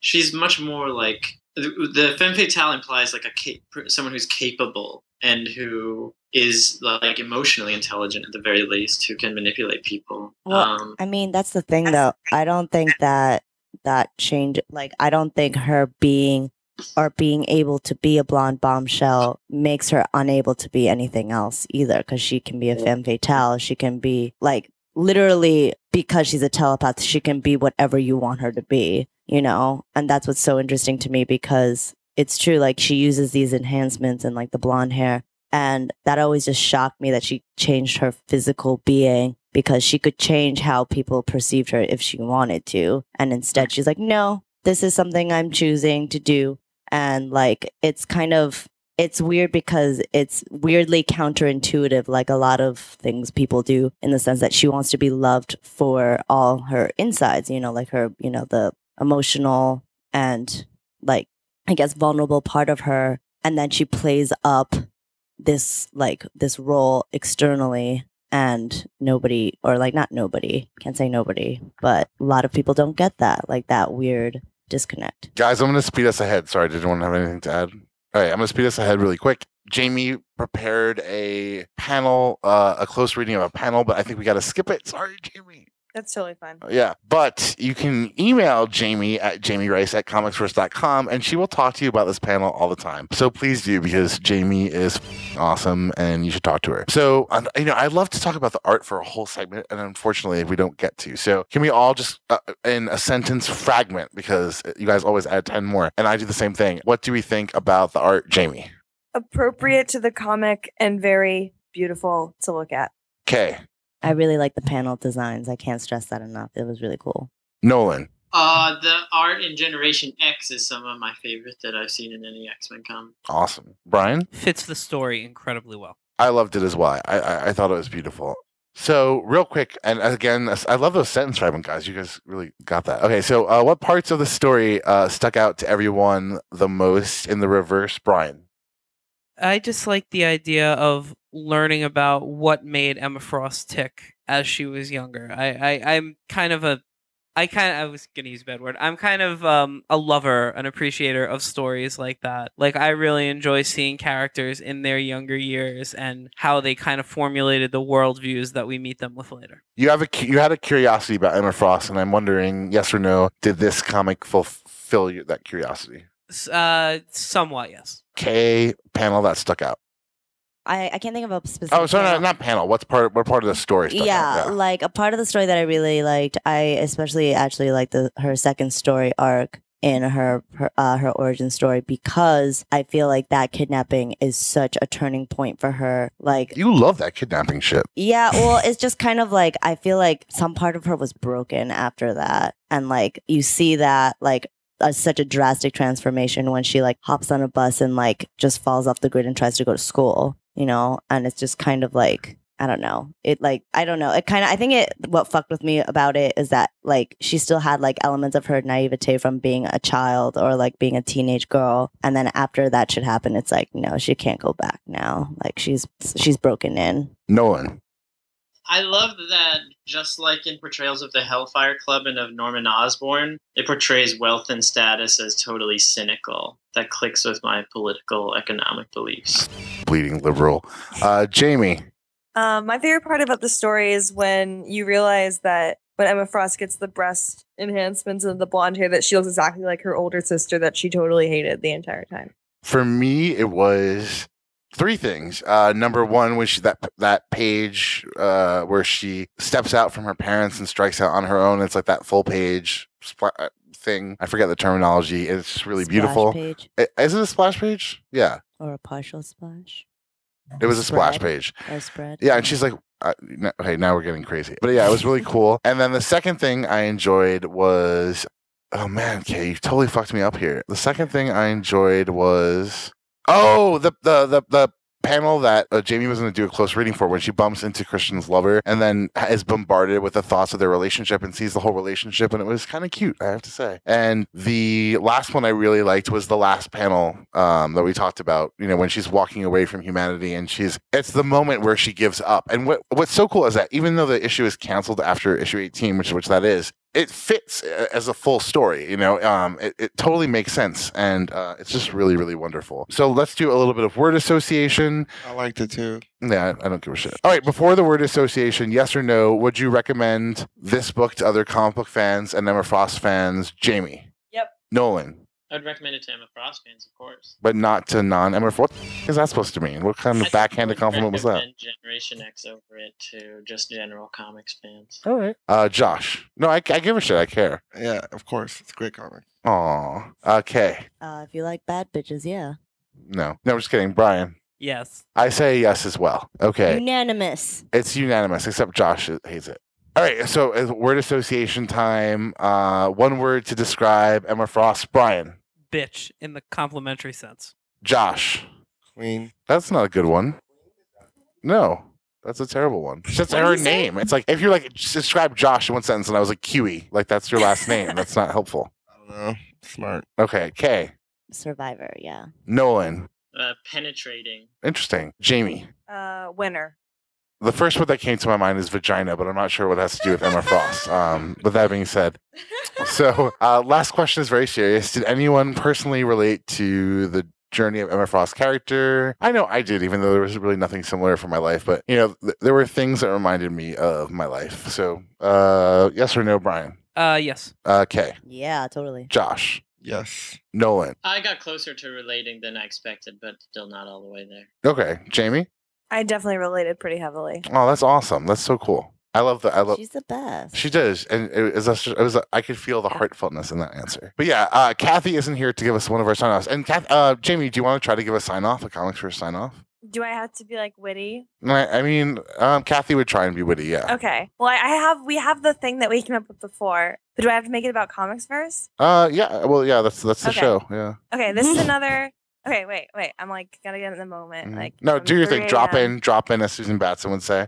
she's much more like the, the femme fatale implies like a cap- someone who's capable and who is like emotionally intelligent at the very least, who can manipulate people. Well, um, I mean, that's the thing though. I don't think that that change like I don't think her being or being able to be a blonde bombshell makes her unable to be anything else either because she can be a femme fatale. She can be like literally because she's a telepath, she can be whatever you want her to be, you know? And that's what's so interesting to me because it's true like she uses these enhancements and like the blonde hair and that always just shocked me that she changed her physical being because she could change how people perceived her if she wanted to. And instead, she's like, no, this is something I'm choosing to do. And like, it's kind of, it's weird because it's weirdly counterintuitive, like a lot of things people do, in the sense that she wants to be loved for all her insides, you know, like her, you know, the emotional and like, I guess, vulnerable part of her. And then she plays up this like this role externally and nobody or like not nobody can't say nobody but a lot of people don't get that like that weird disconnect Guys, I'm going to speed us ahead. Sorry, did anyone have anything to add? All right, I'm going to speed us ahead really quick. Jamie prepared a panel, uh, a close reading of a panel, but I think we got to skip it. Sorry, Jamie. That's totally fine. Yeah, but you can email Jamie at jamierice at comicsverse.com and she will talk to you about this panel all the time. So please do because Jamie is awesome and you should talk to her. So, you know, I'd love to talk about the art for a whole segment and unfortunately we don't get to. So, can we all just uh, in a sentence fragment because you guys always add 10 more and I do the same thing. What do we think about the art, Jamie? Appropriate to the comic and very beautiful to look at. Okay, i really like the panel designs i can't stress that enough it was really cool Nolan. uh, the art in Generation X is some of my favorite that I've seen in any X Men comic. Awesome. Brian? Fits the story incredibly well. I loved it as well. I, I, I thought it was beautiful. So, real quick, and again, I love those sentence fragment guys. You guys really got that. Okay, so uh, what parts of the story uh, stuck out to everyone the most in the reverse, Brian? I just like the idea of learning about what made Emma Frost tick as she was younger. I, I I'm kind of a I kind of I was gonna use a bad word. I'm kind of um, a lover, an appreciator of stories like that. Like I really enjoy seeing characters in their younger years and how they kind of formulated the worldviews that we meet them with later. You have a you had a curiosity about Emma Frost, and I'm wondering, yes or no, did this comic fulfill that curiosity? Uh, somewhat, yes. K panel that stuck out. i, I can't think of a specific Oh, sorry, not, panel. What's part? What part of the story? Stuck yeah, out? like a part of the story that I really liked. I especially actually liked the her second story arc in her her, uh, her origin story because I feel like that kidnapping is such a turning point for her. Like You love that kidnapping shit. yeah, well, it's just kind of like I feel like some part of her was broken after that, and like you see that like uh, such a drastic transformation when she like hops on a bus and like just falls off the grid and tries to go to school, you know, and it's just kind of like I don't know. It like I don't know. It kind of I think it what fucked with me about it is that like she still had like elements of her naivete from being a child or like being a teenage girl, and then after that should happen, it's like no, she can't go back now. Like she's she's broken in. Nolan. I love that, just like in portrayals of the Hellfire Club and of Norman Osborn, it portrays wealth and status as totally cynical. That clicks with my political economic beliefs. Bleeding liberal. Uh, Jamie. Um, my favorite part about the story is when you realize that when Emma Frost gets the breast enhancements and the blonde hair, that she looks exactly like her older sister that she totally hated the entire time. For me, it was three things. Uh, number one was she, that that page uh, where she steps out from her parents and strikes out on her own. It's like that full page uh, thing. I forget the terminology. It's really Splash beautiful. Page I- Is it a splash page? Yeah, or a partial splash it was a splash Spread. page. or spread. Yeah, and she's like, uh, no, okay, now we're getting crazy. But yeah, it was really cool. And then the second thing I enjoyed was, oh man, Kay, you totally fucked me up here. The second thing I enjoyed was, oh, the the the the panel that uh, Jamie was going to do a close reading for when she bumps into Christian's lover and then is bombarded with the thoughts of their relationship and sees the whole relationship and it was kind of cute I have to say. And the last one I really liked was the last panel um, that we talked about you know when she's walking away from humanity and she's it's the moment where she gives up. And what what's so cool is that even though the issue is canceled after issue 18 which which that is it fits uh, as a full story you know um it, it totally makes sense and uh, it's just really really wonderful. So let's do a little bit of word association. I liked it too. yeah i don't give a shit. All right before the word association yes or no would you recommend this book to other comic book fans and emma frost fans? Jamie? Yep. nolan I'd recommend it to Emma Frost fans, of course. but not to non-emma frost what is that supposed to mean what kind of think backhanded I compliment was that Generation X over it to just general comics fans. all right uh josh no I, I give a shit i care Yeah, of course. It's a great comic. Aw. okay Uh, if you like bad bitches, yeah. no no i'm just kidding brian Yes. I say yes as well. Okay. Unanimous. It's unanimous, except Josh hates it. All right. So, uh, word association time. Uh, one word to describe Emma Frost. Brian. Bitch in the complimentary sense. Josh. Queen. That's not a good one. No, that's a terrible one. That's What her name. It's like if you're like describe Josh in one sentence, and I was like Kiwi, like that's your last name. That's not helpful. I don't know. Smart. Okay. K. Survivor, yeah. Nolan. Uh, penetrating. Interesting. Jamie. Uh, winner. The first word that came to my mind is vagina, but I'm not sure what it has to do with Emma Frost. Um, with that being said, so uh, last question is very serious. Did anyone personally relate to the journey of Emma Frost's character? I know I did, even though there was really nothing similar for my life. But you know, th- there were things that reminded me of my life. So, uh, yes or no, Brian? Uh, yes. Okay. Yeah, totally. Josh, Yes. Nolan. I got closer to relating than I expected, but still not all the way there. Okay, Jamie. I definitely related pretty heavily. Oh, that's awesome. That's so cool. I love that. I love. She's the best. She does, and it was, it was I could feel the heartfulness in that answer. But yeah, uh, Kathy isn't here to give us one of our sign offs. And Kath, uh, Jamie, do you want to try to give a sign off, a Comics Verse sign off? Do I have to be like witty? I, I mean, um, Kathy would try and be witty. Yeah. Okay. Well, I, I have we have the thing that we came up with before, but do I have to make it about Comics Verse? Uh, yeah. Well, yeah. That's that's the Okay. show. Yeah. Okay, this is another. Okay, wait, wait. I'm like gotta get in the moment. Mhm. Like no, do your thing. Drop in, drop in, as Susan Batson would say.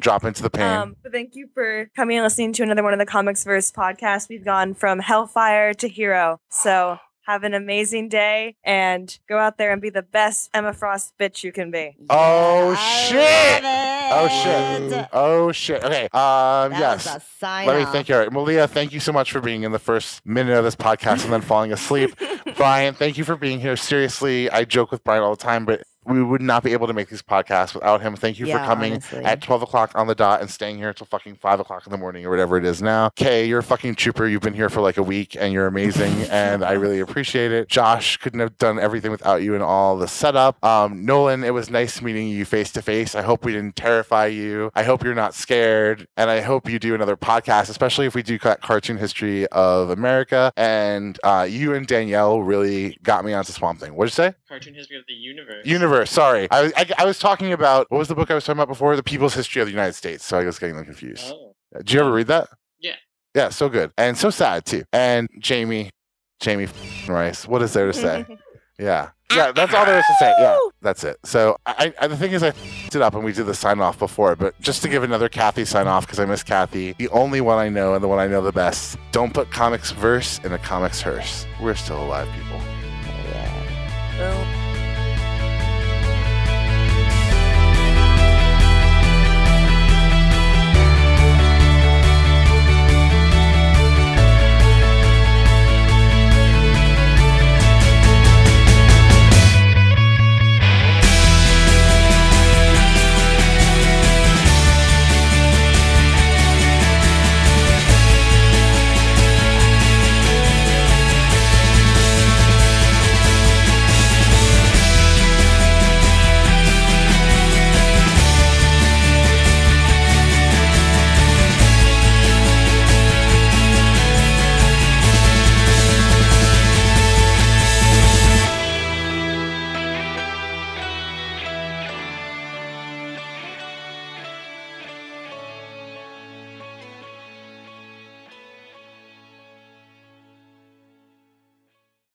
drop into the pain. Um, but thank you for coming and listening to another one of the Comics Verse podcasts. We've gone from Hellfire to Hero. So have an amazing day and go out there and be the best Emma Frost bitch you can be. Oh, shit! oh shit! Oh shit! Okay. Um. That yes. was a sign Let me off. thank you. All right, Malia, thank you so much for being in the first minute of this podcast and then falling asleep. Brian, thank you for being here. Seriously, I joke with Brian all the time, but we would not be able to make these podcasts without him. Thank you Yeah, for coming honestly. at 12 o'clock on the dot and staying here until fucking 5 o'clock in the morning or whatever it is now. Kay, you're a fucking trooper. You've been here for like a week and you're amazing and I really appreciate it. Josh couldn't have done everything without you and all the setup. Um, Nolan, it was nice meeting you face to face. I hope we didn't terrify you. I hope you're not scared. And I hope you do another podcast, especially if we do cartoon history of America. And uh, you and Danielle really got me onto Swamp Thing. What'd you say? Cartoon history of the universe. Universe. Sorry, I, was- I, I was talking about what was the book I was talking about before? The People's History of the United States. So I was getting them confused. Oh. Did you ever read that? Yeah. Yeah, so good and so sad too. And Jamie, Jamie Rice. What is there to say? yeah, yeah, that's all there is to say. Yeah, that's it. So I, I the thing is, I f***ed it up and we did the sign off before, but just to give another Kathy sign off because I miss Kathy, the only one I know and the one I know the best. Don't put comics verse in a comics hearse. We're still alive, people. Yeah. Boom.